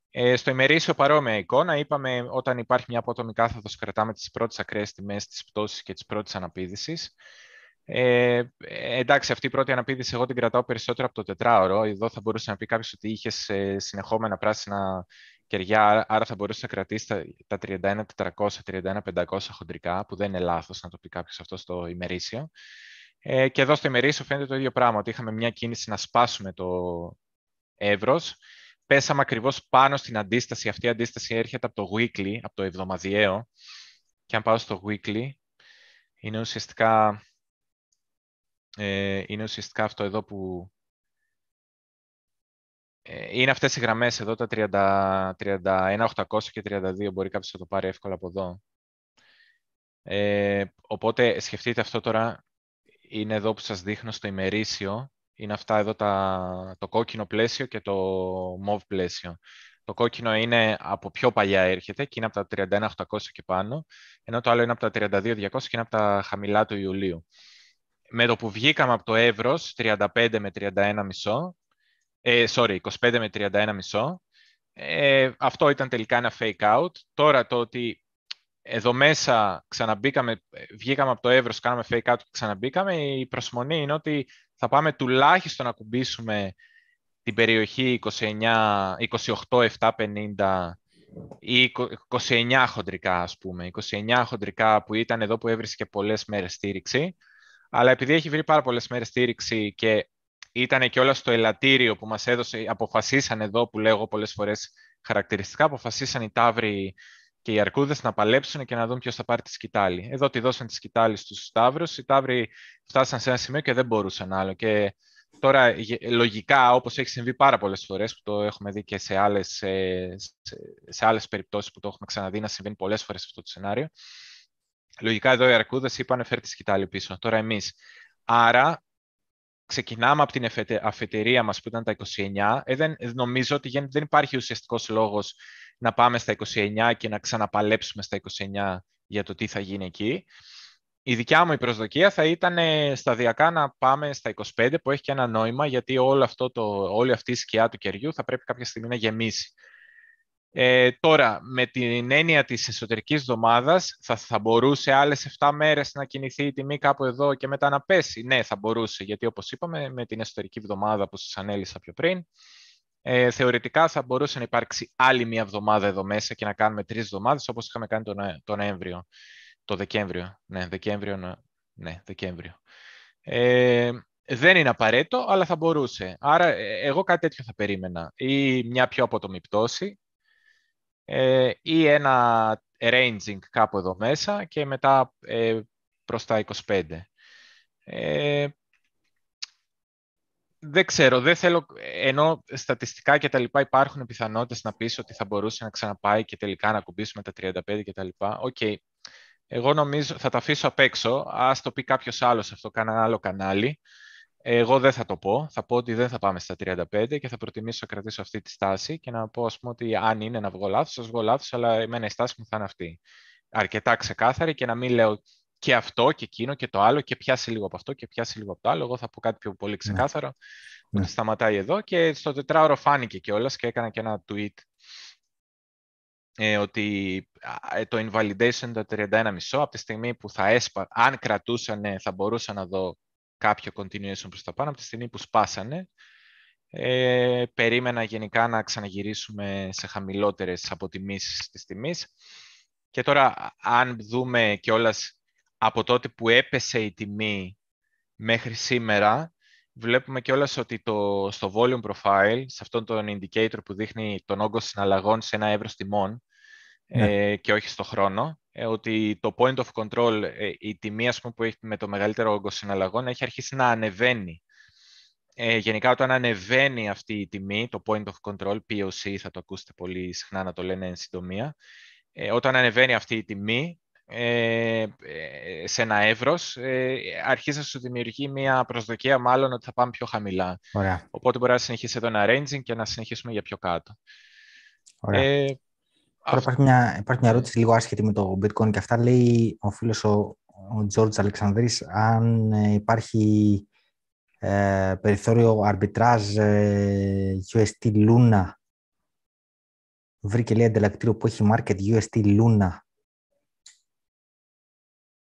Ε, στο ημερήσιο παρόμοια εικόνα, είπαμε όταν υπάρχει μια απότομη κάθοδος, κρατάμε τις πρώτες ακραίες τιμές της πτώσης και της πρώτης αναπήδησης. Ε, εντάξει, αυτή η πρώτη αναπήδηση εγώ την κρατάω περισσότερο από το τετράωρο. Εδώ θα μπορούσε να πει κάποιος ότι είχες συνεχόμενα πράσινα κεριά, άρα θα μπορούσε να κρατήσει τα, 31.400, 31.500 χοντρικά, που δεν είναι λάθος να το πει κάποιος αυτό στο ημερήσιο. Ε, και εδώ στο ημερήσιο φαίνεται το ίδιο πράγμα, ότι είχαμε μια κίνηση να σπάσουμε το εύρος. Πέσαμε ακριβώς πάνω στην αντίσταση. Αυτή η αντίσταση έρχεται από το weekly, από το εβδομαδιαίο. Και αν πάω στο weekly, είναι ουσιαστικά, ε, είναι ουσιαστικά αυτό εδώ που ε, είναι αυτές οι γραμμές εδώ, τα 31, 800 και 32, μπορεί κάποιος να το πάρει εύκολα από εδώ. Ε, οπότε σκεφτείτε αυτό τώρα, είναι εδώ που σας δείχνω στο ημερήσιο, είναι αυτά εδώ τα, το κόκκινο πλαίσιο και το μοβ πλαίσιο. Το κόκκινο είναι από πιο παλιά έρχεται και είναι από τα 31.800 και πάνω, ενώ το άλλο είναι από τα 32.200 και είναι από τα χαμηλά του Ιουλίου. Με το που βγήκαμε από το εύρος, 35 με 31,5, ε, sorry, 25 με 31,5. Ε, αυτό ήταν τελικά ένα fake out. Τώρα το ότι εδώ μέσα ξαναμπήκαμε, βγήκαμε από το εύρος, κάναμε fake out και ξαναμπήκαμε, η προσμονή είναι ότι θα πάμε τουλάχιστον να κουμπίσουμε την περιοχή 29, 28, 750 ή 29 χοντρικά, ας πούμε. 29 χοντρικά που ήταν εδώ που έβρισκε πολλές μέρες στήριξη. Αλλά επειδή έχει βρει πάρα πολλές μέρες στήριξη και ήταν και όλας στο ελαττήριο που μας έδωσε, αποφασίσαν εδώ που λέγω πολλές φορές χαρακτηριστικά, αποφασίσαν οι Ταύροι και οι Αρκούδες να παλέψουν και να δουν ποιος θα πάρει τη σκητάλη. Εδώ τη δώσαν τη σκητάλη στους Ταύρους, οι Ταύροι φτάσαν σε ένα σημείο και δεν μπορούσαν άλλο. Και τώρα λογικά, όπως έχει συμβεί πάρα πολλές φορές, που το έχουμε δει και σε άλλες, σε, σε άλλες περιπτώσεις που το έχουμε ξαναδεί να συμβαίνει πολλές φορές αυτό το σενάριο, λογικά εδώ οι Αρκούδες είπαν φέρει τη σκητάλη πίσω. Τώρα εμείς. Άρα ξεκινάμε από την αφετηρία μας που ήταν τα 29, ε, δεν, νομίζω ότι δεν υπάρχει ουσιαστικός λόγος να πάμε στα 29 και να ξαναπαλέψουμε στα 29 για το τι θα γίνει εκεί. η δικιά μου η προσδοκία θα ήταν σταδιακά να πάμε στα 25 που έχει και ένα νόημα γιατί όλο αυτό το, όλη αυτή η σκιά του κεριού θα πρέπει κάποια στιγμή να γεμίσει. Ε, τώρα, με την έννοια της εσωτερικής εβδομάδας, θα, θα μπορούσε άλλες 7 μέρες να κινηθεί η τιμή κάπου εδώ και μετά να πέσει; Ναι, θα μπορούσε, γιατί όπως είπαμε, με την εσωτερική εβδομάδα που σας ανέλησα πιο πριν, ε, θεωρητικά θα μπορούσε να υπάρξει άλλη μία εβδομάδα εδώ μέσα και να κάνουμε τρεις εβδομάδες, όπως είχαμε κάνει τον, τον Νοέμβριο, το Δεκέμβριο. Ναι, Δεκέμβριο, ναι, Δεκέμβριο. Ε, δεν είναι απαραίτητο, αλλά θα μπορούσε. Άρα, ε, εγώ κάτι τέτοιο θα περίμενα. Ή μια πιο απότομη πτώση, ε, ή ένα ranging κάπου εδώ μέσα και μετά ε, προς τα 25. Ε, δεν ξέρω, δεν θέλω, ενώ στατιστικά και τα λοιπά υπάρχουν πιθανότητες να πεις ότι θα μπορούσε να ξαναπάει και τελικά να ακουμπήσουμε τα 35 και τα λοιπά. OK, okay. εγώ νομίζω θα τα αφήσω απ' έξω, ας το πει κάποιος άλλος αυτό, κάνα άλλο κανάλι. Εγώ δεν θα το πω. Θα πω ότι δεν θα πάμε στα 35 και θα προτιμήσω να κρατήσω αυτή τη στάση και να πω ας πούμε, ότι αν είναι να βγω λάθος, θα βγω λάθος, αλλά εμένα η στάση μου θα είναι αυτή. Αρκετά ξεκάθαρη και να μην λέω και αυτό και εκείνο και το άλλο και πιάσει λίγο από αυτό και πιάσει λίγο από το άλλο. Εγώ θα πω κάτι πιο πολύ ναι. ξεκάθαρο ναι. ότι σταματάει εδώ και στο τετράωρο φάνηκε κιόλας και έκανα και ένα tweet ε, ότι ε, το invalidation το 31,5 από τη στιγμή που θα έσπα, αν κρατούσαν θα μπορούσα να δω κάποιο continuation προς τα πάνω. Από τη στιγμή που σπάσανε, ε, περίμενα γενικά να ξαναγυρίσουμε σε χαμηλότερες αποτιμήσεις της τιμής. Και τώρα, αν δούμε κιόλας από τότε που έπεσε η τιμή μέχρι σήμερα, βλέπουμε κιόλας ότι το, στο volume profile, σε αυτόν τον indicator που δείχνει τον όγκο συναλλαγών σε ένα εύρος τιμών ναι. ε, και όχι στο χρόνο, ε, ότι το point of control, ε, η τιμή ας πούμε, που έχει με το μεγαλύτερο όγκο συναλλαγών, έχει αρχίσει να ανεβαίνει. Ε, γενικά, όταν ανεβαίνει αυτή η τιμή, το point of control, POC, θα το ακούσετε πολύ συχνά να το λένε εν συντομία, ε, όταν ανεβαίνει αυτή η τιμή ε, σε ένα εύρος, ε, αρχίζει να σου δημιουργεί μια προσδοκία μάλλον ότι θα πάμε πιο χαμηλά. Ωραία. Οπότε μπορεί να συνεχίσει εδώ ένα ranging και να συνεχίσουμε για πιο κάτω. Ωραία. Τώρα υπάρχει μια, υπάρχει μια ερώτηση λίγο άσχετη με το bitcoin και αυτά. Λέει ο φίλος ο, ο George Αλεξανδρής αν ε, υπάρχει ε, περιθώριο arbitrage ε, UST Luna. Βρήκε λέει ανταλλακτήριο που έχει market UST Luna.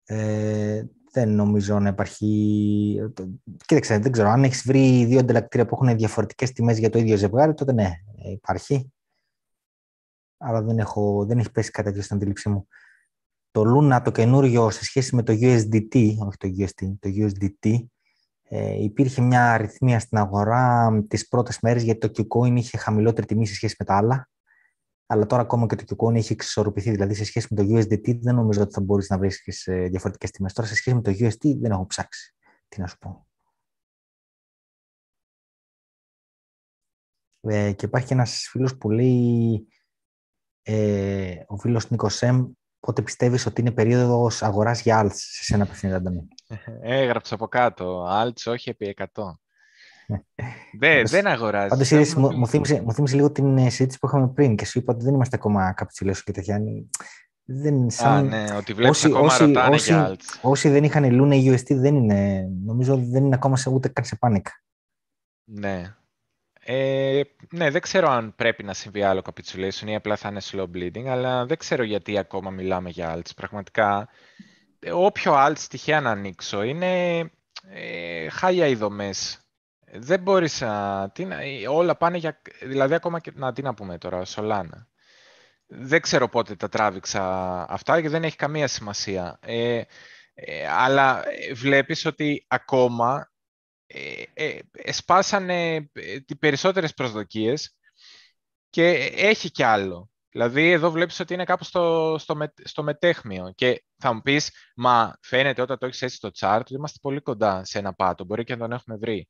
Ε, δεν νομίζω να υπάρχει. Κοίταξε, δεν ξέρω. Αν έχεις βρει δύο ανταλλακτήρια που έχουν διαφορετικές τιμές για το ίδιο ζευγάρι, τότε ναι, υπάρχει αλλά δεν, έχω, δεν έχει πέσει κάτι τέτοιο στην αντίληψή μου. Το Luna, το καινούριο, σε σχέση με το USDT, όχι το USD, το USDT, ε, υπήρχε μια αριθμία στην αγορά τις πρώτες μέρες γιατί το KuCoin είχε χαμηλότερη τιμή σε σχέση με τα άλλα. Αλλά τώρα ακόμα και το KuCoin έχει εξισορροπηθεί. Δηλαδή σε σχέση με το USDT δεν νομίζω ότι θα μπορείς να βρεις διαφορετικές τιμές. Τώρα σε σχέση με το USD δεν έχω ψάξει. Τι να σου πω. Ε, και υπάρχει ένας φίλος που λέει ε, ο φίλος Νικοσέμ, πότε πιστεύεις ότι είναι περίοδος αγοράς για alts σε σένα απευθύνεται, Αντώνη; Έγραψα από κάτω. Alts όχι επί 100. δεν, δεν αγοράζει. Πάντως, μου, μου, θύμισε, μου θύμισε λίγο την ε, συζήτηση που είχαμε πριν και σου είπα ότι δεν είμαστε ακόμα καπιτσιλές και τέτοια. Δεν, σαν... Α, ναι, ότι βλέπεις όσοι, ακόμα όσοι, ρωτάνε όσοι, για alts. Όσοι δεν είχαν Luna UST δεν είναι, νομίζω δεν είναι ακόμα σε, ούτε καν σε panic. Ναι, ε, ναι, δεν ξέρω αν πρέπει να συμβεί άλλο capitulation ή απλά θα είναι slow bleeding, αλλά δεν ξέρω γιατί ακόμα μιλάμε για alts. Πραγματικά, όποιο alts τυχαία να ανοίξω, είναι ε, χάλια οι δομές. Δεν μπορείς να... Τι, όλα πάνε για... Δηλαδή, ακόμα και... Να, τι να πούμε τώρα, Solana. Δεν ξέρω πότε τα τράβηξα αυτά και δεν έχει καμία σημασία. Ε, ε, αλλά βλέπεις ότι ακόμα ε, ε, εσπάσανε ε, τις περισσότερες προσδοκίες και έχει κι άλλο. Δηλαδή εδώ βλέπεις ότι είναι κάπου στο, στο, με, στο μετέχμιο και θα μου πεις, μα φαίνεται όταν το έχεις έτσι στο chart ότι είμαστε πολύ κοντά σε ένα πάτο, μπορεί και να τον έχουμε βρει.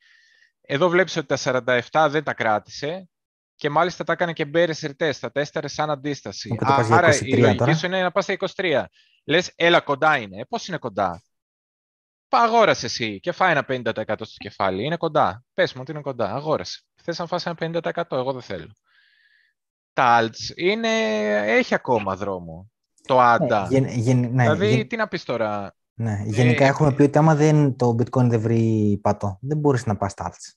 Εδώ βλέπεις ότι τα 47 δεν τα κράτησε και μάλιστα τα έκανε και μπέρες ρητές, τα τέσσερι σαν αντίσταση. άρα η λογική σου είναι να πας στα 23. Λες, έλα κοντά είναι. Πώς είναι κοντά; Αγόρασε εσύ και φάει ένα 50% στο κεφάλι. Είναι κοντά. Πες μου ότι είναι κοντά. Αγόρασε. Θες να φας ένα 50%. Εγώ δεν θέλω. Τα alts είναι... έχει ακόμα δρόμο. Το ADA. Ναι, ναι, δηλαδή, τι να πεις τώρα; Ναι. Γενικά ε, έχουμε πει ότι άμα δεν, το bitcoin δεν βρει πάτο, δεν μπορείς να πας στα alts.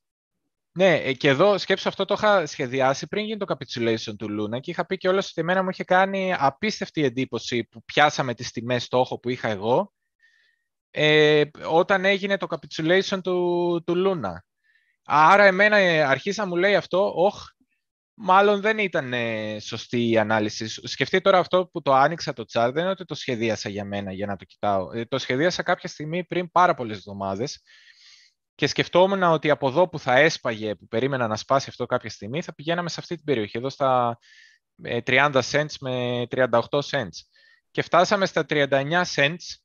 Ναι, ε, και εδώ σκέψω αυτό το είχα σχεδιάσει πριν γίνει το capitulation του Luna και είχα πει και όλες ότι εμένα μου είχε κάνει απίστευτη εντύπωση που πιάσαμε τις τιμές στόχο που είχα εγώ ε, όταν έγινε το capitulation του, του Luna. Άρα εμένα ε, αρχίζει να μου λέει αυτό, όχ, μάλλον δεν ήταν ε, σωστή η ανάλυση. Σκεφτείτε τώρα αυτό που το άνοιξα το chart, δεν είναι ότι το σχεδίασα για μένα για να το κοιτάω. Ε, το σχεδίασα κάποια στιγμή πριν πάρα πολλές εβδομάδες και σκεφτόμουν ότι από εδώ που θα έσπαγε, που περίμενα να σπάσει αυτό κάποια στιγμή, θα πηγαίναμε σε αυτή την περιοχή, εδώ στα 30 cents με 38 cents. Και φτάσαμε στα 39 cents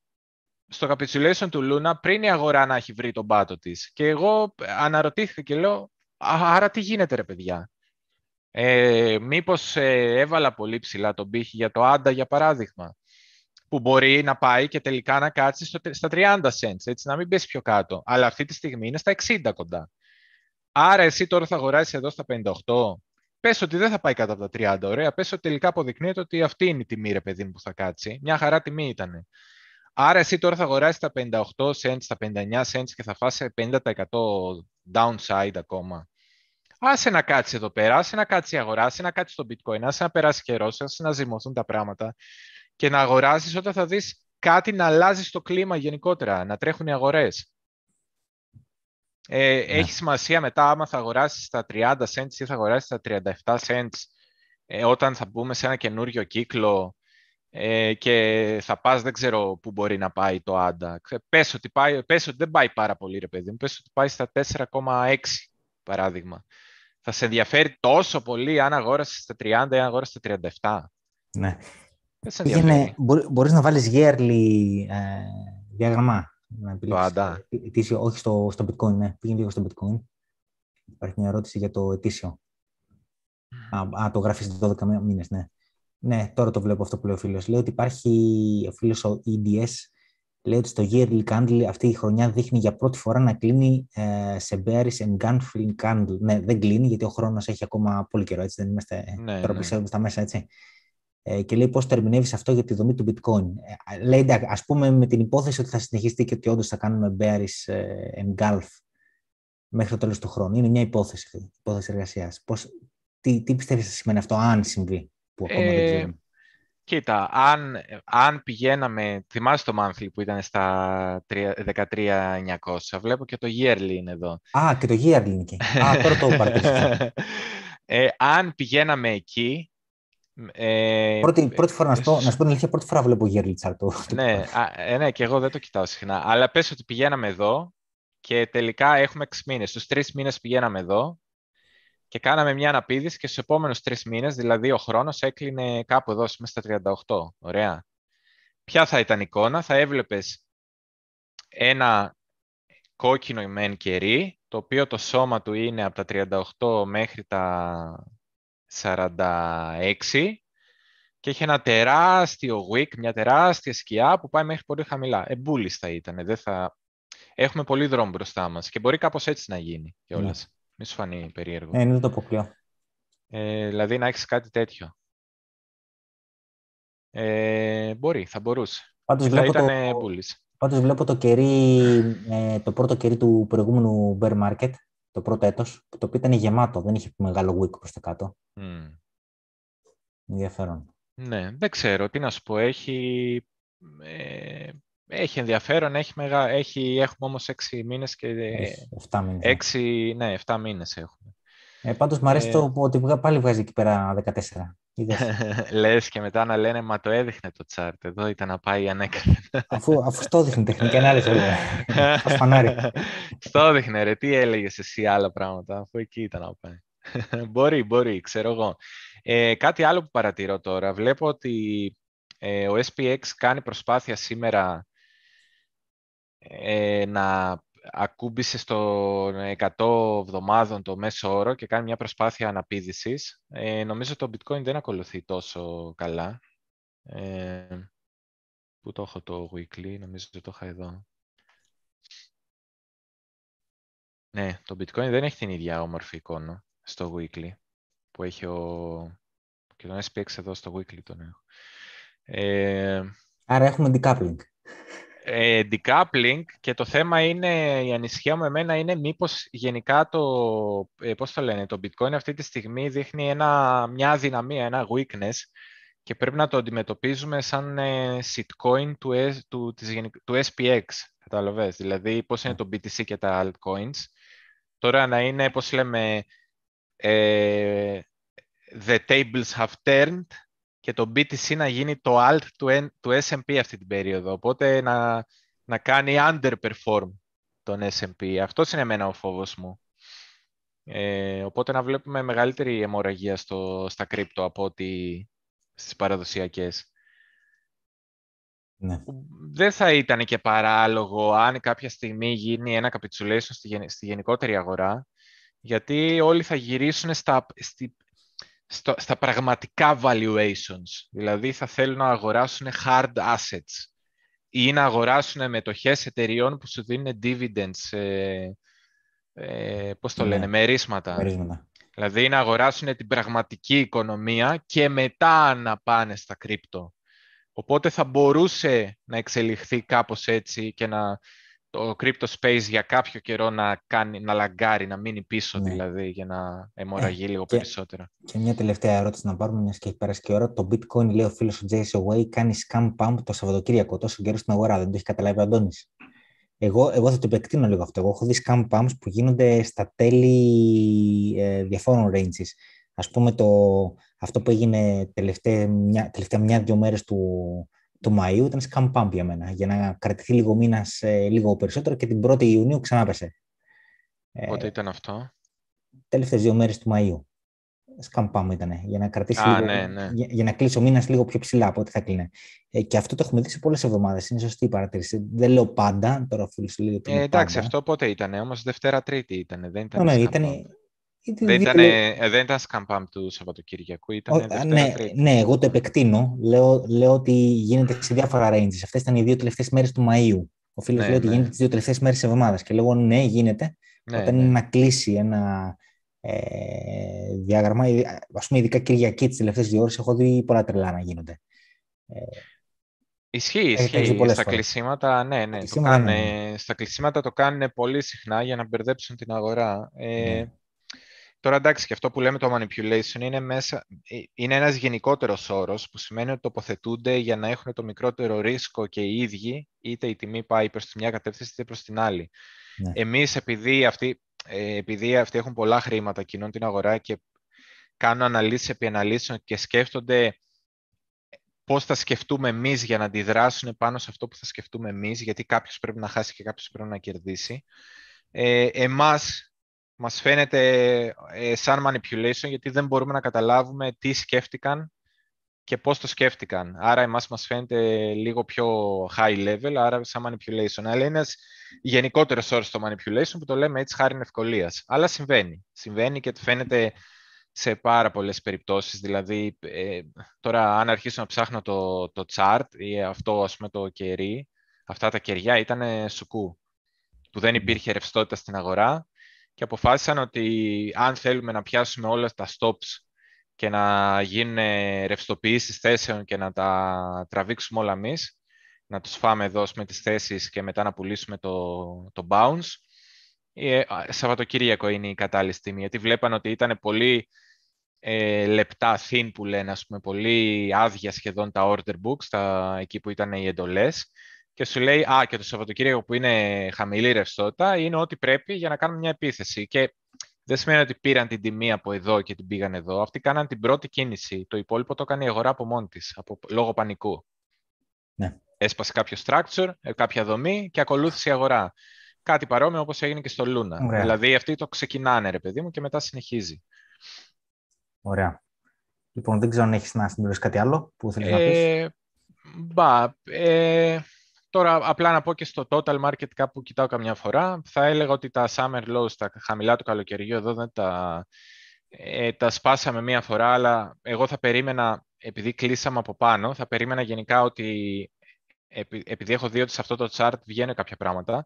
στο capitulation του Luna πριν η αγορά να έχει βρει τον πάτο της. Και εγώ αναρωτήθηκα και λέω, άρα τι γίνεται ρε παιδιά; Ε, μήπως ε, έβαλα πολύ ψηλά τον πύχη για το Άντα για παράδειγμα που μπορεί να πάει και τελικά να κάτσει στο, στα 30 cents, έτσι, να μην πέσει πιο κάτω. Αλλά αυτή τη στιγμή είναι στα 60 κοντά. Άρα εσύ τώρα θα αγοράσεις εδώ στα 58. Πες ότι δεν θα πάει κάτω από τα 30, ωραία. Πες ότι τελικά αποδεικνύεται ότι αυτή είναι η τιμή, ρε παιδί μου, που θα κάτσει. Μια χαρά τιμή ήταν. Άρα εσύ τώρα θα αγοράσεις τα 58 cents, τα 59 cents και θα φάσει 50% downside ακόμα. Άσε να κάτσεις εδώ πέρα, άσε να κάτσεις η αγορά, άσε να κάτσεις το bitcoin, άσε να περάσει καιρός, άσε να ζυμωθούν τα πράγματα και να αγοράσεις όταν θα δεις κάτι να αλλάζει στο κλίμα γενικότερα, να τρέχουν οι αγορές. Ε, ναι. Έχει σημασία μετά άμα θα αγοράσεις στα 30 cents ή θα αγοράσεις στα 37 cents ε, όταν θα μπούμε σε ένα καινούριο κύκλο ε, και θα πας, δεν ξέρω πού μπορεί να πάει το άντα. Πες ότι, πάει, πες ότι δεν πάει πάρα πολύ ρε παιδί μου, πες ότι πάει στα 4,6 παράδειγμα. Θα σε ενδιαφέρει τόσο πολύ αν αγόρασεις στα 30 ή αν αγόρασεις στα 37. Ναι. Πήγαινε, μπορείς να βάλεις yearly ε, διάγραμμα. Να το άντα. Ετήσιο, όχι στο, στο bitcoin, ναι. Πήγαινε λίγο στο bitcoin. Υπάρχει μια ερώτηση για το ετήσιο. Α, α το γράφεις 12 μήνες, ναι. Ναι, τώρα το βλέπω αυτό που λέει ο φίλος. Λέει ότι υπάρχει ο φίλος ο EDS, λέει ότι στο yearly candle αυτή η χρονιά δείχνει για πρώτη φορά να κλείνει ε, σε bearish and gunflame candle. Ναι, δεν κλείνει γιατί ο χρόνος έχει ακόμα πολύ καιρό, έτσι δεν είμαστε, ναι, τώρα ναι. στα μέσα, έτσι. Ε, και λέει πώς τερμινεύεις αυτό για τη δομή του bitcoin. Ε, λέει, ας πούμε με την υπόθεση ότι θα συνεχιστεί και ότι όντως θα κάνουμε bearish engulf μέχρι το τέλος του χρόνου. Είναι μια υπόθεση, υπόθεση εργασίας. Πώς, τι, τι πιστεύεις θα σημαίνει αυτό, αν συμβεί, που ακόμα δεν ε, ξέρουμε. Κοίτα, αν, αν πηγαίναμε, θυμάσαι το monthly που ήταν στα 13.900, βλέπω και το yearly είναι εδώ. Α, και το yearly είναι εκεί. Α, τώρα το παρατήρησα. ε, αν πηγαίναμε εκεί, ε, πρώτη, πρώτη φορά, να σου, πω, να σου πω την αλήθεια, πρώτη φορά βλέπω yearly chart. Το, ναι, α, ε, ναι, και εγώ δεν το κοιτάω συχνά. Αλλά πες ότι πηγαίναμε εδώ και τελικά έχουμε 6 μήνες. Στους 3 μήνες πηγαίναμε εδώ και κάναμε μια αναπήδηση και στους επόμενους 3 μήνες, δηλαδή ο χρόνος έκλεινε κάπου εδώ, μέσα στα 38. Ωραία. Ποια θα ήταν η εικόνα, θα έβλεπες ένα κόκκινο μεν κερί, το οποίο το σώμα του είναι από τα 38 μέχρι τα 46 και έχει ένα τεράστιο wick, μια τεράστια σκιά που πάει μέχρι πολύ χαμηλά. Εμπούλης θα ήταν. Δεν θα... Έχουμε πολύ δρόμο μπροστά μας και μπορεί κάπως έτσι να γίνει κιόλας. Ναι. Μη σου φανεί περίεργο. Ε, είναι το αποκλειώ. Ε, δηλαδή να έχεις κάτι τέτοιο. Ε, μπορεί, θα μπορούσε. Πάντως θα βλέπω ήταν το... Πάντως βλέπω το, κερί, ε, το πρώτο κερί του προηγούμενου bear market το πρώτο έτος, το οποίο ήταν γεμάτο, δεν είχε μεγάλο wick προς τα κάτω. Mm. Ενδιαφέρον. Ναι, δεν ξέρω, τι να σου πω, έχει, ε, έχει ενδιαφέρον, έχει μεγα... έχει, έχουμε όμως έξι μήνες και... Έχεις, 7 μήνες. Ναι. Έξι, ναι, 7 μήνες έχουμε. Ε, πάντως μου αρέσει ε... το ότι πάλι βγάζει εκεί πέρα 14. Λες και μετά να λένε, μα το έδειχνε το τσάρτ, εδώ ήταν να πάει ανέκαθεν. αφού, αφού στο έδειχνε τεχνική ανάλυση, ως φανάρι. στο έδειχνε ρε, τι έλεγες εσύ άλλα πράγματα, αφού εκεί ήταν να πάει. μπορεί, μπορεί, ξέρω εγώ. Ε, κάτι άλλο που παρατηρώ τώρα, βλέπω ότι ε, ο SPX κάνει προσπάθεια σήμερα ε, να ακούμπησε στο 100 εβδομάδων το μέσο όρο και κάνει μια προσπάθεια αναπήδησης. Ε, νομίζω το bitcoin δεν ακολουθεί τόσο καλά. Ε, πού το έχω το weekly, νομίζω ότι το είχα εδώ. Ναι, το bitcoin δεν έχει την ίδια όμορφη εικόνα στο weekly που έχει ο... και τον SPX εδώ στο weekly τον έχω. Ε, Άρα έχουμε decoupling. Ε, decoupling και το θέμα είναι, η ανησυχία μου εμένα είναι μήπως γενικά το, ε, πώς το λένε, το bitcoin αυτή τη στιγμή δείχνει ένα, μια αδυναμία, ένα weakness και πρέπει να το αντιμετωπίζουμε σαν ε, shitcoin του, του, της, του SPX, καταλαβες, δηλαδή πώς είναι το BTC και τα altcoins. Τώρα να είναι, πώς λέμε, ε, the tables have turned και το BTC να γίνει το alt του, του S&P αυτή την περίοδο. Οπότε να, να κάνει underperform τον S&P. Αυτός είναι εμένα ο φόβος μου. Ε, οπότε να βλέπουμε μεγαλύτερη αιμορραγία στο, στα κρύπτο από ότι στις παραδοσιακές. Ναι. Δεν θα ήταν και παράλογο αν κάποια στιγμή γίνει ένα capitulation στη, στη γενικότερη αγορά, γιατί όλοι θα γυρίσουν στα, στη, στο, στα πραγματικά valuations. Δηλαδή θα θέλουν να αγοράσουν hard assets ή να αγοράσουν μετοχές εταιριών που σου δίνουν dividends, ε, ε, πώς το ναι. λένε, μερίσματα. μερίσματα. Δηλαδή να αγοράσουν την πραγματική οικονομία και μετά να πάνε στα κρύπτο. Οπότε θα μπορούσε να εξελιχθεί κάπως έτσι και να το crypto space για κάποιο καιρό να, κάνει, να λαγκάρει, να μείνει πίσω ναι. δηλαδή για να αιμορραγεί ε, λίγο και, περισσότερα. Και μια τελευταία ερώτηση να πάρουμε, μιας και έχει περάσει και ώρα. Το bitcoin, λέει ο φίλος ο Jason Way, κάνει scam pump το Σαββατοκύριακο, τόσο καιρό στην αγορά. Δεν το έχει καταλάβει ο Αντώνης. Εγώ, εγώ θα το επεκτείνω λίγο αυτό. Εγώ έχω δει scam pumps που γίνονται στα τέλη ε, διαφόρων ranges. Ας πούμε το, αυτό που έγινε τελευταία μια, τελευταία μια-δυο μέρες του, του Μαΐου ήταν scam pump για μένα, για να κρατηθεί λίγο μήνα ε, λίγο περισσότερο και την 1η Ιουνίου ξανά πέσε. Πότε ήταν αυτό; Τελευταίες δύο μέρες του Μαΐου. Scam pump ήταν, για να κρατήσει Α, λίγο, ναι, ναι. Για, για, να κλείσει ο μήνας λίγο πιο ψηλά από ό,τι θα κλείνει. Ε, και αυτό το έχουμε δει σε πολλές εβδομάδες. Είναι σωστή η παρατήρηση. Δεν λέω πάντα, τώρα φίλο σου λέει ε, Εντάξει, πάντα. αυτό πότε ήταν, όμως Δευτέρα Τρίτη ήταν. Δεν ήταν. Ναι, ήταν, δεν ήταν, ε, δεν ήταν σκαμπάμ του Σαββατοκύριακου, ήταν oh, ναι, ναι, εγώ το επεκτείνω. Λέω, λέω ότι γίνεται σε διάφορα ranges. Αυτές ήταν οι δύο τελευταίες μέρες του Μαΐου. Ο φίλος ναι, λέει ότι ναι. γίνεται τις δύο τελευταίες μέρες της εβδομάδας. Και λέω ναι, γίνεται. Ναι, όταν ναι. είναι να κλείσει ένα ε, διάγραμμα, ας πούμε, ειδικά Κυριακή τις τελευταίες δύο ώρες, έχω δει πολλά τρελά να γίνονται. Ε, Ισχύει, ισχύει. Στα κλεισίματα, ναι, ναι. Το ναι, ναι. Στα κλεισίματα το κάνουν πολύ συχνά για να μπερδέψουν την αγορά. Ε, ναι. Τώρα εντάξει, και αυτό που λέμε το manipulation είναι, μέσα, ε, είναι ένας γενικότερος όρος που σημαίνει ότι τοποθετούνται για να έχουν το μικρότερο ρίσκο και οι ίδιοι, είτε η τιμή πάει προς τη μια κατεύθυνση είτε προς την άλλη. Ναι. Εμείς επειδή αυτοί, ε, επειδή αυτοί έχουν πολλά χρήματα, κοινών την αγορά και κάνουν αναλύσεις επί αναλύσεων και σκέφτονται πώς θα σκεφτούμε εμείς για να αντιδράσουν πάνω σε αυτό που θα σκεφτούμε εμείς, γιατί κάποιος πρέπει να χάσει και κάποιος πρέπει να κερδίσει. Ε, εμάς μας φαίνεται ε, σαν manipulation γιατί δεν μπορούμε να καταλάβουμε τι σκέφτηκαν και πώς το σκέφτηκαν. Άρα εμάς μας φαίνεται λίγο πιο high level, άρα σαν manipulation. Αλλά είναι ένας γενικότερος όρος το manipulation που το λέμε έτσι χάρη ευκολίας. Αλλά συμβαίνει. Συμβαίνει και φαίνεται σε πάρα πολλές περιπτώσεις. Δηλαδή, ε, τώρα αν αρχίσω να ψάχνω το, το chart ή αυτό ας πούμε το κερί, αυτά τα κεριά ήταν σουκού, που δεν υπήρχε ρευστότητα στην αγορά και αποφάσισαν ότι αν θέλουμε να πιάσουμε όλα τα stops και να γίνουν ρευστοποιήσεις θέσεων και να τα τραβήξουμε όλα εμείς, να τους φάμε εδώ με τις θέσεις και μετά να πουλήσουμε το, το bounce, ε, Σαββατοκύριακο είναι η κατάλληλη στιγμή, γιατί βλέπαν ότι ήταν πολύ ε, λεπτά thin που λένε, ας πούμε, πολύ άδεια σχεδόν τα order books, τα, εκεί που ήταν οι εντολές, και σου λέει «Α, και το Σαββατοκύριακο που είναι χαμηλή ρευστότητα είναι ό,τι πρέπει για να κάνουμε μια επίθεση». Και δεν σημαίνει ότι πήραν την τιμή από εδώ και την πήγαν εδώ. Αυτοί κάναν την πρώτη κίνηση. Το υπόλοιπο το έκανε η αγορά από μόνη της, λόγω πανικού. Ναι. Έσπασε κάποιο structure, ε, κάποια δομή και ακολούθησε η αγορά. Κάτι παρόμοιο όπως έγινε και στο Λούνα. Δηλαδή αυτοί το ξεκινάνε, ρε παιδί μου, και μετά συνεχίζει. Ωραία. Λοιπόν, δεν ξέρω αν έχεις να συμπληρώσεις κάτι άλλο που θέλεις ε, να πεις. Μπα, ε, Τώρα, απλά να πω και στο total market cap που κοιτάω καμιά φορά, θα έλεγα ότι τα summer lows, τα χαμηλά του καλοκαιριού, εδώ δεν τα, ε, τα σπάσαμε μία φορά, αλλά εγώ θα περίμενα, επειδή κλείσαμε από πάνω, θα περίμενα γενικά ότι, επειδή έχω δει ότι σε αυτό το chart βγαίνουν κάποια πράγματα,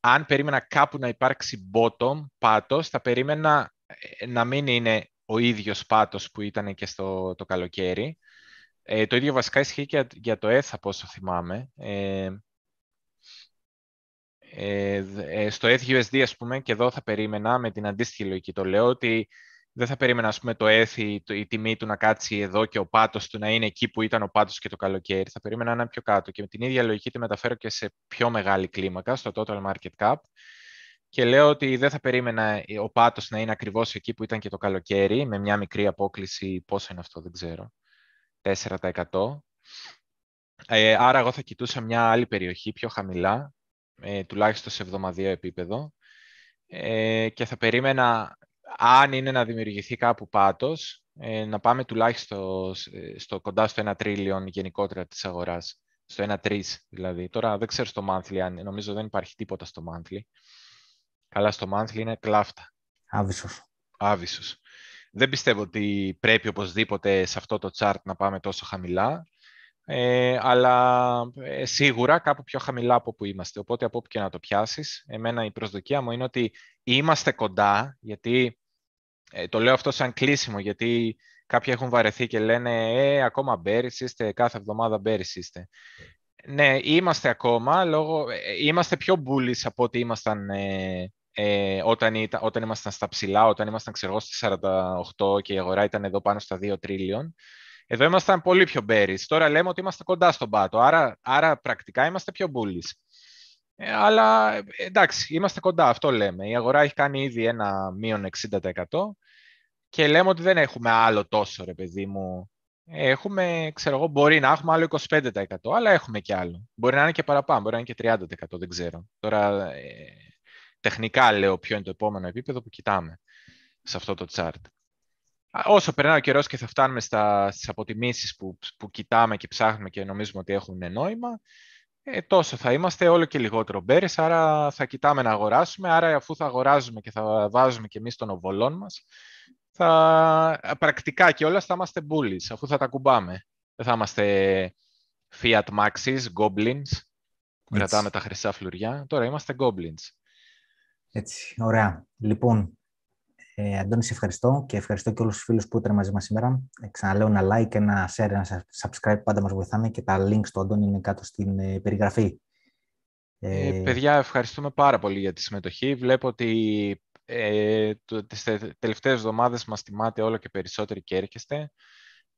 αν περίμενα κάπου να υπάρξει bottom, πάτος, θα περίμενα ε, να μην είναι ο ίδιος πάτος που ήταν και στο το καλοκαίρι, ε, το ίδιο βασικά ισχύει και για το ΕΘ, από όσο θυμάμαι. Ε, Ε, ε, στο ETH ας πούμε, και εδώ θα περίμενα με την αντίστοιχη λογική το λέω, ότι δεν θα περίμενα ας πούμε, το ETH η, η τιμή του να κάτσει εδώ και ο πάτος του να είναι εκεί που ήταν ο πάτος και το καλοκαίρι. Θα περίμενα να είναι πιο κάτω και με την ίδια λογική τη μεταφέρω και σε πιο μεγάλη κλίμακα, στο total market cap. Και λέω ότι δεν θα περίμενα ο πάτος να είναι ακριβώς εκεί που ήταν και το καλοκαίρι, με μια μικρή απόκληση, πόσο είναι αυτό, δεν ξέρω, 4%. Ε, άρα εγώ θα κοιτούσα μια άλλη περιοχή, πιο χαμηλά, ε, τουλάχιστον σε εβδομαδιαίο επίπεδο, ε, και θα περίμενα, αν είναι να δημιουργηθεί κάπου πάτος, ε, να πάμε τουλάχιστον στο, κοντά στο 1 τρίλιον γενικότερα της αγοράς. Στο 1 τρις δηλαδή. Τώρα δεν ξέρω στο monthly, αν, νομίζω δεν υπάρχει τίποτα στο monthly. Καλά, στο monthly είναι κλάφτα. Άβυσος. Άβυσος. Δεν πιστεύω ότι πρέπει οπωσδήποτε σε αυτό το chart να πάμε τόσο χαμηλά, ε, αλλά ε, σίγουρα κάπου πιο χαμηλά από που είμαστε. Οπότε από όπου και να το πιάσεις, εμένα η προσδοκία μου είναι ότι είμαστε κοντά, γιατί ε, το λέω αυτό σαν κλείσιμο, γιατί κάποιοι έχουν βαρεθεί και λένε «Ε, ακόμα μπέρις είστε, κάθε εβδομάδα μπέρις είστε». Ναι, είμαστε ακόμα, λόγω, ε, είμαστε πιο bullish από ό,τι ήμασταν ε, όταν, ήταν, όταν ήμασταν στα ψηλά, όταν ήμασταν ξέρω, στις 48 και η αγορά ήταν εδώ πάνω στα 2 τρίλιον. Εδώ ήμασταν πολύ πιο bearish. Τώρα λέμε ότι είμαστε κοντά στον πάτο, άρα, άρα πρακτικά είμαστε πιο bullish. Ε, αλλά εντάξει, είμαστε κοντά, αυτό λέμε. Η αγορά έχει κάνει ήδη ένα μείον 60% και λέμε ότι δεν έχουμε άλλο τόσο, ρε παιδί μου. Έχουμε, ξέρω εγώ, μπορεί να έχουμε άλλο 25%, αλλά έχουμε και άλλο. Μπορεί να είναι και παραπάνω, μπορεί να είναι και 30%, δεν ξέρω. Τώρα, ε, τεχνικά λέω ποιο είναι το επόμενο επίπεδο που κοιτάμε σε αυτό το chart. Όσο περνάει ο καιρός και θα φτάνουμε στα, στις αποτιμήσεις που, που κοιτάμε και ψάχνουμε και νομίζουμε ότι έχουν νόημα, ε, τόσο θα είμαστε όλο και λιγότερο μπέρες, άρα θα κοιτάμε να αγοράσουμε, άρα αφού θα αγοράζουμε και θα βάζουμε και εμείς τον οβολόν μας, θα, πρακτικά και όλα θα είμαστε bullies, αφού θα τα κουμπάμε. Δεν θα είμαστε Fiat Maxis, Goblins, που κρατάμε τα χρυσά φλουριά. Τώρα είμαστε Goblins. Έτσι, ωραία. Λοιπόν, ε, Αντώνη, σε ευχαριστώ και ευχαριστώ και όλους τους φίλους που ήταν μαζί μας σήμερα. Ε, ξαναλέω ένα like, ένα share, ένα subscribe, πάντα μας βοηθάνε και τα links του Αντώνη είναι κάτω στην ε, περιγραφή. Ε, παιδιά, ευχαριστούμε πάρα πολύ για τη συμμετοχή. Βλέπω ότι ε, το, τις τελευταίες εβδομάδες μας τιμάτε όλο και περισσότεροι και έρχεστε.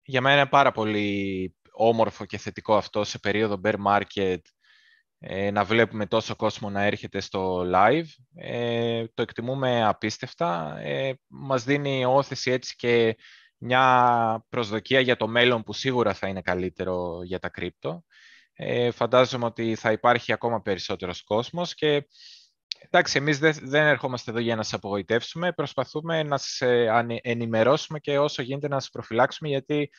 Για μένα είναι πάρα πολύ όμορφο και θετικό αυτό σε περίοδο bear market ε, να βλέπουμε τόσο κόσμο να έρχεται στο live. Ε, το εκτιμούμε απίστευτα. Ε, μας δίνει όθεση έτσι και μια προσδοκία για το μέλλον που σίγουρα θα είναι καλύτερο για τα κρύπτο. Ε, φαντάζομαι ότι θα υπάρχει ακόμα περισσότερος κόσμος και εντάξει, εμείς δεν, δεν ερχόμαστε εδώ για να σας απογοητεύσουμε, προσπαθούμε να σας ε, ενημερώσουμε και όσο γίνεται να σας προφυλάξουμε γιατί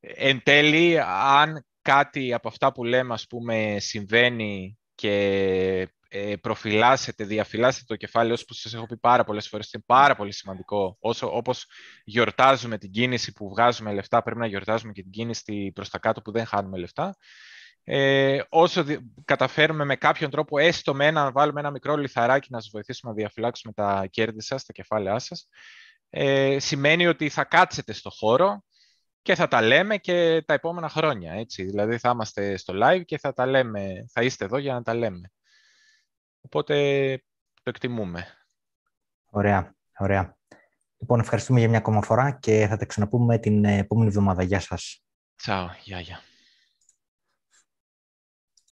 εν τέλει αν κάτι από αυτά που λέμε, ας πούμε, συμβαίνει και ε, προφυλάσσετε, διαφυλάσσετε το κεφάλαιο, όπως σας έχω πει πάρα πολλές φορές, είναι πάρα πολύ σημαντικό. Όσο, όπως γιορτάζουμε την κίνηση που βγάζουμε λεφτά, πρέπει να γιορτάζουμε και την κίνηση προς τα κάτω που δεν χάνουμε λεφτά. Ε, όσο καταφέρουμε με κάποιον τρόπο, έστω με ένα, βάλουμε ένα μικρό λιθαράκι να σας βοηθήσουμε να διαφυλάξουμε τα κέρδη σας, τα κεφάλαιά σας, ε, σημαίνει ότι θα κάτσετε στο χώρο, και θα τα λέμε και τα επόμενα χρόνια, έτσι. Δηλαδή θα είμαστε στο live και θα τα λέμε, θα είστε εδώ για να τα λέμε. Οπότε το εκτιμούμε. Ωραία, ωραία. Λοιπόν, ευχαριστούμε για μια ακόμα φορά και θα τα ξαναπούμε την επόμενη εβδομάδα. Γεια σας. Τσάου, γεια, γεια.